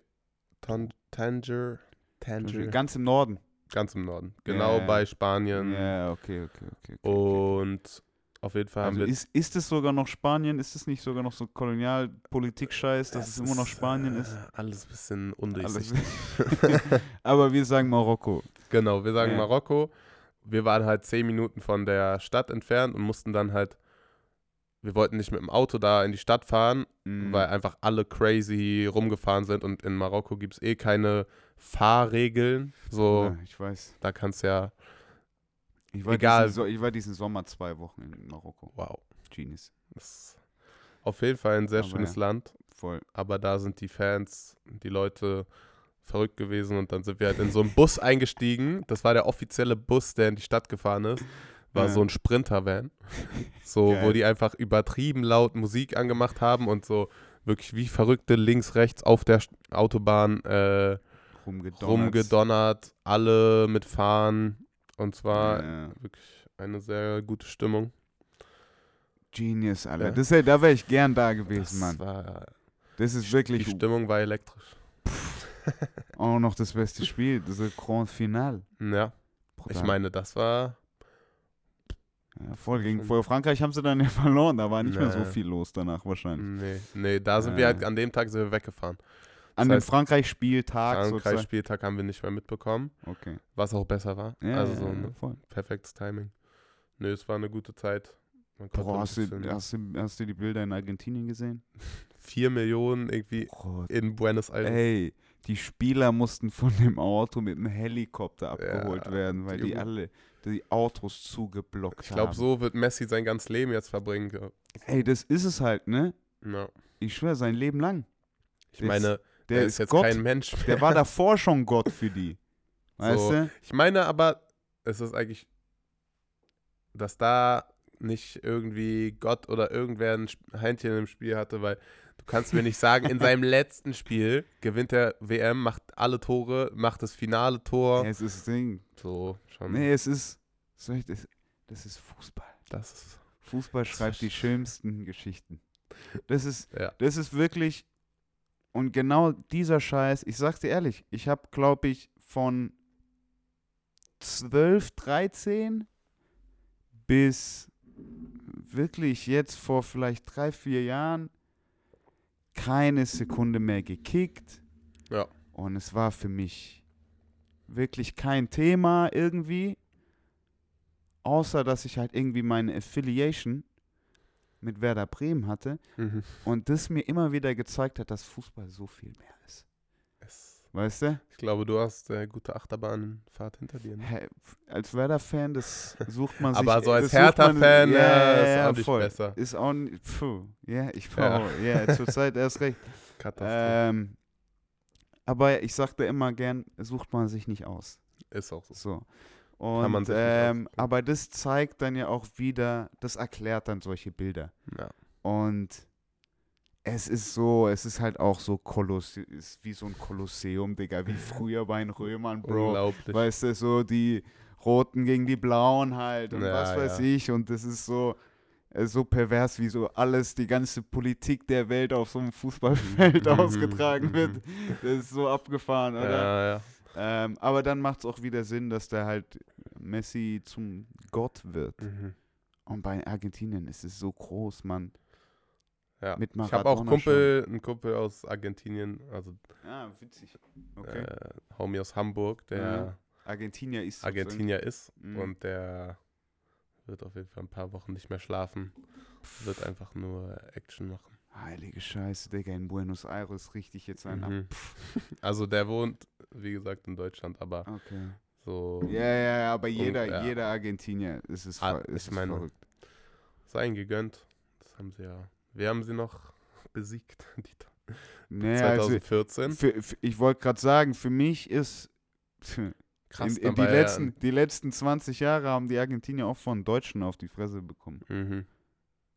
Tan, Tanger, Tanger, Ganz im Norden. ganz im Norden. Genau bei Spanien. Ja, okay, okay. okay, okay. Und auf jeden Fall haben Also wir ist, ist es sogar noch Spanien? Ist es nicht sogar noch so Kolonialpolitik-Scheiß, dass es, immer noch Spanien ist? äh, Alles ein bisschen undurchsichtig. Aber wir sagen Marokko. Genau, wir sagen Ja. Marokko. Wir waren halt zehn Minuten von der Stadt entfernt und mussten dann halt, wir wollten nicht mit dem Auto da in die Stadt fahren, Mhm. weil einfach alle crazy rumgefahren sind und in Marokko gibt es eh keine Fahrregeln. So, Ja, ich weiß. da kannst ja, Ich war, Egal. Diesen, ich war diesen Sommer zwei Wochen in Marokko. Wow. Genius. Das ist auf jeden Fall ein sehr Aber schönes ja. Land. Voll. aber da sind die Fans, die Leute verrückt gewesen und dann sind wir halt in so einen Bus eingestiegen. Das war der offizielle Bus, der in die Stadt gefahren ist. War Ja. so ein Sprinter-Van. So, Geil. wo die einfach übertrieben laut Musik angemacht haben und so wirklich wie Verrückte links, rechts auf der Autobahn äh, Rumgedonnert. rumgedonnert, alle mit Fahren. Und zwar Ja. wirklich eine sehr gute Stimmung. Genius, Alter. Ja. Das, da wäre ich gern da gewesen, Das Mann. war, Das ist die wirklich Stimmung war elektrisch. auch noch das beste Spiel. Das Grand Final. Ja, ich meine, das war Ja, voll gegen vor Frankreich haben sie dann ja verloren. Da war nicht mehr so Nee. viel los danach wahrscheinlich. Nee, nee, da sind wir Äh. halt, an dem Tag sind wir weggefahren. An Das dem heißt, Frankreich-Spieltag. Frankreich-Spieltag haben wir nicht mehr mitbekommen, Okay. was auch besser war. Ja, also ja, so ja, ein voll. perfektes Timing. Nö, es war eine gute Zeit. Boah, hast du, hast, du, hast du die Bilder in Argentinien gesehen? vier Millionen irgendwie Gott. in Buenos Aires. Ey, die Spieler mussten von dem Auto mit dem Helikopter abgeholt Ja, werden, weil die Junge. alle die Autos zugeblockt ich glaube, haben. so wird Messi sein ganzes Leben jetzt verbringen. glaub- Ey, das ist es halt, ne? Ja. Ich schwöre, sein Leben lang. Ich Der meine, Der er ist ist jetzt Gott. kein Mensch mehr. Der war davor schon Gott für die. Weißt So. du? Ich meine aber, es ist eigentlich, dass da nicht irgendwie Gott oder irgendwer ein Händchen im Spiel hatte, weil du kannst mir nicht sagen, in seinem letzten Spiel gewinnt er WM, macht alle Tore, macht das finale Tor. Ja, es ist das Ding. So, schon. Nee, es ist. Das, ist Fußball. Das ist, Fußball schreibt die schönsten Geschichten. Das ist, ja. das ist wirklich. Und genau dieser Scheiß, ich sag's dir ehrlich, ich habe, glaube ich, von 12, 13 bis wirklich jetzt vor vielleicht drei, vier Jahren keine Sekunde mehr gekickt. Ja. Und es war für mich wirklich kein Thema irgendwie. Außer, dass ich halt irgendwie meine Affiliation mit Werder Bremen hatte. Mhm. Und das mir immer wieder gezeigt hat, dass Fußball so viel mehr ist. Es, Weißt du? ich glaube, du hast eine gute Achterbahnfahrt hinter dir. Ne? Hä, als Werder-Fan, das sucht man sich. Aber so als sucht man- Hertha-Fan ja, äh, ist auch nicht voll. besser. Ist auch nicht. Puh, ja, ich Ja. brauche. Ja, zurzeit erst recht. Katastrophe. Ähm, aber ich sagte immer gern, sucht man sich nicht aus. ist auch so. So. Und, ähm, aber das zeigt dann ja auch wieder, das erklärt dann solche Bilder. Ja. Und es ist so, es ist halt auch so Koloss ist wie so ein Kolosseum, Digga, wie früher bei den Römern, Bro. Unglaublich. Weißt du, so die Roten gegen die Blauen halt und Ja, was weiß ja. ich. Und das ist so, äh, so pervers, wie so alles, die ganze Politik der Welt auf so einem Fußballfeld Mhm, ausgetragen mhm. wird. Das ist so abgefahren, oder? Ja, ja. Ähm, aber dann macht es auch wieder Sinn, dass der halt Messi zum Gott wird. Mhm. Und bei Argentinien ist es so groß, Mann. ja. Mit ich habe auch Kumpel, einen Kumpel aus Argentinien, also Ja, witzig. Okay. äh, Homie aus Hamburg, der Ja. Argentinier ist Argentinier ist Mhm. und der wird auf jeden Fall ein paar Wochen nicht mehr schlafen. Wird einfach nur Action machen. Heilige Scheiße, Digga, in Buenos Aires richtig jetzt ein ab. Mhm. Also der wohnt, wie gesagt, in Deutschland, aber Okay. so Ja, ja, ja, aber jeder, ja. jeder Argentinier ist es, Ah, ist ich es meine, verrückt. sei ihnen gegönnt. Das haben sie ja. Wir haben sie noch besiegt. Die Nee, also, 2014. für, für, ich wollte gerade sagen, für mich ist Krass, in, in die, letzten, die letzten 20 Jahre haben die Argentinier auch von Deutschen auf die Fresse bekommen. Mhm.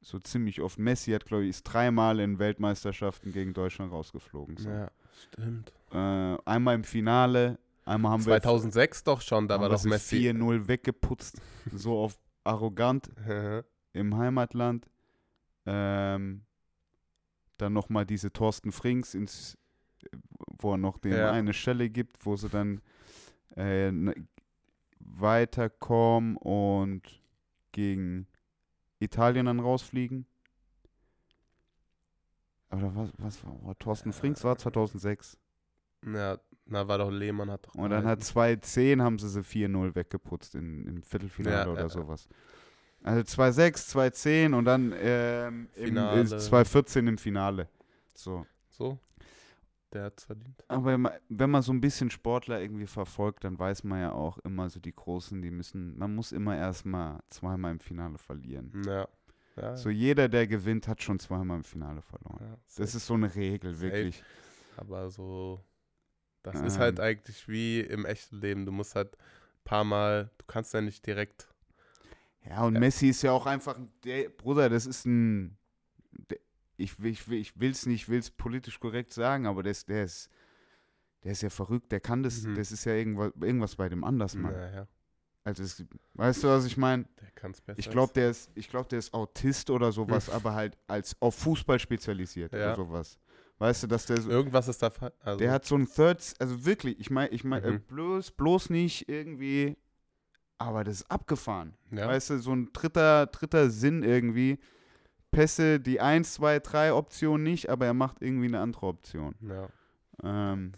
So ziemlich oft. Messi hat, glaube ich, ist dreimal in Weltmeisterschaften gegen Deutschland rausgeflogen. So. Ja, stimmt. Äh, einmal im Finale, einmal haben 2006 doch schon, da wir, war doch wir Messi. sie 4-0 weggeputzt. so auf arrogant im Heimatland. Ähm, dann nochmal diese Thorsten Frings, ins, wo er noch den Ja. eine Stelle gibt, wo sie dann äh, weiterkommen und gegen Italien dann rausfliegen. Aber was, was war oh, Thorsten Frings war 2006. ja, na, war doch Lehmann hat doch. Und dann hat gehalten. 2010 haben sie sie 4-0 weggeputzt in, im Viertelfinale Ja, oder ja, sowas. Also 2-6, 2-10 und dann ähm, im, Finale. äh, 2-14 im Finale. So. So? Der hat's verdient. Aber wenn man so ein bisschen Sportler irgendwie verfolgt, dann weiß man ja auch immer so die Großen, die müssen, man muss immer erstmal zweimal im Finale verlieren. Ja. ja So jeder, der gewinnt, hat schon zweimal im Finale verloren. ja, Das ist so eine Regel, Safe. wirklich. Aber so, das ist halt Ähm. eigentlich wie im echten Leben. Du musst halt ein paar Mal, du kannst ja nicht direkt. Ja, und Ja. Messi ist ja auch einfach, ein- der, Bruder, das ist ein, ich, will- ich, ich will es nicht, ich will es politisch korrekt sagen, aber der ist, der ist, der ist ja verrückt, der kann das, Mhm. das ist ja irgendwas, irgendwas bei dem anders, Mann. Naja, Also, es, weißt du, was ich meine? der kann es besser. Ich glaube, der ist, ich glaube, der ist Autist oder sowas, aber halt als auf Fußball spezialisiert Ja. oder sowas. Weißt du, dass der so, Irgendwas ist da. Also, der hat so ein Third, also wirklich, ich meine, ich meine, äh, Mhm. bloß, bloß nicht irgendwie, aber das ist abgefahren. ja, Weißt du, so ein dritter, dritter Sinn irgendwie. Pässe, die 1, 2, 3 Option nicht, aber er macht irgendwie eine andere Option. ja, Ähm,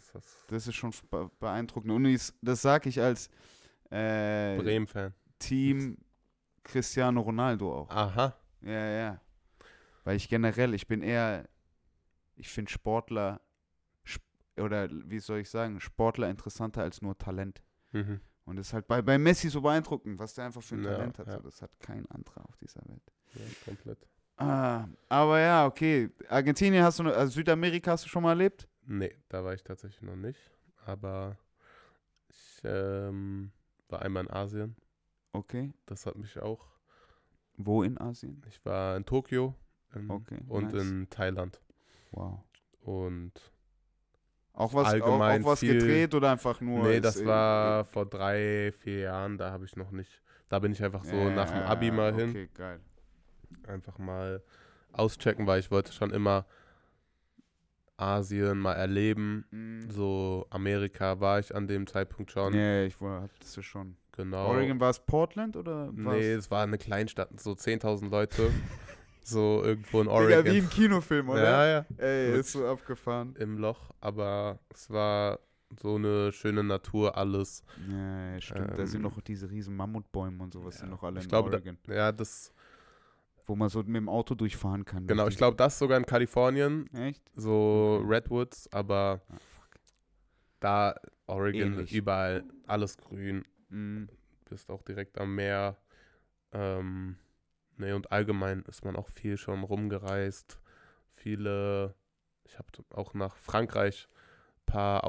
das ist schon be- beeindruckend. Und ich, das sage ich als äh, Bremen-Fan. Team Cristiano Ronaldo auch. Aha. Ja, ja. Weil ich generell, ich bin eher, ich finde Sportler, sp oder wie soll ich sagen, Sportler interessanter als nur Talent. Mhm. Und das ist halt bei, bei Messi so beeindruckend, was der einfach für ein Ja, Talent hat. ja. So, das hat kein anderer auf dieser Welt. Ja, komplett. Ah, aber ja, okay. Argentinien hast du, noch- also Südamerika hast du schon mal erlebt? Nee, da war ich tatsächlich noch nicht. Aber ich ähm, war einmal in Asien. Okay. Das hat mich auch. Wo in Asien? Ich war in Tokio in, Okay. und nice. in Thailand. wow. Und Auch was, allgemein auch, auch was viel- gedreht oder einfach nur? nee, das war vor drei, vier Jahren. Da habe ich noch nicht. Da bin ich einfach so Ja, nach dem Abi mal hin. Okay, geil. Einfach mal auschecken, weil ich wollte schon immer Asien mal erleben. Mhm. So Amerika war ich an dem Zeitpunkt schon. Nee, ich war, hattest du schon. Genau. Oregon war es Portland oder was? Nee, es war eine Kleinstadt, so 10.000 Leute. so irgendwo in Oregon. wie im Kinofilm, oder? ja, ja, Ey, Mit- ist so abgefahren. im Loch. Aber es war so eine schöne Natur, alles. Ja, ja, stimmt. da sind Ähm, noch diese riesen Mammutbäume und sowas, sind ja, noch alle ich in glaube, da- Oregon. Ja, das, wo man so mit dem Auto durchfahren kann. genau. Ich glaube, das sogar in Kalifornien, Echt? so Okay. Redwoods, aber Ah, da Oregon, Ähnlich. überall alles grün. Mhm. bist auch direkt am Meer. Ähm, nee, und allgemein ist man auch viel schon rumgereist. Viele, ich habe auch nach Frankreich ein paar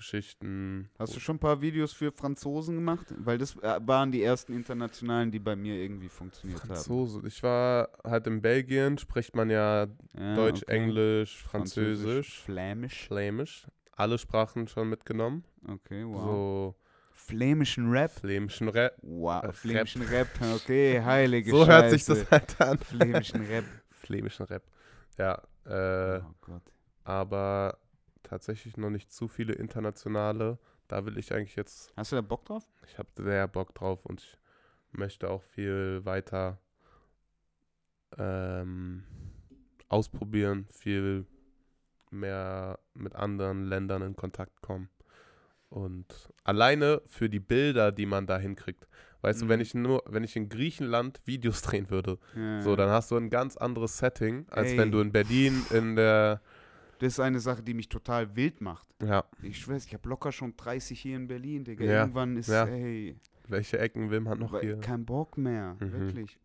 Austauschgeschichten. Hast du schon ein paar Videos für Franzosen gemacht? Weil das äh, waren die ersten internationalen, die bei mir irgendwie funktioniert Franzose. Ich war halt in Belgien, spricht man ja haben. Ja, Deutsch, okay. Englisch, Französisch, Flämisch. Flämisch. Alle Sprachen schon mitgenommen. Okay, wow. So Flämischen Rap. flämischen Rap. Wow, Rap. flämischen Rap. Okay, heilige So hört sich Scheiße. das halt an. Flämischen Rap. Flämischen Rap. Ja, äh, oh Gott. aber tatsächlich noch nicht zu viele internationale. Da will ich eigentlich jetzt, Hast du da Bock drauf? ich habe sehr Bock drauf und ich möchte auch viel weiter ähm, ausprobieren, viel mehr mit anderen Ländern in Kontakt kommen. Und alleine für die Bilder, die man da hinkriegt. Weißt du, wenn Mhm. ich nur, wenn ich in Griechenland Videos drehen würde, Ja. so, dann hast du ein ganz anderes Setting, als Ey. wenn du in Berlin in der, Das ist eine Sache, die mich total wild macht. ja, Ich schwör's, ich habe locker schon 30 hier in Berlin, Digga. Ja, Irgendwann ist, ja. ey, welche Ecken will man noch weil- hier? kein Bock mehr, Mhm. wirklich.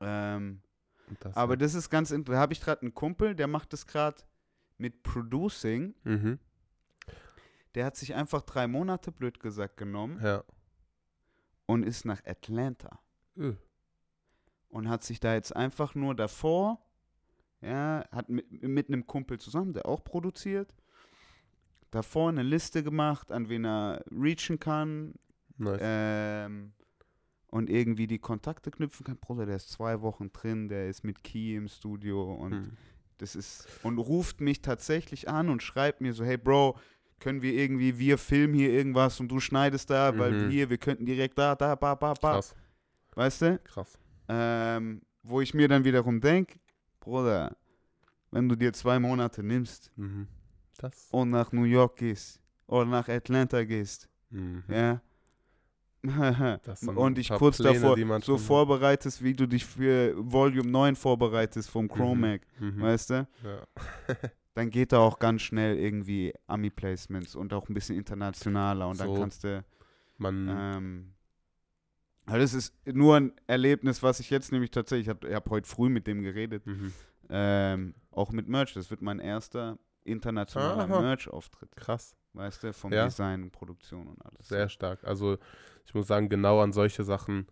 Ähm, das aber halt. das ist ganz interessant. Da habe ich gerade einen Kumpel, der macht das gerade mit Producing. Mhm. Der hat sich einfach drei Monate, blöd gesagt, genommen Ja. und ist nach Atlanta. Äh. und hat sich da jetzt einfach nur davor, ja, hat mit, mit einem Kumpel zusammen, der auch produziert, davor eine Liste gemacht, an wen er reachen kann Nice. ähm, und irgendwie die Kontakte knüpfen kann. Bruder, der ist zwei Wochen drin, der ist mit Key im Studio und Hm. das ist und ruft mich tatsächlich an und schreibt mir so, hey Bro, können wir irgendwie, wir filmen hier irgendwas und du schneidest da, weil Mhm. hier, wir könnten direkt da, da, ba, ba, ba. Krass, Weißt du? krass. Ähm, wo ich mir dann wiederum denke, Bruder, wenn du dir zwei Monate nimmst Mhm. Und nach New York gehst oder nach Atlanta gehst, Mhm. ja, und dich kurz Pläne, davor so vorbereitest, wie du dich für Volume 9 vorbereitest vom Chromac, Mhm. weißt du? Ja. dann geht da auch ganz schnell irgendwie Ami-Placements und auch ein bisschen internationaler und dann So. kannst du Man, ähm, also das ist nur ein Erlebnis, was ich jetzt nämlich tatsächlich, ich habe hab heute früh mit dem geredet, mhm. ähm, auch mit Merch. Das wird mein erster internationaler. Merch-Auftritt, krass, weißt du, vom Ja. Design, Produktion und alles. sehr stark. Also ich muss sagen, genau an solche Sachen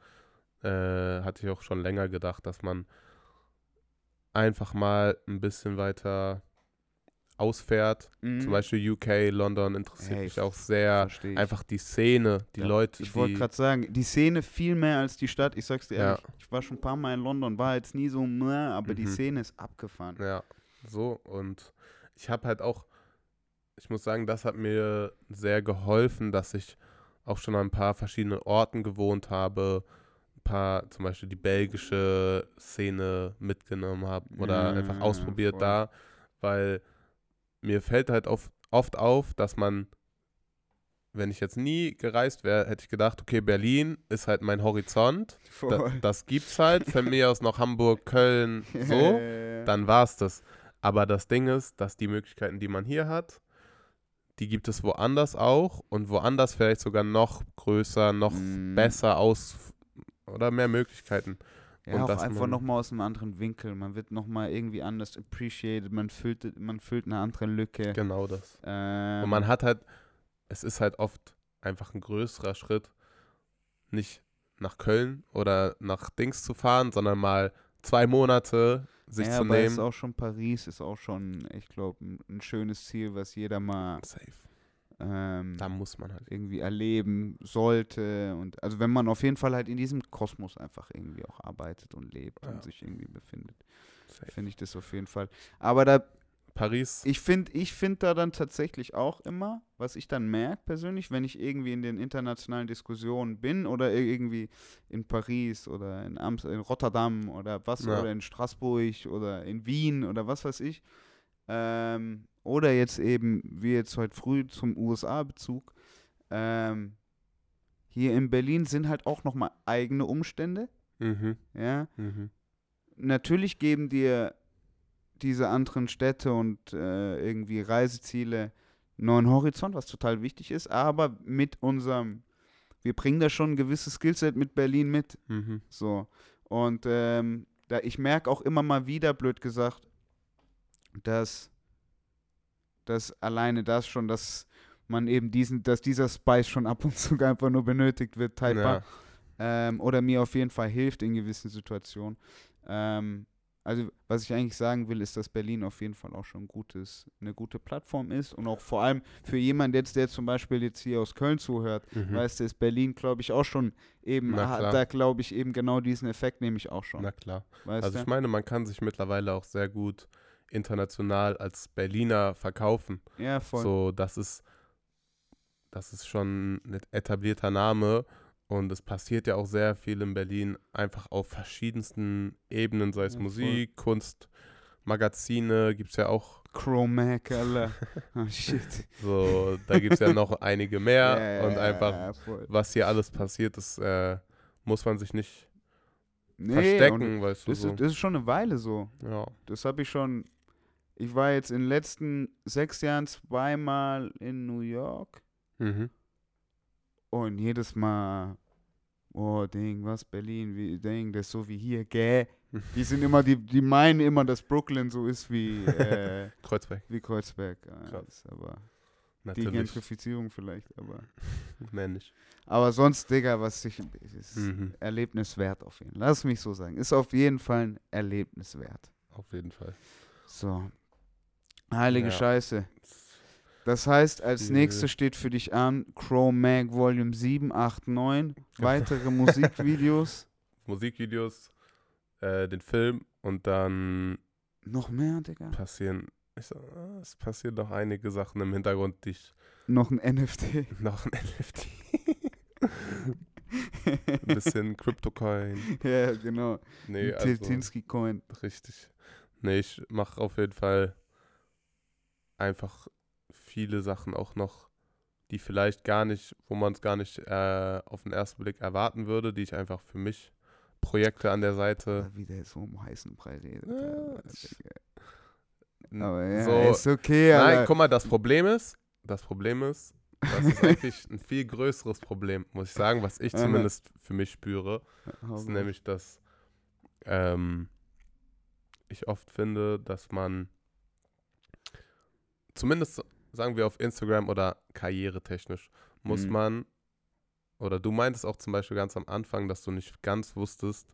äh, hatte ich auch schon länger gedacht, dass man einfach mal ein bisschen weiter ausfährt. Mhm. Zum Beispiel UK, London interessiert Hey, mich auch sehr. Einfach die Szene, die Ja, Leute, Ich wollte die gerade sagen, die Szene viel mehr als die Stadt. Ich sag's dir Ja. ehrlich, ich war schon ein paar Mal in London, war jetzt nie so, aber die Mhm. Szene ist abgefahren. Ja, so. Und ich habe halt auch, ich muss sagen, das hat mir sehr geholfen, dass ich auch schon an ein paar verschiedenen Orten gewohnt habe, ein paar, zum Beispiel die belgische Szene mitgenommen habe oder Ja, einfach ausprobiert voll. da, weil mir fällt halt auf, oft auf, dass man, wenn ich jetzt nie gereist wäre, hätte ich gedacht, okay, Berlin ist halt mein Horizont, da, das gibt's halt, von mir aus noch Hamburg, Köln, so dann war es das. Aber das Ding ist, dass die Möglichkeiten, die man hier hat, die gibt es woanders auch und woanders vielleicht sogar noch größer, noch Mm. besser aus oder mehr Möglichkeiten. Ja, Und auch einfach nochmal aus einem anderen Winkel. Man wird nochmal irgendwie anders appreciated, man füllt, man füllt eine andere Lücke. Genau das. Ähm, Und man hat halt, es ist halt oft einfach ein größerer Schritt, nicht nach Köln oder nach Dings zu fahren, sondern mal zwei Monate sich ja, zu aber ist nehmen. auch schon Paris, ist auch schon, ich glaube, ein, ein schönes Ziel, was jeder mal Safe. Ähm, Da muss man halt. irgendwie erleben sollte. Und also wenn man auf jeden Fall halt in diesem Kosmos einfach irgendwie auch arbeitet und lebt Ja. und sich irgendwie befindet, finde ich das auf jeden Fall. Aber da, Paris, ich finde, ich finde da dann tatsächlich auch immer, was ich dann merke persönlich, wenn ich irgendwie in den internationalen Diskussionen bin oder ir- irgendwie in Paris oder in, Amst in Rotterdam oder was Ja. oder in Straßburg oder in Wien oder was weiß ich. Ähm, oder jetzt eben, wie jetzt heute früh zum USA-Bezug, ähm, hier in Berlin sind halt auch nochmal eigene Umstände. mhm, Ja, mhm. natürlich geben dir diese anderen Städte und äh, irgendwie Reiseziele einen neuen Horizont, was total wichtig ist, aber mit unserem, wir bringen da schon ein gewisses Skillset mit Berlin mit, Mhm. so. Und ähm, da, ich merke auch immer mal wieder, blöd gesagt, dass, dass alleine das schon, dass man eben diesen, dass dieser Spice schon ab und zu einfach nur benötigt wird, teilbar Ja. ähm, oder mir auf jeden Fall hilft in gewissen Situationen. Ähm, also was ich eigentlich sagen will, ist, dass Berlin auf jeden Fall auch schon ein gutes, eine gute Plattform ist und auch vor allem für jemanden jetzt, der zum Beispiel jetzt hier aus Köln zuhört, Mhm. weißt du, ist Berlin, glaube ich, auch schon eben, hat da glaube ich eben genau diesen Effekt nehme ich auch schon, Na klar. weißt Also du? ich meine, man kann sich mittlerweile auch sehr gut international als Berliner verkaufen. ja, voll. So, das ist, das ist schon ein etablierter Name und es passiert ja auch sehr viel in Berlin, einfach auf verschiedensten Ebenen, sei es Ja, voll. Musik, Kunst, Magazine, gibt es ja auch Chromac, Alter. oh, shit. so, da gibt es ja noch einige mehr ja, und einfach, voll. was hier alles passiert, das äh, muss man sich nicht Nee, verstecken, weißt du das, so. ist, das ist schon eine Weile so. Ja. Das habe ich schon. Ich war jetzt in den letzten sechs Jahren zweimal in New York Mhm. und jedes Mal, oh Ding, was Berlin, wie Ding, das ist so wie hier, gäh. Die sind immer, die, die meinen immer, dass Brooklyn so ist wie, äh, Kreuzberg, wie Kreuzberg. Ja, aber die natürlich. Gentrifizierung vielleicht, aber. Männlich. Aber sonst, Digga, was ich. Ist Mhm. Erlebniswert auf jeden Fall. Lass mich so sagen. Ist auf jeden Fall ein Erlebniswert. Auf jeden Fall. So. Heilige Ja. Scheiße. Das heißt, als nächstes steht für dich an Crow Mag Volume 7, 8, 9. Weitere Musikvideos. Musikvideos, äh, den Film und dann Noch mehr, Digga? passieren, ich ah, es passieren noch einige Sachen im Hintergrund, die ich Noch ein NFT. noch ein NFT. Ein bisschen Crypto-Coin. ja, genau. Nee, also Coin. richtig. Nee, ich mache auf jeden Fall einfach viele Sachen auch noch, die vielleicht gar nicht, wo man es gar nicht äh, auf den ersten Blick erwarten würde, die ich einfach für mich Projekte an der Seite Wie der so um heißen Brei redet. Ja, Aber ja, so, ist okay, Nein, Alter. guck mal, das Problem ist, das Problem ist, das ist eigentlich ein viel größeres Problem, muss ich sagen, was ich zumindest für mich spüre. Ist nämlich, dass ähm, ich oft finde, dass man zumindest sagen wir auf Instagram oder karrieretechnisch muss Mhm. man oder du meintest auch zum Beispiel ganz am Anfang, dass du nicht ganz wusstest,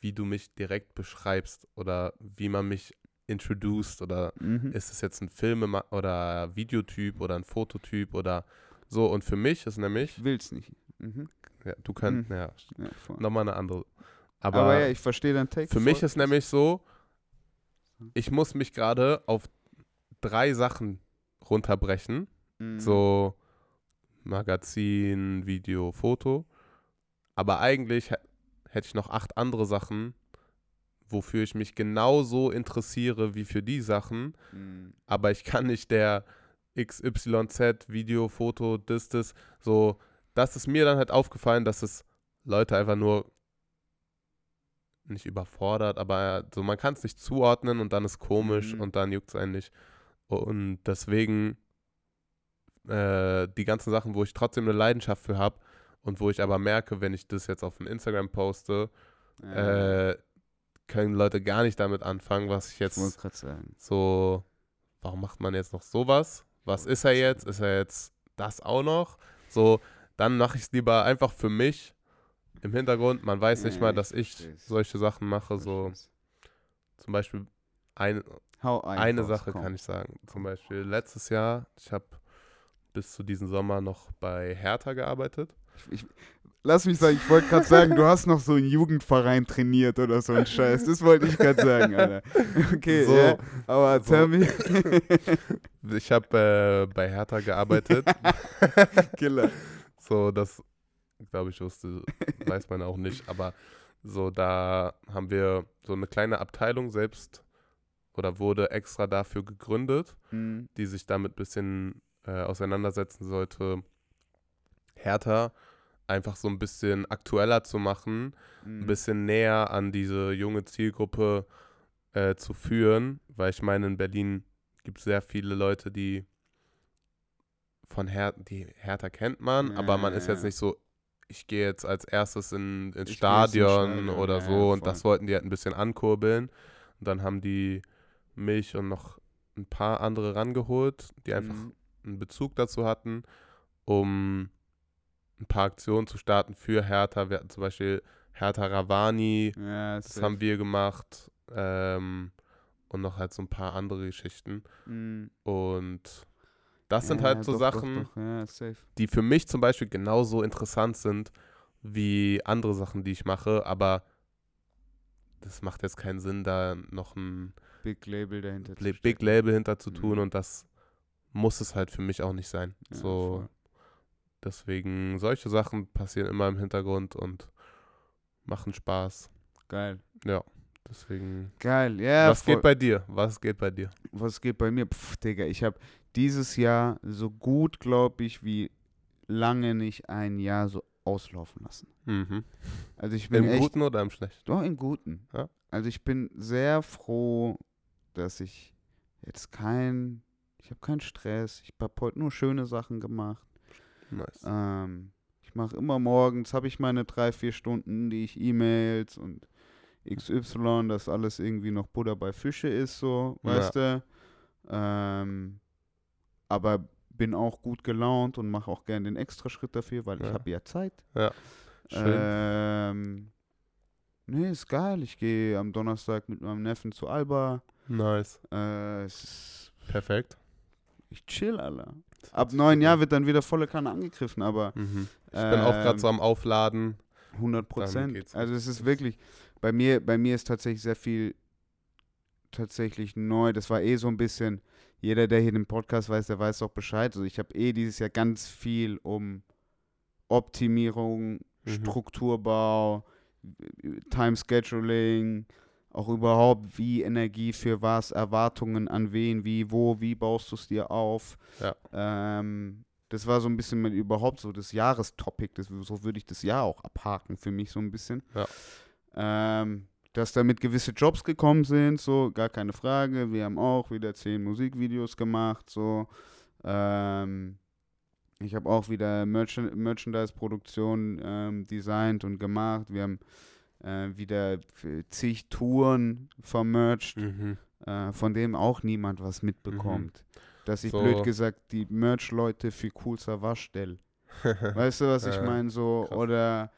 wie du mich direkt beschreibst oder wie man mich introduced oder Mhm. ist es jetzt ein Film- oder Videotyp oder ein Fototyp oder so und für mich ist nämlich, Ich will's nicht. Mhm. ja, du kannst, Mhm. ja, Ja, nochmal eine andere. Aber, Aber, ja, ich verstehe deinen Take. für mich ist nämlich so, ich muss mich gerade auf drei Sachen runterbrechen. Mhm. So Magazin, Video, Foto. Aber eigentlich hä- hätte ich noch acht andere Sachen, wofür ich mich genauso interessiere wie für die Sachen. Mhm. Aber ich kann nicht der XYZ, Video, Foto, das, das, so. Das ist mir dann halt aufgefallen, dass es Leute einfach nur nicht überfordert, aber so man kann es nicht zuordnen und dann ist komisch Mhm. und dann juckt es einen nicht. Und deswegen äh, die ganzen Sachen, wo ich trotzdem eine Leidenschaft für habe und wo ich aber merke, wenn ich das jetzt auf ein Instagram poste, Ja, äh, können Leute gar nicht damit anfangen, was ich ich jetzt sagen. so, warum macht man jetzt noch sowas? Was ist er jetzt? Ist er jetzt das auch noch? So, dann mache ich es lieber einfach für mich im Hintergrund. Man weiß nicht Ja, mal, ich dass ich versteh's. solche Sachen mache. So zum Beispiel ein, Hau ein eine Sache komm. kann ich sagen. Zum Beispiel letztes Jahr, ich habe bis zu diesem Sommer noch bei Hertha gearbeitet. Ich, ich, lass mich sagen, ich wollte gerade sagen, du hast noch so einen Jugendverein trainiert oder so ein Scheiß. Das wollte ich gerade sagen, Alter. Okay, So, ja, aber so. tell me. Ich habe äh, bei Hertha gearbeitet. Killer. So, das glaube ich wusste, weiß man auch nicht, aber so da haben wir so eine kleine Abteilung selbst oder wurde extra dafür gegründet, Mhm. die sich damit ein bisschen äh, auseinandersetzen sollte, härter einfach so ein bisschen aktueller zu machen, ein Mhm. bisschen näher an diese junge Zielgruppe äh, zu führen, weil ich meine, in Berlin gibt es sehr viele Leute, die von Her die Hertha kennt man, Ja, aber man ist ja, jetzt ja. nicht so, ich gehe jetzt als erstes in, ins jetzt Stadion Stadion, oder ja, so und voll. das wollten die halt ein bisschen ankurbeln. Und dann haben die mich und noch ein paar andere rangeholt, die einfach Mhm. einen Bezug dazu hatten, um ein paar Aktionen zu starten für Hertha. Wir hatten zum Beispiel Hertha Ravani, Ja, das haben wir gemacht ähm, und noch halt so ein paar andere Geschichten. Mhm. Und das sind Ja, halt so doch, Sachen, Doch, doch. Ja, die für mich zum Beispiel genauso interessant sind wie andere Sachen, die ich mache, aber das macht jetzt keinen Sinn, da noch ein Big Label dahinter zu Big. Label hinter zu tun Mhm. und das muss es halt für mich auch nicht sein. Ja, so, voll. deswegen, solche Sachen passieren immer im Hintergrund und machen Spaß. Geil. Ja, deswegen. Geil, ja. was voll. geht bei dir? Was geht bei dir? was geht bei mir? Pff, Digga, ich habe dieses Jahr so gut, glaube ich, wie lange nicht ein Jahr so auslaufen lassen. Mhm. Also ich bin Im echt, Guten oder im Schlechten? doch im Guten. Ja. Also ich bin sehr froh, dass ich jetzt kein, ich habe keinen Stress. Ich habe heute nur schöne Sachen gemacht. Nice. Ähm, ich mache immer morgens, habe ich meine drei, vier Stunden, die ich E-Mails und XY, dass alles irgendwie noch Butter bei Fische ist, so, Ja. weißt du. Ähm, aber bin auch gut gelaunt und mache auch gerne den Extraschritt dafür, weil ich Ja. habe ja Zeit. Schön. Ähm, nee, ist geil. Ich gehe am Donnerstag mit meinem Neffen zu Alba. nice. Äh, Perfekt. ich chill, Alter. Ab neun Jahren wird dann wieder volle Kanne angegriffen, aber Mhm. Ich bin auch gerade so am Aufladen. 100 Dann Prozent. Also es ist wirklich, bei mir, bei mir ist tatsächlich sehr viel tatsächlich neu. Das war eh so ein bisschen, jeder, der hier den Podcast weiß, der weiß auch Bescheid. Also ich habe eh dieses Jahr ganz viel um Optimierung, Mhm. Strukturbau, Time Scheduling, auch überhaupt, wie Energie für was, Erwartungen an wen, wie, wo, wie baust du es dir auf. Ja. Ähm, das war so ein bisschen überhaupt so das Jahrestopic, das, so würde ich das Jahr auch abhaken für mich so ein bisschen. Ja. Ähm, dass damit gewisse Jobs gekommen sind, so, gar keine Frage. Wir haben auch wieder zehn Musikvideos gemacht, so. Ähm, ich habe auch wieder Merchan Merchandise-Produktion ähm, designt und gemacht. Wir haben äh, wieder zig Touren vermercht, Mhm. äh, von dem auch niemand was mitbekommt. Dass ich So. blöd gesagt die Merch-Leute für Cool Savage stelle. Weißt du, was ich Ja, meine? So, krass. oder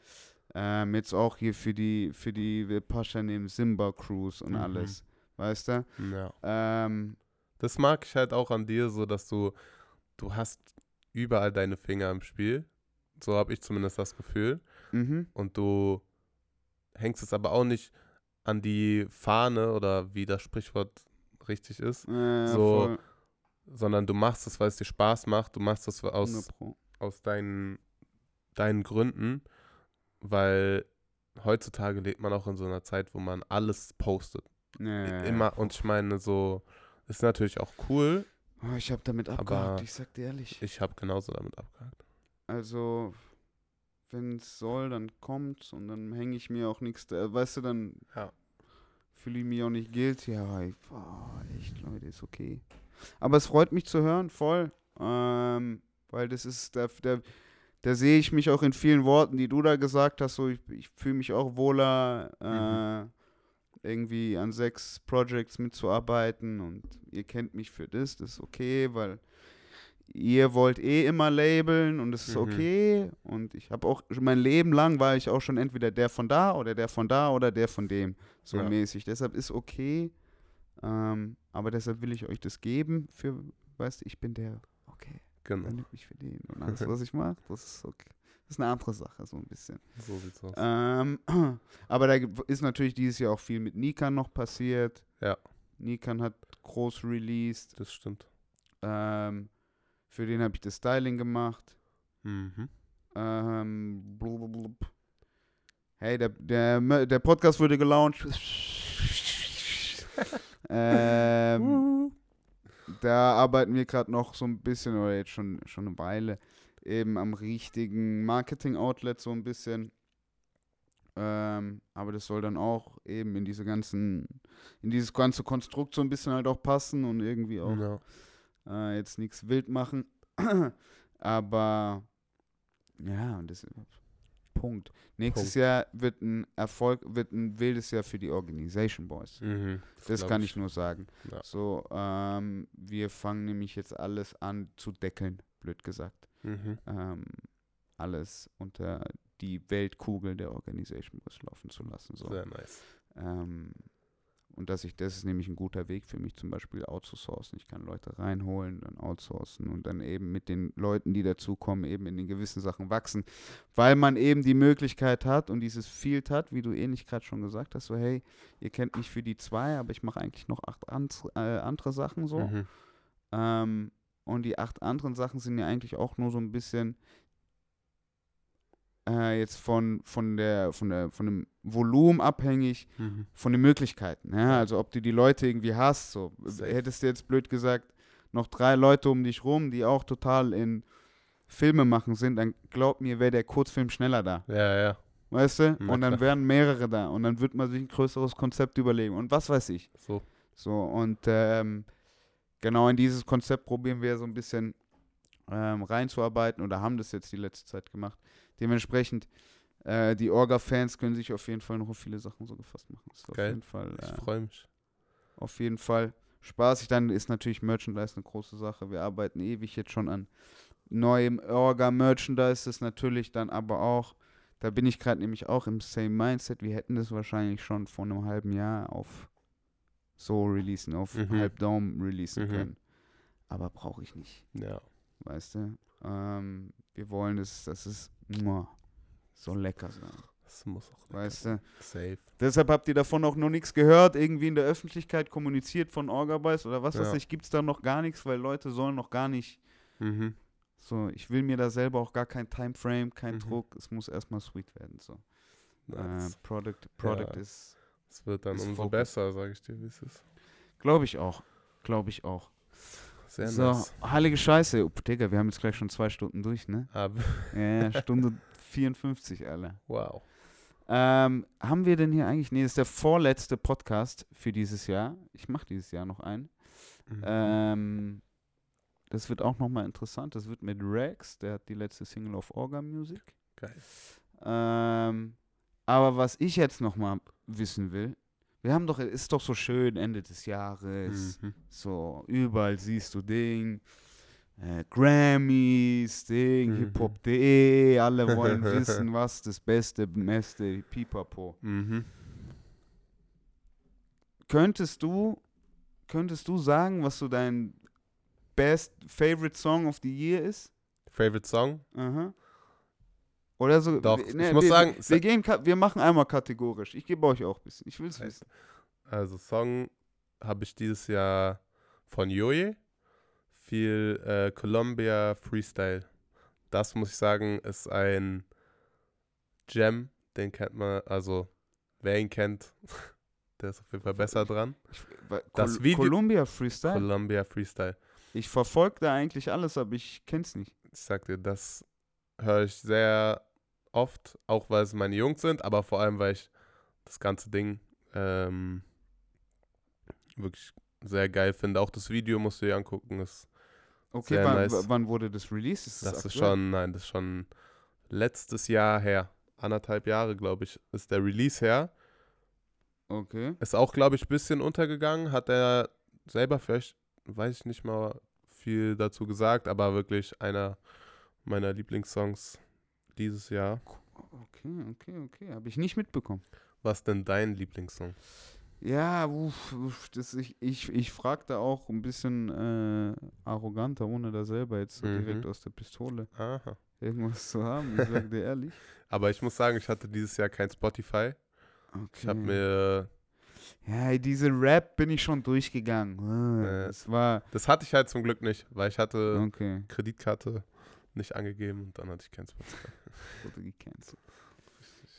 ähm, jetzt auch hier für die, für die Pascha neben Simba Cruise und Mhm. alles. Weißt du? ja. Ähm, Das mag ich halt auch an dir, so dass du, du hast überall deine Finger im Spiel. So habe ich zumindest das Gefühl. mhm. Und du hängst es aber auch nicht an die Fahne oder wie das Sprichwort richtig ist, Äh, So, voll, sondern du machst es, weil es dir Spaß macht. Du machst es 100 aus, aus deinen, deinen Gründen, weil heutzutage lebt man auch in so einer Zeit, wo man alles postet. Ja. Immer. Und ich meine, so ist natürlich auch cool. Oh, ich habe damit abgehakt, ich sag dir ehrlich. Ich habe genauso damit abgehakt. Also, wenn es soll, dann kommt's und dann hänge ich mir auch nichts. da- Weißt du, dann Ja. fühle ich mich auch nicht guilty. Ja, ich, boah, echt, Leute, ist okay. Aber es freut mich zu hören, voll. Ähm, weil das ist, da, da, da sehe ich mich auch in vielen Worten, die du da gesagt hast. So, ich, ich fühle mich auch wohler, äh, irgendwie an sechs Projects mitzuarbeiten und ihr kennt mich für das, das ist okay, weil ihr wollt eh immer labeln und es ist Mhm. okay und ich habe auch mein Leben lang war ich auch schon entweder der von da oder der von da oder der von dem so Ja. mäßig. Deshalb ist okay, ähm, aber deshalb will ich euch das geben für, weißt du, ich bin der, Genau. dann nimmt mich für den und alles, was ich mache, das ist okay. Das ist eine andere Sache, so ein bisschen. So sieht's aus. Ähm, aber da ist natürlich dieses Jahr auch viel mit Nikan noch passiert. Ja. Nikan hat groß released. Das stimmt. Ähm, für den habe ich das Styling gemacht. Mhm. Ähm, blub, blub. Hey, der, der, der Podcast wurde gelauncht. ähm, da arbeiten wir gerade noch so ein bisschen, oder jetzt schon, schon eine Weile, eben am richtigen Marketing-Outlet so ein bisschen. Ähm, aber das soll dann auch eben in diese ganzen, in dieses ganze Konstrukt so ein bisschen halt auch passen und irgendwie auch Ja. äh, jetzt nichts wild machen. Aber ja, das Punkt. Nächstes Punkt. Jahr wird ein Erfolg, wird ein wildes Jahr für die Organization Boys. Mhm. Das kann ich nur sagen. Ja. So, ähm, wir fangen nämlich jetzt alles an zu deckeln, blöd gesagt. Mhm. Ähm, alles unter die Weltkugel der Organisation Boys laufen zu lassen. So. Sehr nice. Ähm, und dass ich, das ist nämlich ein guter Weg für mich, zum Beispiel outzusourcen. Ich kann Leute reinholen, dann outsourcen und dann eben mit den Leuten, die dazukommen, eben in den gewissen Sachen wachsen. Weil man eben die Möglichkeit hat und dieses Field hat, wie du ähnlich gerade schon gesagt hast, so hey, ihr kennt mich für die zwei, aber ich mache eigentlich noch acht äh, andere Sachen so. Mhm. Ähm, und die acht anderen Sachen sind ja eigentlich auch nur so ein bisschen äh, jetzt von, von, der, von, der, von dem Volumen abhängig, Mhm. von den Möglichkeiten. Ja? Also ob du die Leute irgendwie hast, so Safe. hättest du jetzt blöd gesagt, noch drei Leute um dich rum, die auch total in Filme machen sind, dann glaub mir, wäre der Kurzfilm schneller da. Ja, ja. Weißt du? Na und dann wären mehrere da und dann wird man sich ein größeres Konzept überlegen und was weiß ich. So. So, und ähm, genau in dieses Konzept probieren wir so ein bisschen ähm, reinzuarbeiten oder haben das jetzt die letzte Zeit gemacht. Dementsprechend, äh, die Orga-Fans können sich auf jeden Fall noch auf viele Sachen so gefasst machen. Das ist auf Geil. jeden Fall, Ich äh, freue mich. auf jeden Fall spaßig. Dann ist natürlich Merchandise eine große Sache. Wir arbeiten ewig jetzt schon an neuem Orga-Merchandise. Das ist natürlich dann aber auch, da bin ich gerade nämlich auch im same Mindset. Wir hätten das wahrscheinlich schon vor einem halben Jahr auf so releasen, auf Mhm. Halbdaum releasen Mhm. können. Aber brauche ich nicht, Ja. weißt du? Ähm, wir wollen es, dass es so lecker sein, Das muss auch weißt du? safe. Deshalb habt ihr davon auch noch nichts gehört, irgendwie in der Öffentlichkeit kommuniziert von Orgabytes oder was weiß Ja. ich, gibt es da noch gar nichts, weil Leute sollen noch gar nicht, Mhm. so, ich will mir da selber auch gar kein Timeframe, kein Mhm. Druck, es muss erstmal sweet werden, so. Äh, Nice. Product, Product Ja. ist, Es wird dann umso Fokus. besser, sage ich dir, wie es ist. glaube ich auch, glaube ich auch. Sehr so, nice. heilige Scheiße, Upp, Digga, wir haben jetzt gleich schon zwei Stunden durch, ne? Aber, Ja, ja, Stunde 54, Alter. wow. Ähm, haben wir denn hier eigentlich, nee, das ist der vorletzte Podcast für dieses Jahr. Ich mache dieses Jahr noch einen. Mhm. Ähm, das wird auch nochmal interessant. Das wird mit Rex, der hat die letzte Single auf Orga Music. Geil. Ähm, aber was ich jetzt nochmal wissen will, wir haben doch, ist doch so schön Ende des Jahres, Mhm. so überall siehst du Ding, äh, Grammys, Ding, Mhm. hiphop.de, alle wollen wissen, was das Beste, Beste, Pipapo. Mhm. Könntest du, könntest du sagen, was so dein best favorite Song of the year ist? Favorite Song? Aha. Oder so. Doch, wir- ich muss wir, sagen, wir, gehen, wir machen einmal kategorisch. Ich gebe euch auch ein bisschen. Ich will es wissen. Also Song habe ich dieses Jahr von Joje. Viel äh, Columbia Freestyle. Das muss ich sagen, ist ein Gem. Den kennt man, also wer ihn kennt, der ist auf jeden Fall besser dran. Ich, weil Das Col Video- Columbia Freestyle. Columbia Freestyle. ich verfolge da eigentlich alles, aber ich kenn's nicht. Ich sag dir, das höre ich sehr oft, auch weil es meine Jungs sind, aber vor allem, weil ich das ganze Ding ähm, wirklich sehr geil finde. Auch das Video musst du dir angucken. Ist, Okay, Sehr wann, nice. wann wurde das released? Ist das ist aktuell? schon, nein, das ist schon letztes Jahr her. Anderthalb Jahre, glaube ich, ist der Release her. Okay. Ist auch, glaube ich, ein bisschen untergegangen. Hat er selber vielleicht, weiß ich nicht mal viel dazu gesagt, aber wirklich einer meiner Lieblingssongs dieses Jahr. Okay, okay, okay. Habe ich nicht mitbekommen. Was denn dein Lieblingssong? Ja, uff, uff, das ich, ich, ich frage da auch ein bisschen äh, arroganter, ohne da selber jetzt so Mhm. direkt aus der Pistole Aha. irgendwas zu haben. Ich sag dir ehrlich. Aber ich muss sagen, ich hatte dieses Jahr kein Spotify. Okay. Ich habe mir, ja, diese Rap bin ich schon durchgegangen. Äh. Es war. das hatte ich halt zum Glück nicht, weil ich hatte Okay, Kreditkarte nicht angegeben und dann hatte ich kein Spotify. wurde gecancelt.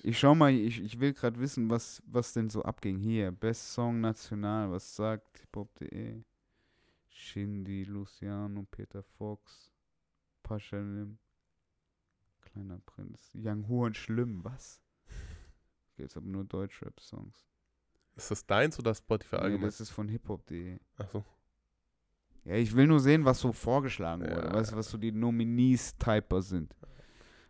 Ich schau mal, ich, ich will gerade wissen, was, was denn so abging. Hier, Best Song National, was sagt hiphop.de? Shindy, Luciano, Peter Fox, Paschanim, Kleiner Prinz, Young Hu und Schlimm, was? Jetzt aber nur Deutschrap-Songs. Ist das deins oder Spotify Nee, allgemein? das ist von hiphop.de. Achso. Ja, ich will nur sehen, was so vorgeschlagen Ja, wurde, was, ja. was so die Nominees-Typer sind.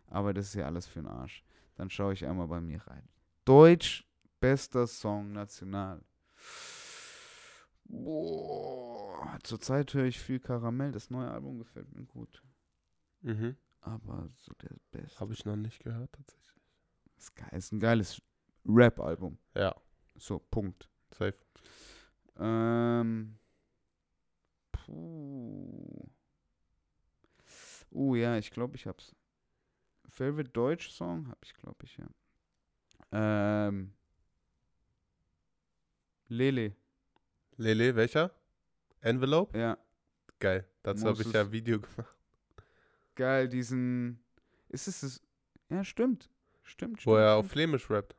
Aber das ist ja alles für den Arsch. Dann schaue ich einmal bei mir rein. Deutsch, bester Song national. Boah, zurzeit höre ich viel Karamell. Das neue Album gefällt mir gut. Mhm. Aber so der beste. Habe ich noch nicht gehört tatsächlich. Ist, geil, ist ein geiles Rap-Album. Ja, So, Punkt. safe. Ähm. Puh. Uh, ja, ich glaube, ich hab's. Favorite Deutsch Song? Hab ich, glaube ich, ja. Ähm. Lele, Lele, welcher? Envelope? ja. Geil. Dazu habe ich ja ein Video gemacht. Geil, diesen. Ist es das? Ja, stimmt. Stimmt, stimmt. Wo er auf stimmt. Flämisch rappt.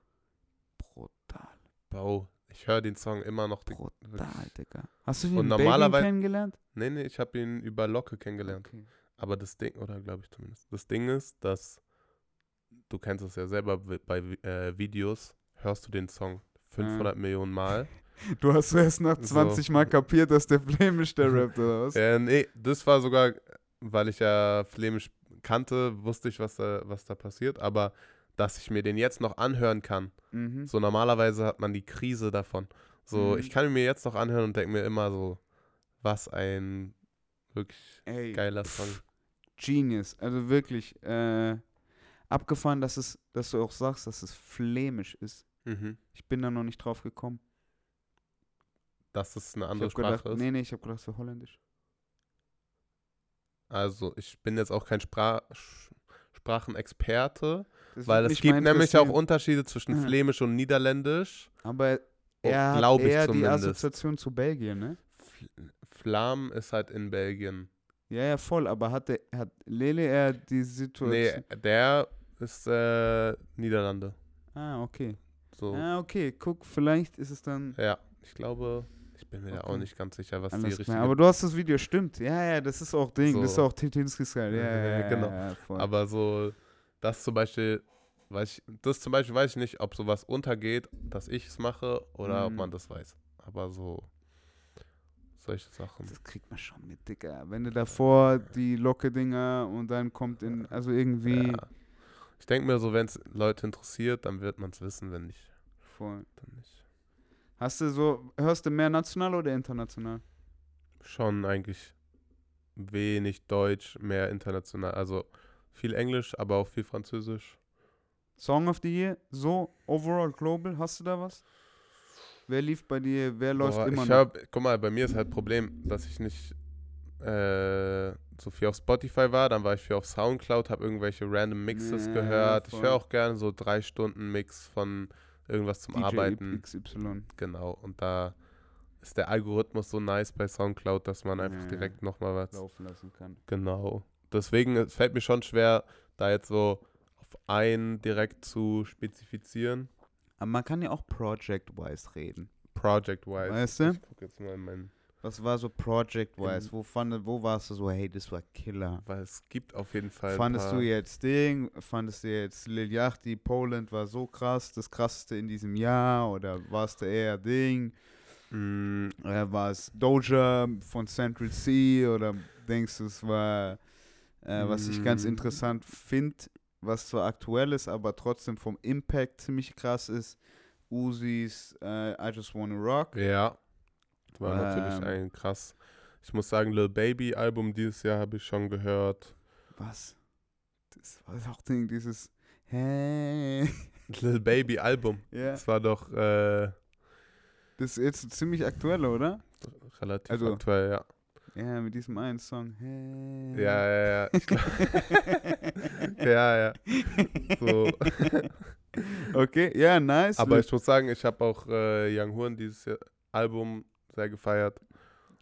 Brutal, Bau. Ich höre den Song immer noch. brutal. Digga. Hast du Belgien normalerweise- kennengelernt? Nee, nee, ich habe ihn über Locke kennengelernt. Okay. Aber das Ding, oder glaube ich zumindest, das Ding ist, dass du kennst es ja selber bei äh, Videos, hörst du den Song 500 Millionen Mal. Du hast erst nach So. 20 Mal kapiert, dass der Flämisch der rappt, oder was? äh, nee, das war sogar, weil ich ja Flämisch kannte, wusste ich, was da, was da passiert. Aber dass ich mir den jetzt noch anhören kann, Mhm. so normalerweise hat man die Krise davon. So, Mhm. ich kann ihn mir jetzt noch anhören und denke mir immer so, was ein wirklich Ey, geiler Song. Genius. Also wirklich äh, abgefahren, dass es, dass du auch sagst, dass es flämisch ist. Mhm. Ich bin da noch nicht drauf gekommen. Dass es eine andere Sprache gedacht, ist. nee, nee, ich habe gedacht, es wäre holländisch. Also, ich bin jetzt auch kein Spra Sprachenexperte, Das weil es gibt nämlich auch. Unterschiede zwischen Mhm. Flämisch und Niederländisch. Aber Oh, er hat eher die. Assoziation zu Belgien, ne? Fl- Flam ist halt in Belgien. Ja, ja, voll. Aber hat, der, hat Lele eher die Situation... Nee, der ist äh, Niederlande. Ah, okay. So. Ah, okay. Guck, vielleicht ist es dann... Ja, ich glaube, ich bin mir da auch Okay. nicht ganz sicher, was die Alles richtige klar. Aber du hast das Video, stimmt. Ja, ja, das ist auch Ding. Das ist So. auch Titinski Style. Ja, ja, ja, Genau. Ja, voll. Aber so, das zum Beispiel Weiß ich, das zum Beispiel weiß ich nicht, ob sowas untergeht, dass ich es mache oder ob Mhm. man das weiß. Aber so solche Sachen. Das kriegt man schon mit, Digga. Wenn du davor die Locke-Dinger und dann kommt in, also irgendwie Ja. Ich denke mir so, wenn es Leute interessiert, dann wird man es wissen, wenn nicht, voll. dann nicht. Hast du so, hörst du mehr national oder international? Schon eigentlich wenig Deutsch, mehr international. Also viel Englisch, aber auch viel Französisch. Song of the Year, so overall global, hast du da was? Wer lief bei dir, wer läuft Boah, immer ich noch? hab, guck mal, bei mir ist halt Problem, dass ich nicht äh, so viel auf Spotify war. Dann war ich viel auf Soundcloud, habe irgendwelche random Mixes Ja, gehört. Ich voll. höre auch gerne so drei Stunden Mix von irgendwas zum DJ Arbeiten. XY. Genau. Und da ist der Algorithmus so nice bei Soundcloud, dass man einfach Ja, direkt nochmal was. laufen lassen kann. Genau. Deswegen es fällt mir schon schwer, da jetzt so auf einen direkt zu spezifizieren. Aber man kann ja auch project-wise reden. Project-wise. Weißt du? Ich guck jetzt mal in meinen. Was war so project-wise? Wo, fand, wo warst du so, hey, das war Killer? Weil es gibt auf jeden Fall. Fandest du jetzt Ding? Fandest du jetzt Lil Yachty, Poland war so krass, das krasseste in diesem Jahr? Oder warst du eher Ding? Mm, Oder war es Doja von Central C? Oder denkst du, es war, äh, was ich ganz Mm. interessant finde, was zwar aktuell ist, aber trotzdem vom Impact ziemlich krass ist? Uzis äh, I Just Wanna Rock. ja. War natürlich Ähm. ein krass. Ich muss sagen, Lil Baby Album dieses Jahr habe ich schon gehört. Was? Das war auch Ding, dieses Hey. Lil Baby Album. ja, Das war doch äh, das ist jetzt ziemlich aktuell, oder? relativ Also- aktuell, ja. Ja, mit diesem einen Song. Hey. Ja, ja, ja. Ja, ja. So. okay, ja, nice. Aber ich muss sagen, ich habe auch äh, Young Horn dieses Album sehr gefeiert.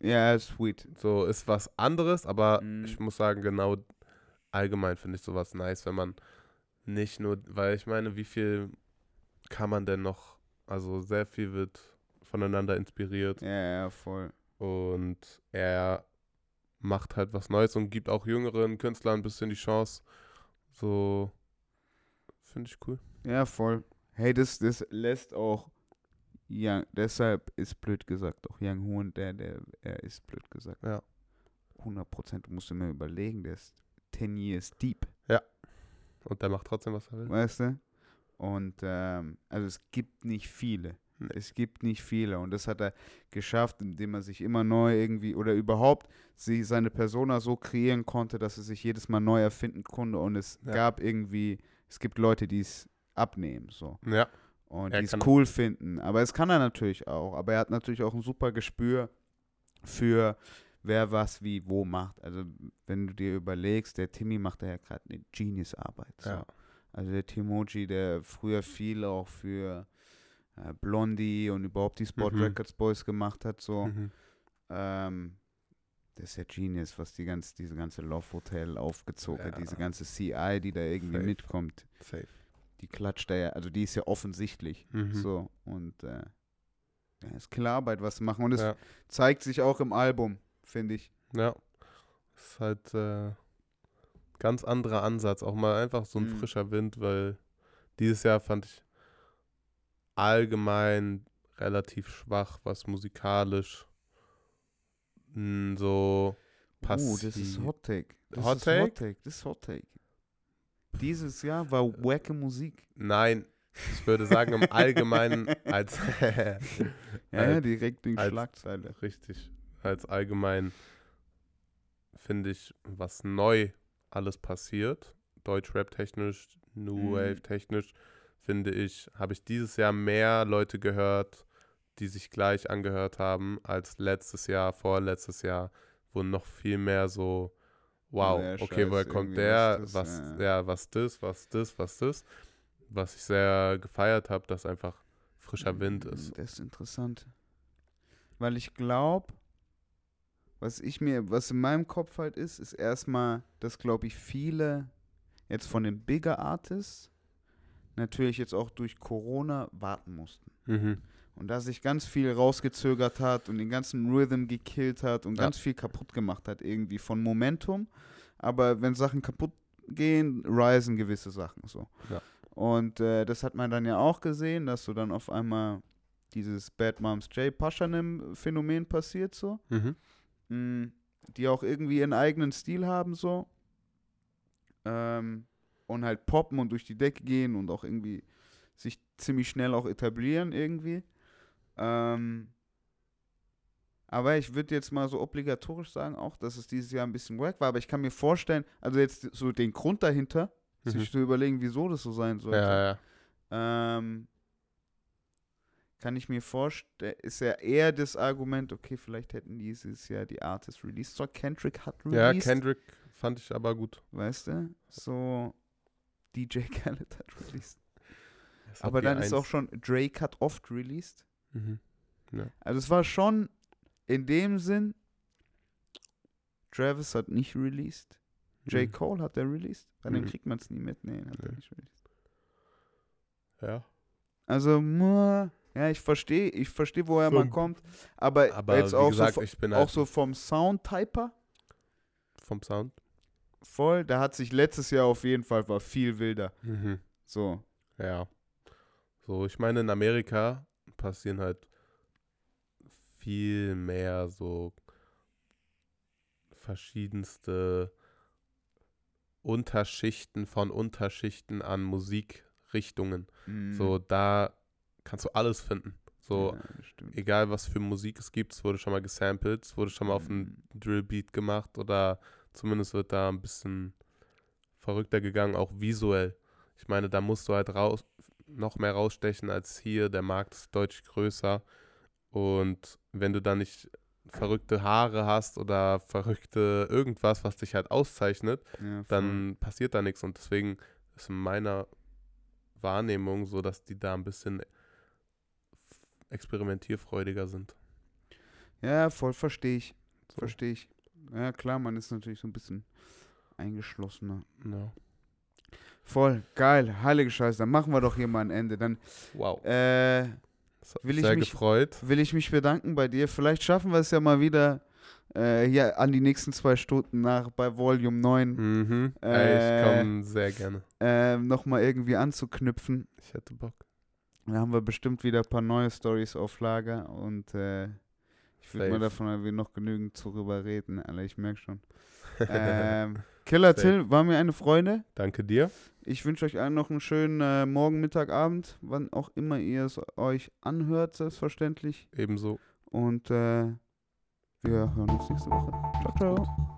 ja, sweet. So ist was anderes, aber Mhm. ich muss sagen, genau allgemein finde ich sowas nice, wenn man nicht nur, weil ich meine, wie viel kann man denn noch, also sehr viel wird voneinander inspiriert Ja, ja, voll. Und er macht halt was Neues und gibt auch jüngeren Künstlern ein bisschen die Chance. So finde ich cool. Ja, voll. Hey, das, das lässt auch Young, deshalb ist blöd gesagt, auch Young Hoon, der, der, er ist blöd gesagt. Ja. 100 Prozent, du musst dir mal überlegen, der ist 10 years deep, Und der macht trotzdem, was er will. weißt du? Und, ähm, also es gibt nicht viele. Es gibt nicht viele und das hat er geschafft, indem er sich immer neu irgendwie oder überhaupt sie, seine Persona so kreieren konnte, dass er sich jedes Mal neu erfinden konnte und es Ja. gab irgendwie, es gibt Leute, die es abnehmen, so. Ja, und die es cool finden. Aber es kann er natürlich auch. Aber er hat natürlich auch ein super Gespür für wer was wie wo macht. Also wenn du dir überlegst, der Timmy macht da ja gerade eine Genius-Arbeit. So. Ja. Also der Timoji, der früher viel auch für äh, Blondie und überhaupt die Sport Mhm. Records Boys gemacht hat, so. Mhm. Ähm, das ist ja Genius, was die ganze, diese ganze Love Hotel aufgezogen hat, Ja. diese ganze CI, die da irgendwie Safe. mitkommt, Safe. die klatscht da ja, also die ist ja offensichtlich. Mhm. So, und äh, ja, ist Klararbeit, was zu machen. Und es Ja. zeigt sich auch im Album, finde ich. Ja. Ist halt äh, ganz anderer Ansatz. Auch mal einfach so ein Mhm. frischer Wind, weil dieses Jahr fand ich allgemein relativ schwach, was musikalisch mh, so passiert. Uh, das ist Hot Take. Das Hot ist Take? Hot Take. Das ist Hot Take. Dieses Jahr war wacke Musik. Nein, ich würde sagen im Allgemeinen als Ja, ja Als- direkt in als- Schlagzeile. richtig, als allgemein finde ich, was neu alles passiert, Deutschrap technisch, New Mhm. Wave technisch, finde ich, habe ich dieses Jahr mehr Leute gehört, die sich gleich angehört haben als letztes Jahr, vorletztes Jahr, wo noch viel mehr so, wow, Neuer okay, woher kommt der, was was, das, ja. ja. was das, was das, was das, was ich sehr gefeiert habe, dass einfach frischer Wind Mm, ist. Das ist interessant. Weil ich glaube, was ich mir, was in meinem Kopf halt ist, ist erstmal, dass glaube ich viele jetzt von den Bigger Artists natürlich jetzt auch durch Corona warten mussten. Mhm. Und da sich ganz viel rausgezögert hat und den ganzen Rhythm gekillt hat und Ja. ganz viel kaputt gemacht hat, irgendwie von Momentum. Aber wenn Sachen kaputt gehen, risen gewisse Sachen so. Ja. Und äh, das hat man dann ja auch gesehen, dass so dann auf einmal dieses Bad Moms J Paschanim Phänomen passiert so. Mhm. Mm, die auch irgendwie ihren eigenen Stil haben so. Ähm, und halt poppen und durch die Decke gehen und auch irgendwie sich ziemlich schnell auch etablieren irgendwie. Ähm, aber ich würde jetzt mal so obligatorisch sagen auch, dass es dieses Jahr ein bisschen wack war. Aber ich kann mir vorstellen, also jetzt so den Grund dahinter, Mhm. sich zu überlegen, wieso das so sein sollte. Ja, ja. Ähm, kann ich mir vorstellen, ist ja eher das Argument, okay, vielleicht hätten dieses Jahr die Artist released. So, Kendrick hat Ja, released. Kendrick fand ich aber gut. Weißt du? So, DJ Khaled hat released. Das Aber dann ist auch schon, Drake hat oft released. Mhm. Also es war schon in dem Sinn, Travis hat nicht released. J. Mhm. Cole hat er released. Bei dem Mhm. kriegt man es nie mit. Nee, hat er Nee. nicht released. Ja. Also, ja, ich verstehe, ich verstehe, woher man Vom- kommt. Aber, Aber jetzt auch, gesagt, so, auch halt so vom Soundtyper vom Sound. Voll. Da hat sich letztes Jahr auf jeden Fall war viel wilder. Mhm. So. Ja. So, ich meine, in Amerika passieren halt viel mehr so verschiedenste Unterschichten von Unterschichten an Musikrichtungen. mm, So, da kannst du alles finden. So, ja, egal was für Musik es gibt, es wurde schon mal gesampelt, es wurde schon mal auf einen Drillbeat gemacht oder zumindest wird da ein bisschen verrückter gegangen, auch visuell. Ich meine, da musst du halt raus, noch mehr rausstechen als hier. Der Markt ist deutlich größer. Und wenn du dann nicht verrückte Haare hast oder verrückte irgendwas, was dich halt auszeichnet, ja, dann passiert da nichts. Und deswegen ist in meiner Wahrnehmung so, dass die da ein bisschen experimentierfreudiger sind. Ja, voll verstehe ich. So. Verstehe ich. Ja, klar, man ist natürlich so ein bisschen eingeschlossener. Ja. Voll, geil, heilige Scheiße. Dann machen wir doch hier mal ein Ende. Dann Wow. äh, Will mich ich sehr mich- gefreut. will ich mich bedanken bei dir. Vielleicht schaffen wir es ja mal wieder äh, hier an die nächsten zwei Stunden nach bei Volume 9 Mhm. Äh, ich komme sehr gerne. äh, nochmal irgendwie anzuknüpfen. Ich hätte Bock. Da haben wir bestimmt wieder ein paar neue Stories auf Lager und äh, ich würde mal davon, wir noch genügend darüber reden. Alter, ich merke schon. ähm, Killer Safe. Till, war mir eine Freude. Danke dir. Ich wünsche euch allen noch einen schönen äh, Morgen, Mittag, Abend, wann auch immer ihr es euch anhört, selbstverständlich. Ebenso. Und äh, wir hören uns nächste Woche. Ciao, ciao.